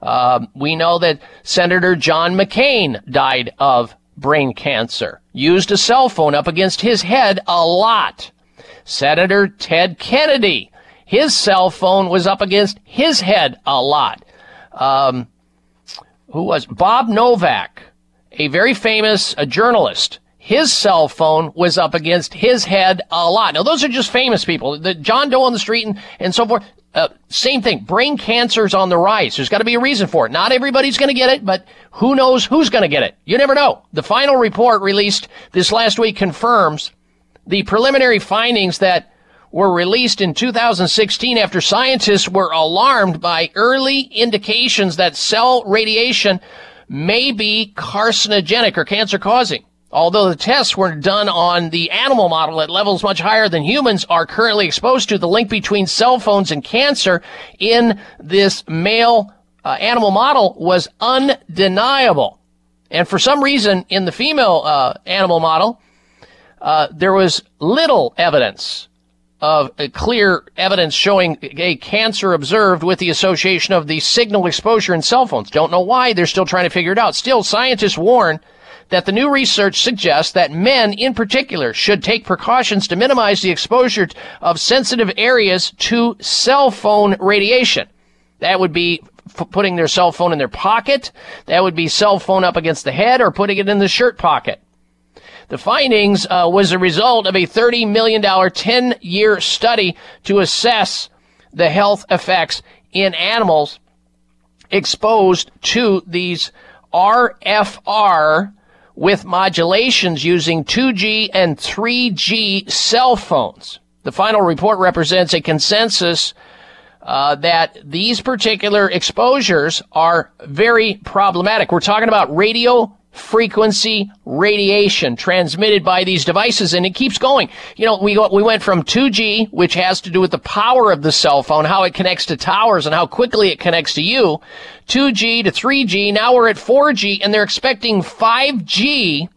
Um, we know that Senator John McCain died of brain cancer, used a cell phone up against his head a lot. Senator Ted Kennedy, his cell phone was up against his head a lot. Um, who was Bob Novak, a very famous a journalist. His cell phone was up against his head a lot. Now, those are just famous people. The John Doe on the street and, and so forth. Uh, same thing. Brain cancer's on the rise. There's got to be a reason for it. Not everybody's going to get it, but who knows who's going to get it? You never know. The final report released this last week confirms the preliminary findings that were released in 2016 after scientists were alarmed by early indications that cell radiation may be carcinogenic or cancer causing. Although the tests were done on the animal model at levels much higher than humans are currently exposed to, the link between cell phones and cancer in this male uh, animal model was undeniable. And for some reason, in the female uh, animal model, uh, there was little evidence of clear evidence showing a cancer observed with the association of the signal exposure in cell phones. Don't know why. They're still trying to figure it out. Still, scientists warn that the new research suggests that men in particular should take precautions to minimize the exposure of sensitive areas to cell phone radiation. That would be f- putting their cell phone in their pocket. That would be cell phone up against the head or putting it in the shirt pocket. The findings uh, was a result of a $30 million 10 year study to assess the health effects in animals exposed to these RFR with modulations using 2G and 3G cell phones. The final report represents a consensus uh, that these particular exposures are very problematic. We're talking about radio frequency radiation transmitted by these devices and it keeps going. You know, we go, we went from 2G, which has to do with the power of the cell phone, how it connects to towers and how quickly it connects to you, 2G to 3G. Now we're at 4G and they're expecting 5G,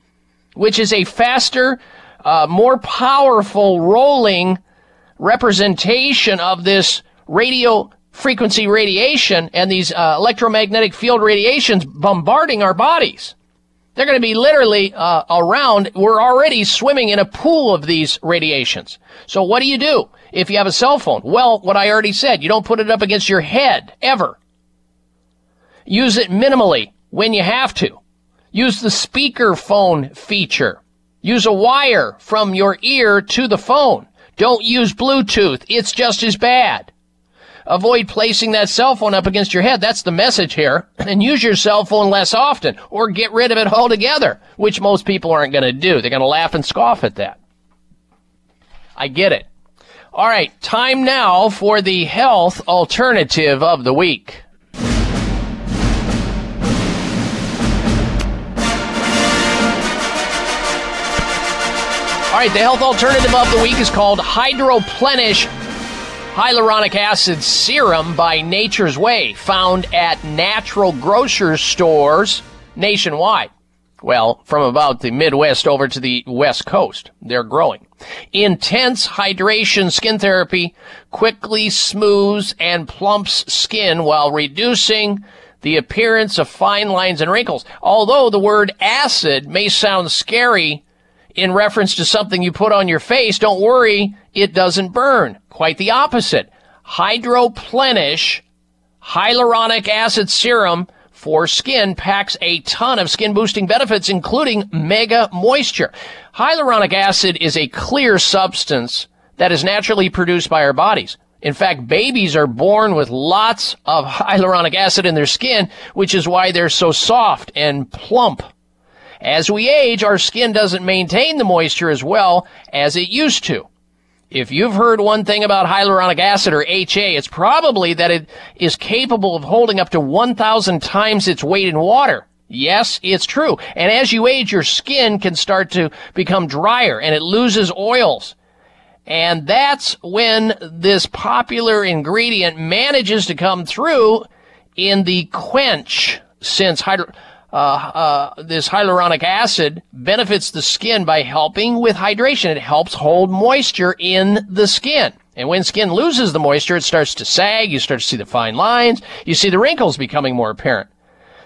which is a faster, uh, more powerful rolling representation of this radio frequency radiation and these uh, electromagnetic field radiations bombarding our bodies. They're going to be literally uh, around. We're already swimming in a pool of these radiations. So what do you do if you have a cell phone? Well, what I already said, you don't put it up against your head ever. Use it minimally when you have to. Use the speaker phone feature. Use a wire from your ear to the phone. Don't use Bluetooth. It's just as bad. Avoid placing that cell phone up against your head. That's the message here. And use your cell phone less often or get rid of it altogether, which most people aren't going to do. They're going to laugh and scoff at that. I get it. All right, time now for the health alternative of the week. All right, the health alternative of the week is called Hydroplenish hyaluronic acid serum by Nature's Way, found at natural grocery stores nationwide. Well, from about the Midwest over to the West Coast. They're growing. Intense hydration skin therapy quickly smooths and plumps skin while reducing the appearance of fine lines and wrinkles. Although the word acid may sound scary in reference to something you put on your face, don't worry, it doesn't burn. Quite the opposite. Hydroplenish hyaluronic acid serum for skin packs a ton of skin boosting benefits, including mega moisture. Hyaluronic acid is a clear substance that is naturally produced by our bodies. In fact, babies are born with lots of hyaluronic acid in their skin, which is why they're so soft and plump. As we age, our skin doesn't maintain the moisture as well as it used to. If you've heard one thing about hyaluronic acid or HA, it's probably that it is capable of holding up to 1,000 times its weight in water. Yes, it's true. And as you age, your skin can start to become drier and it loses oils. And that's when this popular ingredient manages to come through in the quench since hydro- uh, uh, this hyaluronic acid benefits the skin by helping with hydration. It helps hold moisture in the skin. And when skin loses the moisture, it starts to sag. You start to see the fine lines. You see the wrinkles becoming more apparent.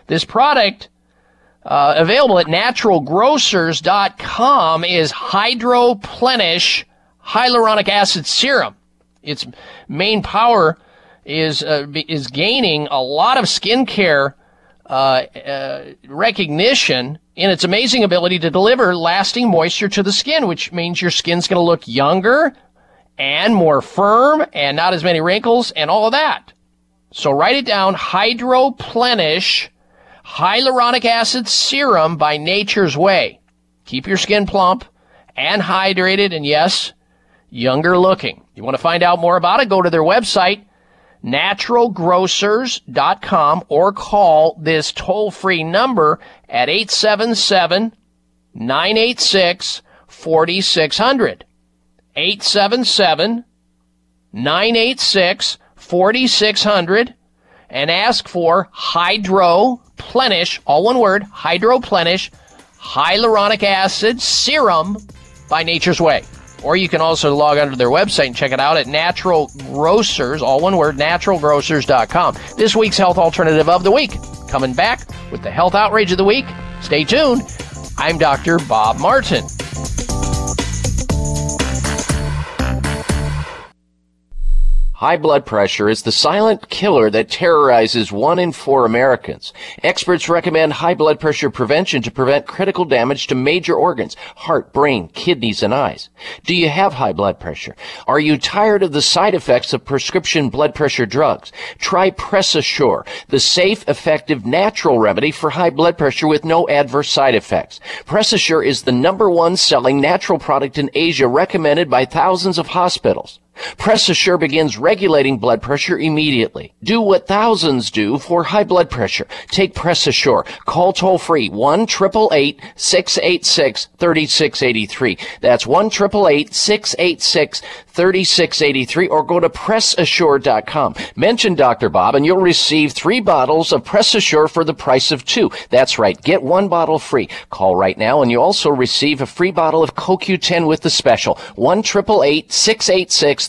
This product, uh, available at naturalgrocers.com is Hydroplenish Hyaluronic Acid Serum. Its main power is, uh, is gaining a lot of skincare uh, uh, recognition in its amazing ability to deliver lasting moisture to the skin, which means your skin's going to look younger and more firm and not as many wrinkles and all of that. So write it down. Hydroplenish hyaluronic acid serum by Nature's Way. Keep your skin plump and hydrated and yes, younger looking. You want to find out more about it? Go to their website, naturalgrocers.com or call this toll free number at 877 986 4600. 877 986 4600 and ask for Hydroplenish, all one word, Hydroplenish hyaluronic acid serum by Nature's Way. Or you can also log onto their website and check it out at Natural Grocers, all one word, naturalgrocers.com. This week's health alternative of the week. Coming back with the health outrage of the week. Stay tuned. I'm Dr. Bob Martin. High blood pressure is the silent killer that terrorizes one in four Americans. Experts recommend high blood pressure prevention to prevent critical damage to major organs, heart, brain, kidneys, and eyes. Do you have high blood pressure? Are you tired of the side effects of prescription blood pressure drugs? Try PressAssure, the safe, effective, natural remedy for high blood pressure with no adverse side effects. PressAssure is the number one selling natural product in Asia recommended by thousands of hospitals. PressAssure begins regulating blood pressure immediately. Do what thousands do for high blood pressure. Take PressAssure. Call toll free 1 686 3683. That's 1 686 3683 or go to PressAssure.com. Mention Dr. Bob and you'll receive three bottles of PressAssure for the price of two. That's right. Get one bottle free. Call right now and you also receive a free bottle of CoQ10 with the special. 1 686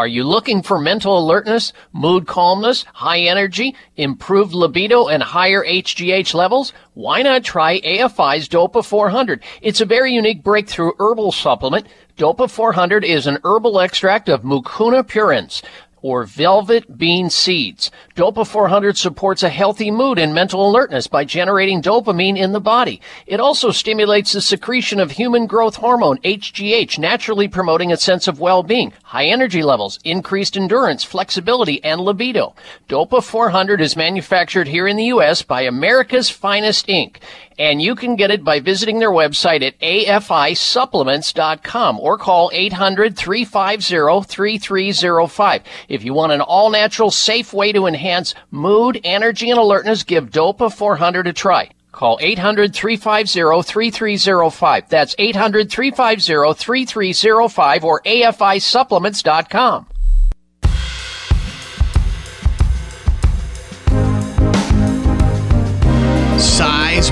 Are you looking for mental alertness, mood calmness, high energy, improved libido, and higher HGH levels? Why not try AFI's Dopa 400? It's a very unique breakthrough herbal supplement. Dopa 400 is an herbal extract of Mucuna pruriens or velvet bean seeds. Dopa 400 supports a healthy mood and mental alertness by generating dopamine in the body. It also stimulates the secretion of human growth hormone, HGH, naturally promoting a sense of well-being, high energy levels, increased endurance, flexibility, and libido. Dopa 400 is manufactured here in the U.S. by America's Finest Inc and you can get it by visiting their website at afisupplements.com or call 800-350-3305. If you want an all-natural, safe way to enhance mood, energy, and alertness, give Dopa 400 a try. Call 800-350-3305. That's 800-350-3305 or afisupplements.com.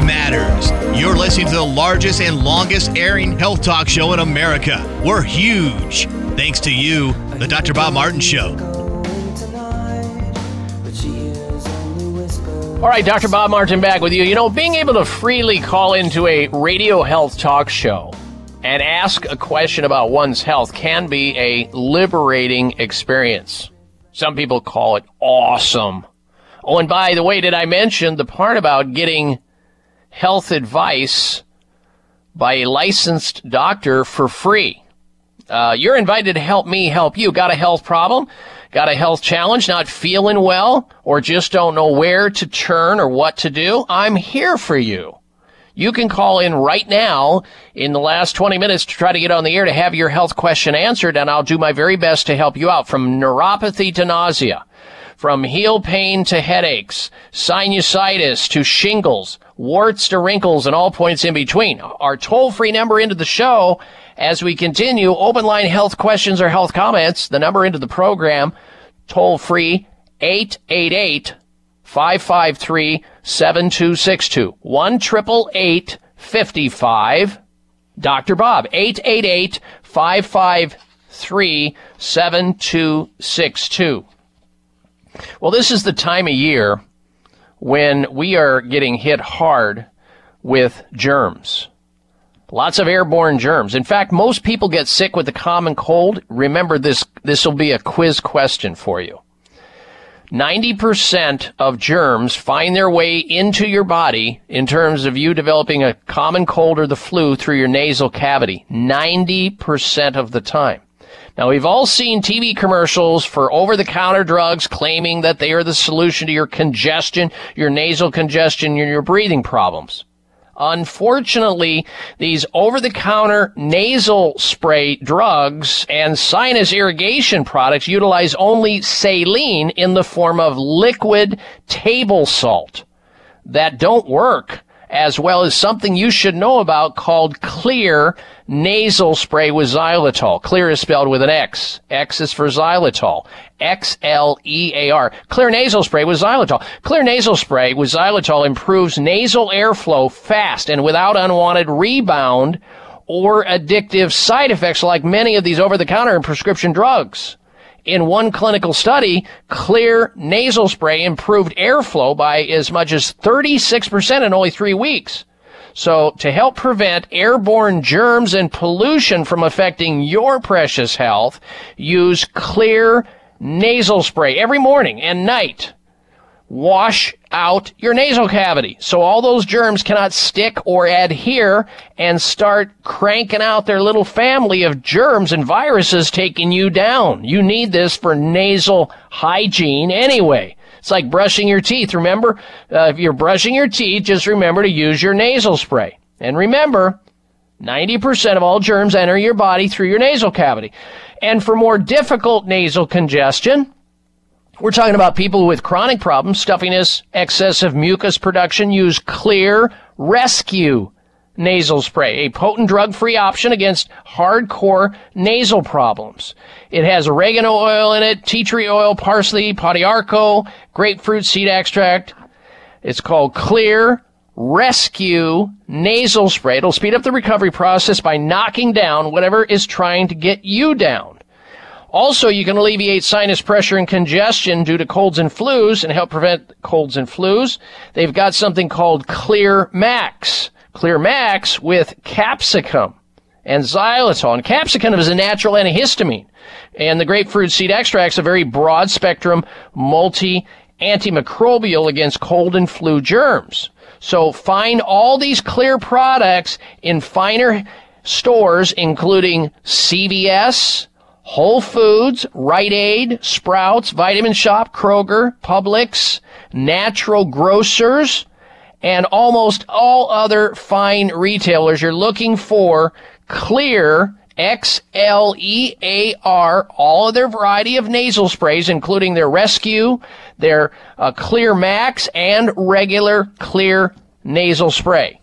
matters. You're listening to the largest and longest airing health talk show in America. We're huge. Thanks to you, the Dr. Bob Martin Show. All right, Dr. Bob Martin back with you. You know, being able to freely call into a radio health talk show and ask a question about one's health can be a liberating experience. Some people call it awesome. Oh, and by the way, did I mention the part about getting health advice by a licensed doctor for free? Uh, you're invited to help me help you. Got a health problem? Got a health challenge? Not feeling well? Or just don't know where to turn or what to do? I'm here for you. You can call in right now in the last 20 minutes to try to get on the air to have your health question answered, and I'll do my very best to help you out from neuropathy to nausea from heel pain to headaches, sinusitis to shingles, warts to wrinkles, and all points in between. Our toll free number into the show as we continue open line health questions or health comments. The number into the program, toll free 888 553 7262. 1 55 Dr. Bob 888 553 7262. Well, this is the time of year when we are getting hit hard with germs. Lots of airborne germs. In fact, most people get sick with the common cold. Remember this, this will be a quiz question for you. 90% of germs find their way into your body in terms of you developing a common cold or the flu through your nasal cavity. 90% of the time. Now, we've all seen TV commercials for over the counter drugs claiming that they are the solution to your congestion, your nasal congestion, and your breathing problems. Unfortunately, these over-the-counter nasal spray drugs and sinus irrigation products utilize only saline in the form of liquid table salt that don't work as well as something you should know about called Xlear nasal spray with xylitol. Xlear is spelled with an X. X is for xylitol. X-L-E-A-R. Xlear nasal spray with xylitol. Xlear nasal spray with xylitol improves nasal airflow fast and without unwanted rebound or addictive side effects like many of these over-the-counter and prescription drugs. In one clinical study, Xlear nasal spray improved airflow by as much as 36% in only three weeks. So to help prevent airborne germs and pollution from affecting your precious health, use Xlear nasal spray every morning and night wash out your nasal cavity so all those germs cannot stick or adhere and start cranking out their little family of germs and viruses taking you down. You need this for nasal hygiene anyway. It's like brushing your teeth. Remember, uh, if you're brushing your teeth, just remember to use your nasal spray. And remember, 90% of all germs enter your body through your nasal cavity. And for more difficult nasal congestion, we're talking about people with chronic problems, stuffiness, excessive mucus production. Use Xlear Rescue nasal spray, a potent drug-free option against hardcore nasal problems. It has oregano oil in it, tea tree oil, parsley, pau d'arco, grapefruit seed extract. It's called Xlear Rescue nasal spray. It'll speed up the recovery process by knocking down whatever is trying to get you down. Also, you can alleviate sinus pressure and congestion due to colds and flus and help prevent colds and flus. They've got something called Xlear Max. Xlear Max with capsicum and xylitol. And capsicum is a natural antihistamine. And the grapefruit seed extract is a very broad spectrum multi antimicrobial against cold and flu germs. So find all these Xlear products in finer stores, including CVS, Whole Foods, Rite Aid, Sprouts, Vitamin Shoppe, Kroger, Publix, Natural Grocers, and almost all other fine retailers. You're looking for Xlear X-L-E-A-R, all of their variety of nasal sprays, including their Rescue, their uh, Xlear Max, and regular Xlear nasal spray.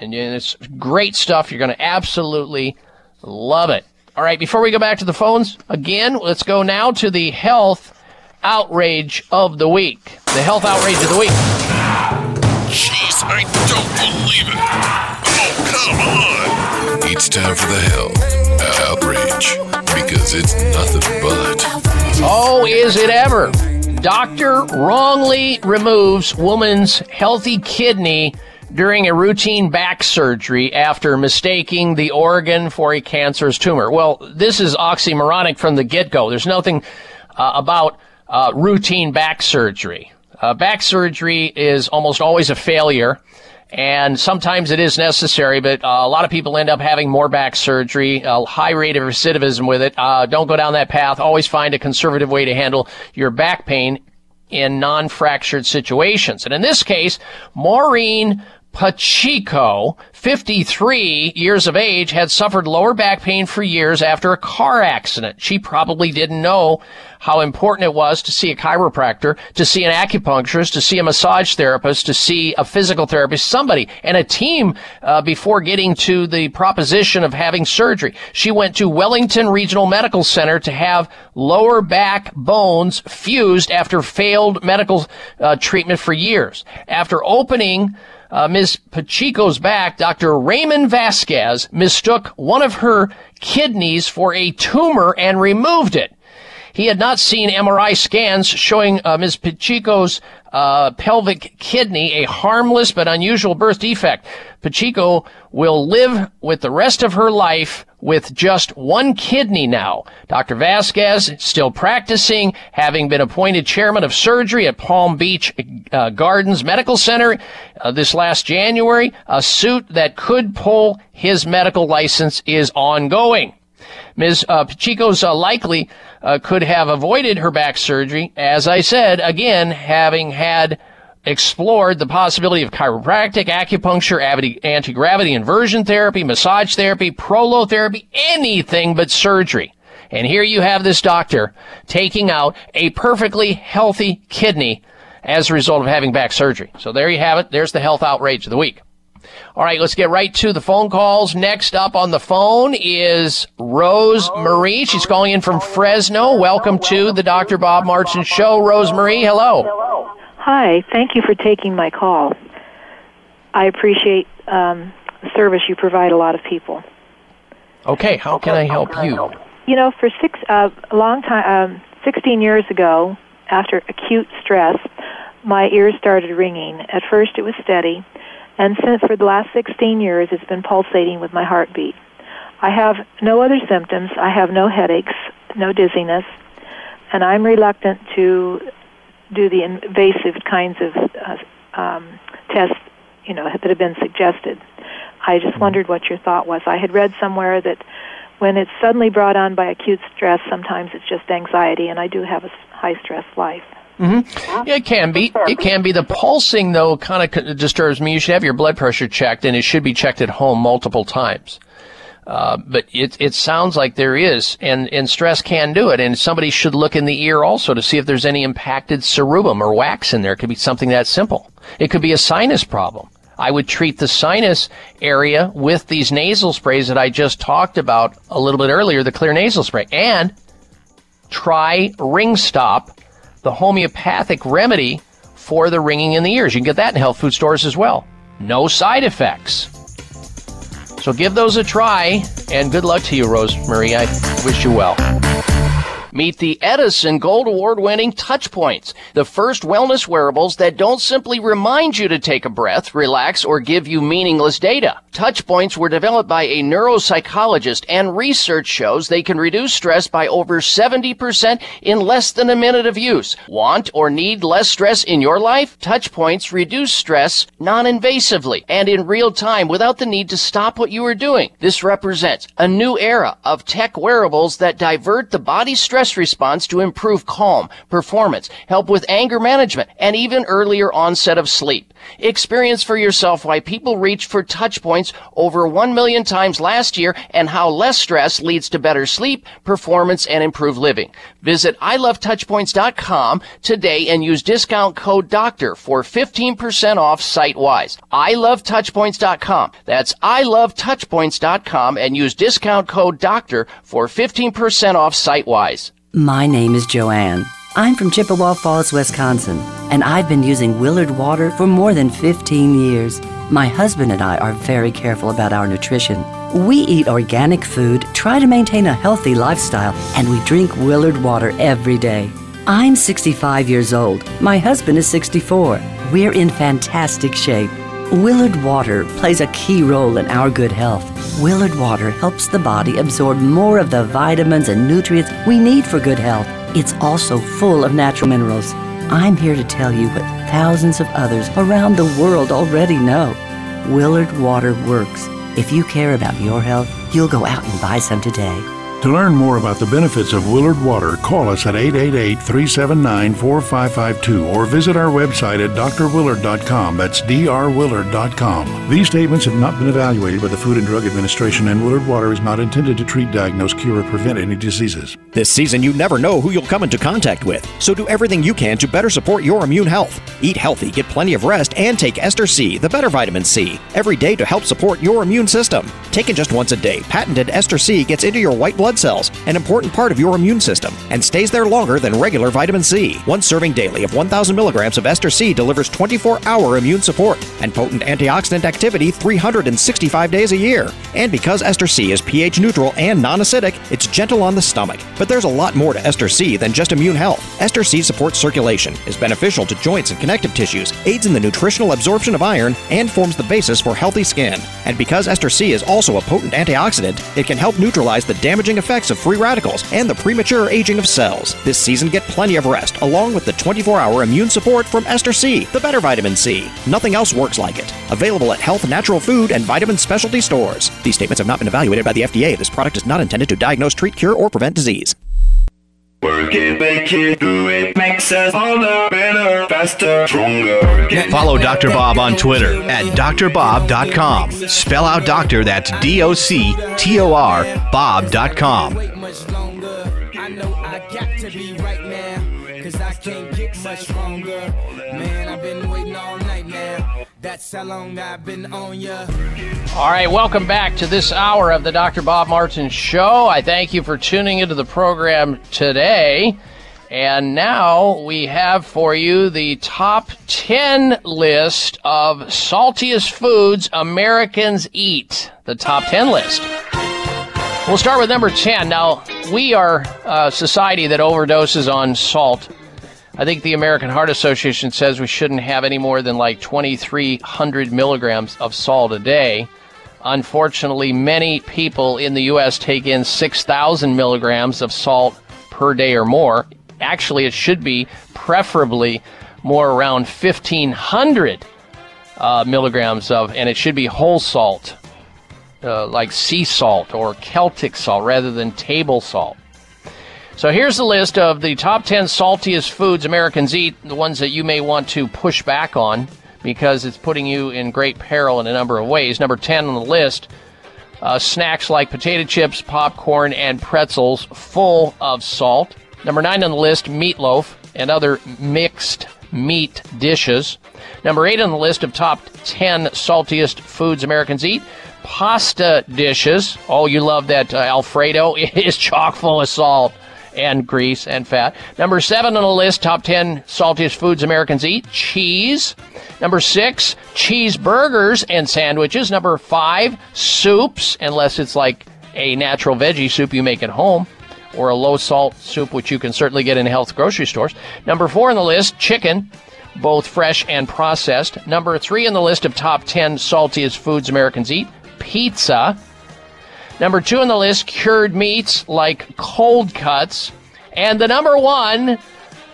And it's great stuff. You're going to absolutely love it. All right, before we go back to the phones, again, let's go now to the health outrage of the week. The health outrage of the week. Jeez, I don't believe it. Oh, come on. It's time for the health outrage because it's nothing but. Oh, is it ever? Doctor wrongly removes woman's healthy kidney during a routine back surgery after mistaking the organ for a cancerous tumor. Well, this is oxymoronic from the get-go. There's nothing uh, about uh, routine back surgery. Uh, back surgery is almost always a failure, and sometimes it is necessary, but uh, a lot of people end up having more back surgery, a high rate of recidivism with it. Uh, don't go down that path. Always find a conservative way to handle your back pain in non-fractured situations. And in this case, Maureen Pacheco, 53 years of age, had suffered lower back pain for years after a car accident. She probably didn't know how important it was to see a chiropractor, to see an acupuncturist, to see a massage therapist, to see a physical therapist, somebody, and a team uh, before getting to the proposition of having surgery. She went to Wellington Regional Medical Center to have lower back bones fused after failed medical uh, treatment for years. After opening uh, Ms. Pacheco's back, Dr. Raymond Vasquez mistook one of her kidneys for a tumor and removed it. He had not seen MRI scans showing uh, Ms. Pacheco's uh, pelvic kidney a harmless but unusual birth defect. Pacheco will live with the rest of her life with just one kidney now. Dr. Vasquez still practicing, having been appointed chairman of surgery at Palm Beach uh, Gardens Medical Center uh, this last January. A suit that could pull his medical license is ongoing. Ms. Uh, Pacheco's uh, likely uh, could have avoided her back surgery, as I said, again, having had explored the possibility of chiropractic, acupuncture, anti-gravity inversion therapy, massage therapy, prolotherapy, anything but surgery. And here you have this doctor taking out a perfectly healthy kidney as a result of having back surgery. So there you have it. There's the health outrage of the week. All right, let's get right to the phone calls. Next up on the phone is Rose Marie. She's calling in from Fresno. Welcome to the Dr. Bob Martin Show. Rose Marie, hello. Hi, thank you for taking my call. I appreciate um, the service you provide a lot of people. Okay, how can I help you? You know, for six uh, a long time, um, 16 years ago, after acute stress, my ears started ringing. At first, it was steady, and since for the last 16 years, it's been pulsating with my heartbeat. I have no other symptoms. I have no headaches, no dizziness, and I'm reluctant to do the invasive kinds of uh, um, tests, you know, that have been suggested. I just wondered what your thought was. I had read somewhere that when it's suddenly brought on by acute stress, sometimes it's just anxiety, and I do have a high stress life. Mm-hmm. Yeah, it can be. It can be. The pulsing, though, kind of disturbs me. You should have your blood pressure checked, and it should be checked at home multiple times. Uh, but it it sounds like there is, and and stress can do it. And somebody should look in the ear also to see if there's any impacted cerumen or wax in there. It could be something that simple. It could be a sinus problem. I would treat the sinus area with these nasal sprays that I just talked about a little bit earlier, the Xlear nasal spray, and try Ring Stop, the homeopathic remedy for the ringing in the ears. You can get that in health food stores as well. No side effects. So give those a try, and good luck to you, Rose Marie. I wish you well. Meet the Edison Gold Award winning Touchpoints, the first wellness wearables that don't simply remind you to take a breath, relax, or give you meaningless data. Touchpoints were developed by a neuropsychologist, and research shows they can reduce stress by over 70% in less than a minute of use. Want or need less stress in your life? Touchpoints reduce stress non invasively and in real time without the need to stop what you are doing. This represents a new era of tech wearables that divert the body's stress stress response to improve calm, performance, help with anger management, and even earlier onset of sleep. Experience for yourself why people reach for touch points over 1 million times last year and how less stress leads to better sleep, performance, and improved living. Visit ilovetouchpoints.com today and use discount code DOCTOR for 15% off site-wise. ilovetouchpoints.com. That's ilovetouchpoints.com and use discount code DOCTOR for 15% off site-wise. My name is Joanne. I'm from Chippewa Falls, Wisconsin, and I've been using Willard water for more than 15 years. My husband and I are very careful about our nutrition. We eat organic food, try to maintain a healthy lifestyle, and we drink Willard water every day. I'm 65 years old. My husband is 64. We're in fantastic shape. Willard Water plays a key role in our good health. Willard Water helps the body absorb more of the vitamins and nutrients we need for good health. It's also full of natural minerals. I'm here to tell you what thousands of others around the world already know. Willard Water works. If you care about your health, you'll go out and buy some today. To learn more about the benefits of Willard Water, call us at 888 379 4552 or visit our website at drwillard.com. That's drwillard.com. These statements have not been evaluated by the Food and Drug Administration, and Willard Water is not intended to treat, diagnose, cure, or prevent any diseases. This season, you never know who you'll come into contact with, so do everything you can to better support your immune health. Eat healthy, get plenty of rest, and take Ester C, the better vitamin C, every day to help support your immune system. Taken just once a day, patented Ester C gets into your white blood cells, an important part of your immune system, and stays there longer than regular vitamin C. One serving daily of 1,000 milligrams of Ester C delivers 24 hour immune support and potent antioxidant activity 365 days a year. And because Ester C is pH neutral and non acidic, it's gentle on the stomach. But there's a lot more to Ester C than just immune health. Ester C supports circulation, is beneficial to joints and connective tissues, aids in the nutritional absorption of iron, and forms the basis for healthy skin. And because Ester C is also a potent antioxidant, it can help neutralize the damaging effects of free radicals and the premature aging of cells. This season, get plenty of rest, along with the 24 hour immune support from Ester C, the better vitamin C. Nothing else works like it. Available at health, natural food, and vitamin specialty stores. These statements have not been evaluated by the FDA. This product is not intended to diagnose, treat, cure, or prevent disease. Follow Dr. Bob on Twitter at drbob.com. Spell out doctor, that's D O C T O R, Bob.com. That's how long I've been on ya. All right, welcome back to this hour of the Dr. Bob Martin Show. I thank you for tuning into the program today. And now we have for you the top 10 list of saltiest foods Americans eat. The top 10 list. We'll start with number 10. Now, we are a society that overdoses on salt. I think the American Heart Association says we shouldn't have any more than like 2,300 milligrams of salt a day. Unfortunately, many people in the U.S. take in 6,000 milligrams of salt per day or more. Actually, it should be preferably more around 1,500 uh, milligrams of, and it should be whole salt, uh, like sea salt or Celtic salt rather than table salt. So here's the list of the top 10 saltiest foods Americans eat, the ones that you may want to push back on because it's putting you in great peril in a number of ways. Number 10 on the list uh, snacks like potato chips, popcorn, and pretzels full of salt. Number 9 on the list meatloaf and other mixed meat dishes. Number 8 on the list of top 10 saltiest foods Americans eat pasta dishes. Oh, you love that uh, Alfredo. It is chock full of salt and grease and fat. Number seven on the list, top 10 saltiest foods Americans eat, cheese. Number six, cheeseburgers and sandwiches. Number five, soups, unless it's like a natural veggie soup you make at home, or a low salt soup, which you can certainly get in health grocery stores. Number four on the list, chicken. Both fresh and processed. Number three on the list of top 10 saltiest foods Americans eat, pizza. Number two on the list, cured meats like cold cuts. And the number one uh,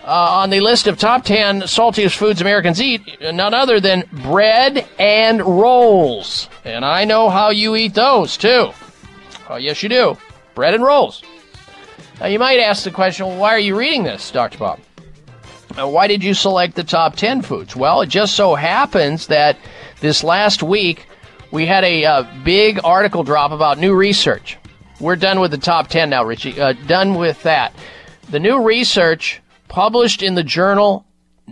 on the list of top 10 saltiest foods Americans eat, none other than bread and rolls. And I know how you eat those too. Oh, yes, you do. Bread and rolls. Now, you might ask the question well, why are you reading this, Dr. Bob? Uh, why did you select the top 10 foods? Well, it just so happens that this last week, we had a uh, big article drop about new research. We're done with the top 10 now, Richie. Uh, done with that. The new research published in the journal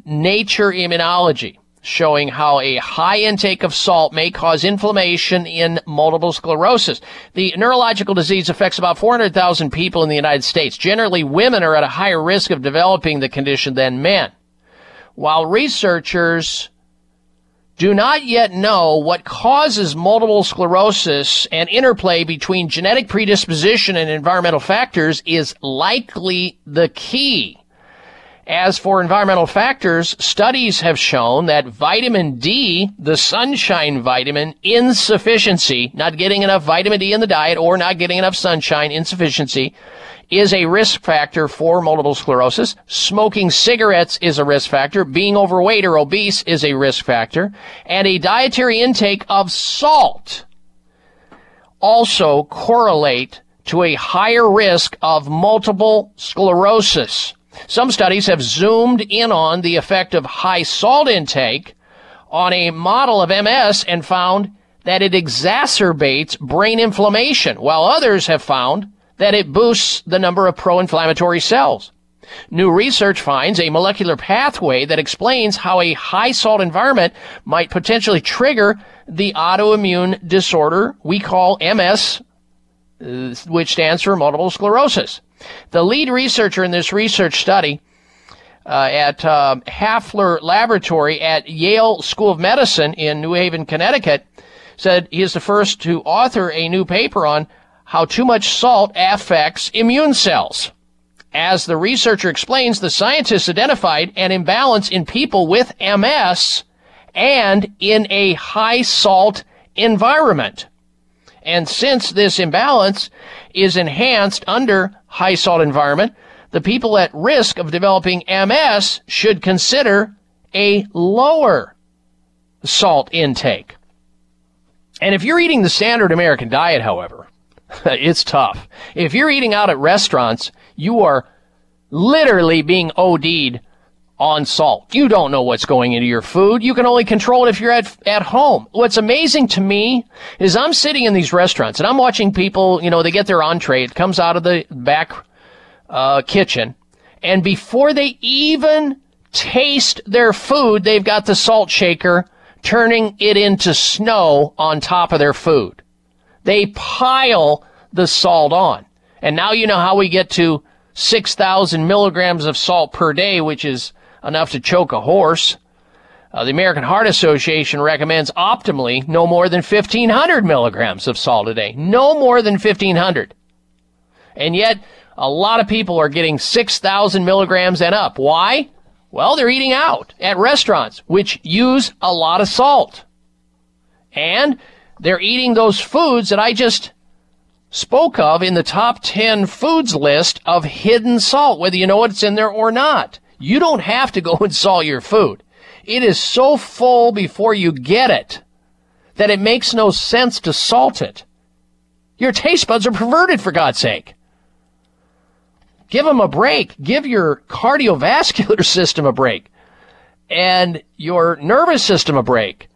Nature Immunology showing how a high intake of salt may cause inflammation in multiple sclerosis. The neurological disease affects about 400,000 people in the United States. Generally, women are at a higher risk of developing the condition than men. While researchers do not yet know what causes multiple sclerosis and interplay between genetic predisposition and environmental factors is likely the key. As for environmental factors, studies have shown that vitamin D, the sunshine vitamin, insufficiency, not getting enough vitamin D in the diet or not getting enough sunshine, insufficiency, is a risk factor for multiple sclerosis. Smoking cigarettes is a risk factor. Being overweight or obese is a risk factor. And a dietary intake of salt also correlate to a higher risk of multiple sclerosis. Some studies have zoomed in on the effect of high salt intake on a model of MS and found that it exacerbates brain inflammation, while others have found that it boosts the number of pro-inflammatory cells. New research finds a molecular pathway that explains how a high salt environment might potentially trigger the autoimmune disorder we call MS, uh, which stands for multiple sclerosis. The lead researcher in this research study uh, at uh, Hafler Laboratory at Yale School of Medicine in New Haven, Connecticut, said he is the first to author a new paper on how too much salt affects immune cells. As the researcher explains, the scientists identified an imbalance in people with MS and in a high salt environment. And since this imbalance is enhanced under high salt environment, the people at risk of developing MS should consider a lower salt intake. And if you're eating the standard American diet, however, it's tough. If you're eating out at restaurants, you are literally being OD'd on salt. You don't know what's going into your food. You can only control it if you're at, at home. What's amazing to me is I'm sitting in these restaurants and I'm watching people, you know, they get their entree. It comes out of the back uh, kitchen. And before they even taste their food, they've got the salt shaker turning it into snow on top of their food. They pile the salt on. And now you know how we get to 6,000 milligrams of salt per day, which is enough to choke a horse. Uh, the American Heart Association recommends optimally no more than 1,500 milligrams of salt a day. No more than 1,500. And yet, a lot of people are getting 6,000 milligrams and up. Why? Well, they're eating out at restaurants, which use a lot of salt. And they're eating those foods that I just spoke of in the top 10 foods list of hidden salt, whether you know what's in there or not. You don't have to go and salt your food. It is so full before you get it that it makes no sense to salt it. Your taste buds are perverted, for God's sake. Give them a break. Give your cardiovascular system a break and your nervous system a break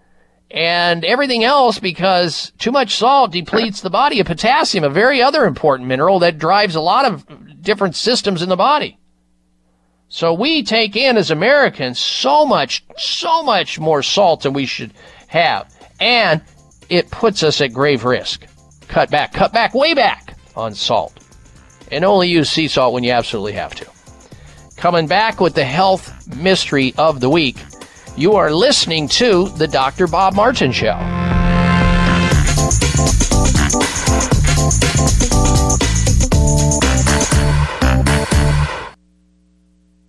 and everything else because too much salt depletes the body of potassium, a very other important mineral that drives a lot of different systems in the body. So we take in as Americans so much, so much more salt than we should have. And it puts us at grave risk. Cut back, cut back, way back on salt. And only use sea salt when you absolutely have to. Coming back with the health mystery of the week, you are listening to the Dr. Bob Martin Show.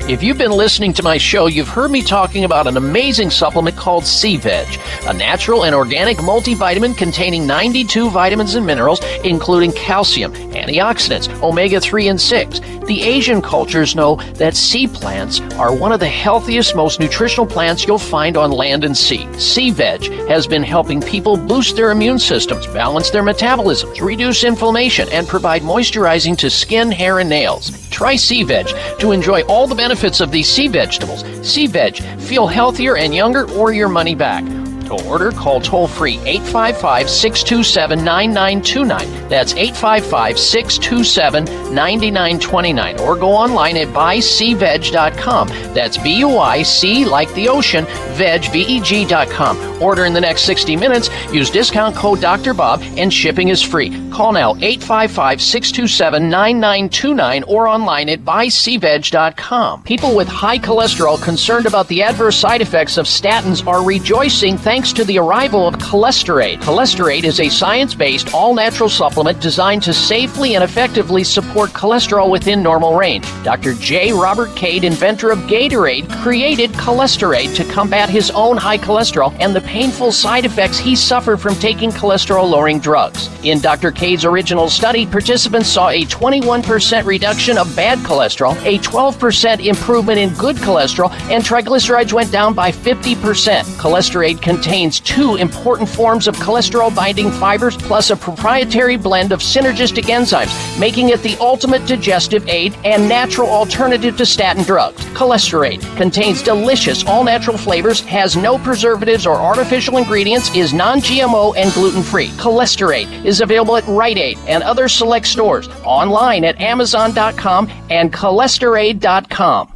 If you've been listening to my show, you've heard me talking about an amazing supplement called Sea Veg, a natural and organic multivitamin containing 92 vitamins and minerals, including calcium, antioxidants, omega 3 and 6. The Asian cultures know that sea plants are one of the healthiest, most nutritional plants you'll find on land and sea. Sea Veg has been helping people boost their immune systems, balance their metabolisms, reduce inflammation, and provide moisturizing to skin, hair, and nails. Try Sea Veg to enjoy all the benefits of these sea vegetables. Sea Veg, feel healthier and younger or your money back. To order, call toll free 855 627 9929. That's 855 627 9929. Or go online at buyseaveg.com. That's B U I C like the ocean, veg, V E G.com. Order in the next 60 minutes. Use discount code Dr. Bob and shipping is free. Call now 855 627 9929 or online at buyseaveg.com. People with high cholesterol concerned about the adverse side effects of statins are rejoicing thanks to the arrival of Cholesterade. Cholesterade is a science based, all natural supplement designed to safely and effectively support cholesterol within normal range. Dr. J. Robert Cade, inventor of Gatorade, created Cholesterade to combat his own high cholesterol and the painful side effects he suffered from taking cholesterol lowering drugs. In Dr. Cade's original study, participants saw a 21% reduction of bad cholesterol, a 12% improvement in good cholesterol, and triglycerides went down by 50%. Cholesterade contains two important forms of cholesterol binding fibers plus a proprietary blend of synergistic enzymes, making it the ultimate digestive aid and natural alternative to statin drugs. Cholesterade contains delicious all natural flavors, has no preservatives or artificial ingredients, is non GMO and gluten free. Cholesterade is available at Rite Aid and other select stores, online at Amazon.com and cholesterade.com.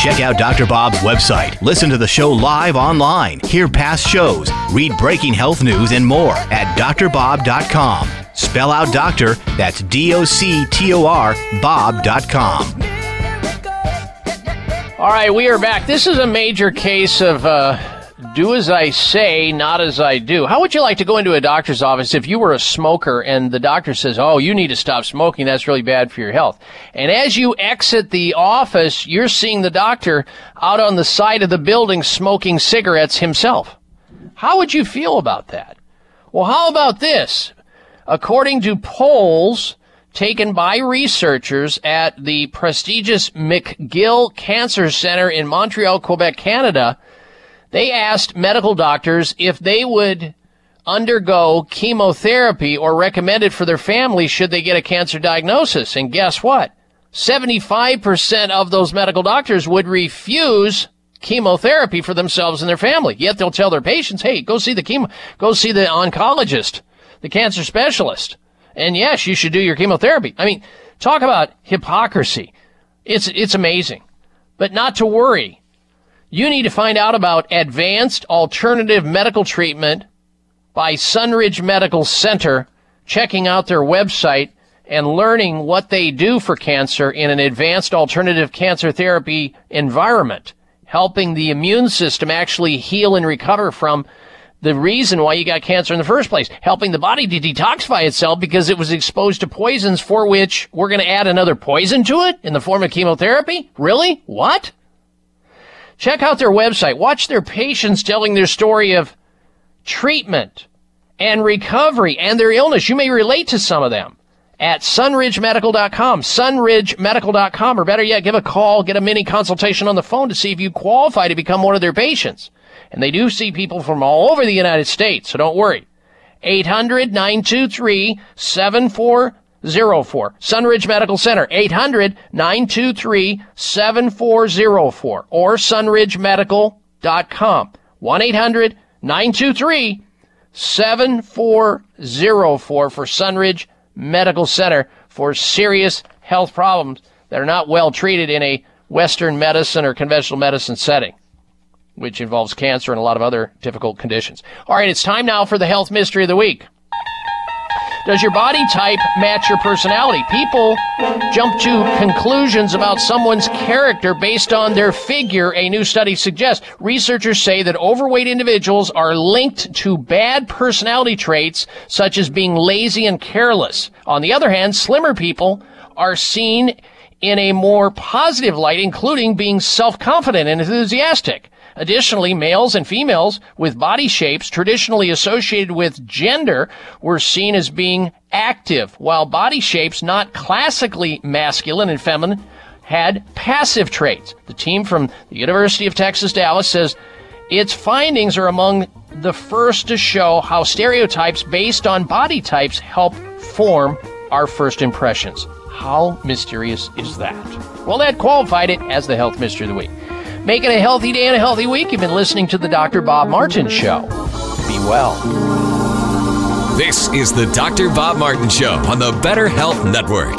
Check out Dr. Bob's website. Listen to the show live online. Hear past shows. Read breaking health news and more at drbob.com. Spell out doctor, that's D O C T O R, Bob.com. All right, we are back. This is a major case of uh, do as I say, not as I do. How would you like to go into a doctor's office if you were a smoker and the doctor says, Oh, you need to stop smoking. That's really bad for your health. And as you exit the office, you're seeing the doctor out on the side of the building smoking cigarettes himself. How would you feel about that? Well, how about this? According to polls taken by researchers at the prestigious McGill Cancer Center in Montreal, Quebec, Canada, they asked medical doctors if they would undergo chemotherapy or recommend it for their family should they get a cancer diagnosis. And guess what? 75% of those medical doctors would refuse chemotherapy for themselves and their family. Yet they'll tell their patients, hey, go see the chemo, go see the oncologist, the cancer specialist. And yes, you should do your chemotherapy. I mean, talk about hypocrisy. It's, it's amazing. But not to worry. You need to find out about advanced alternative medical treatment by Sunridge Medical Center, checking out their website and learning what they do for cancer in an advanced alternative cancer therapy environment, helping the immune system actually heal and recover from the reason why you got cancer in the first place, helping the body to detoxify itself because it was exposed to poisons for which we're going to add another poison to it in the form of chemotherapy? Really? What? Check out their website. Watch their patients telling their story of treatment and recovery and their illness. You may relate to some of them at sunridgemedical.com, sunridgemedical.com, or better yet, give a call, get a mini consultation on the phone to see if you qualify to become one of their patients. And they do see people from all over the United States, so don't worry. 800-923-7404. Sunridge Medical Center, 800-923-7404 or sunridgemedical.com. 1-800-923-7404 for Sunridge Medical Center for serious health problems that are not well treated in a Western medicine or conventional medicine setting which involves cancer and a lot of other difficult conditions. All right, it's time now for the health mystery of the week. Does your body type match your personality? People jump to conclusions about someone's character based on their figure, a new study suggests. Researchers say that overweight individuals are linked to bad personality traits such as being lazy and careless. On the other hand, slimmer people are seen in a more positive light, including being self-confident and enthusiastic. Additionally, males and females with body shapes traditionally associated with gender were seen as being active, while body shapes not classically masculine and feminine had passive traits. The team from the University of Texas Dallas says its findings are among the first to show how stereotypes based on body types help form our first impressions. How mysterious is that? Well, that qualified it as the health mystery of the week. Make it a healthy day and a healthy week. You've been listening to the Dr. Bob Martin Show. Be well. This is the Dr. Bob Martin Show on the Better Health Network.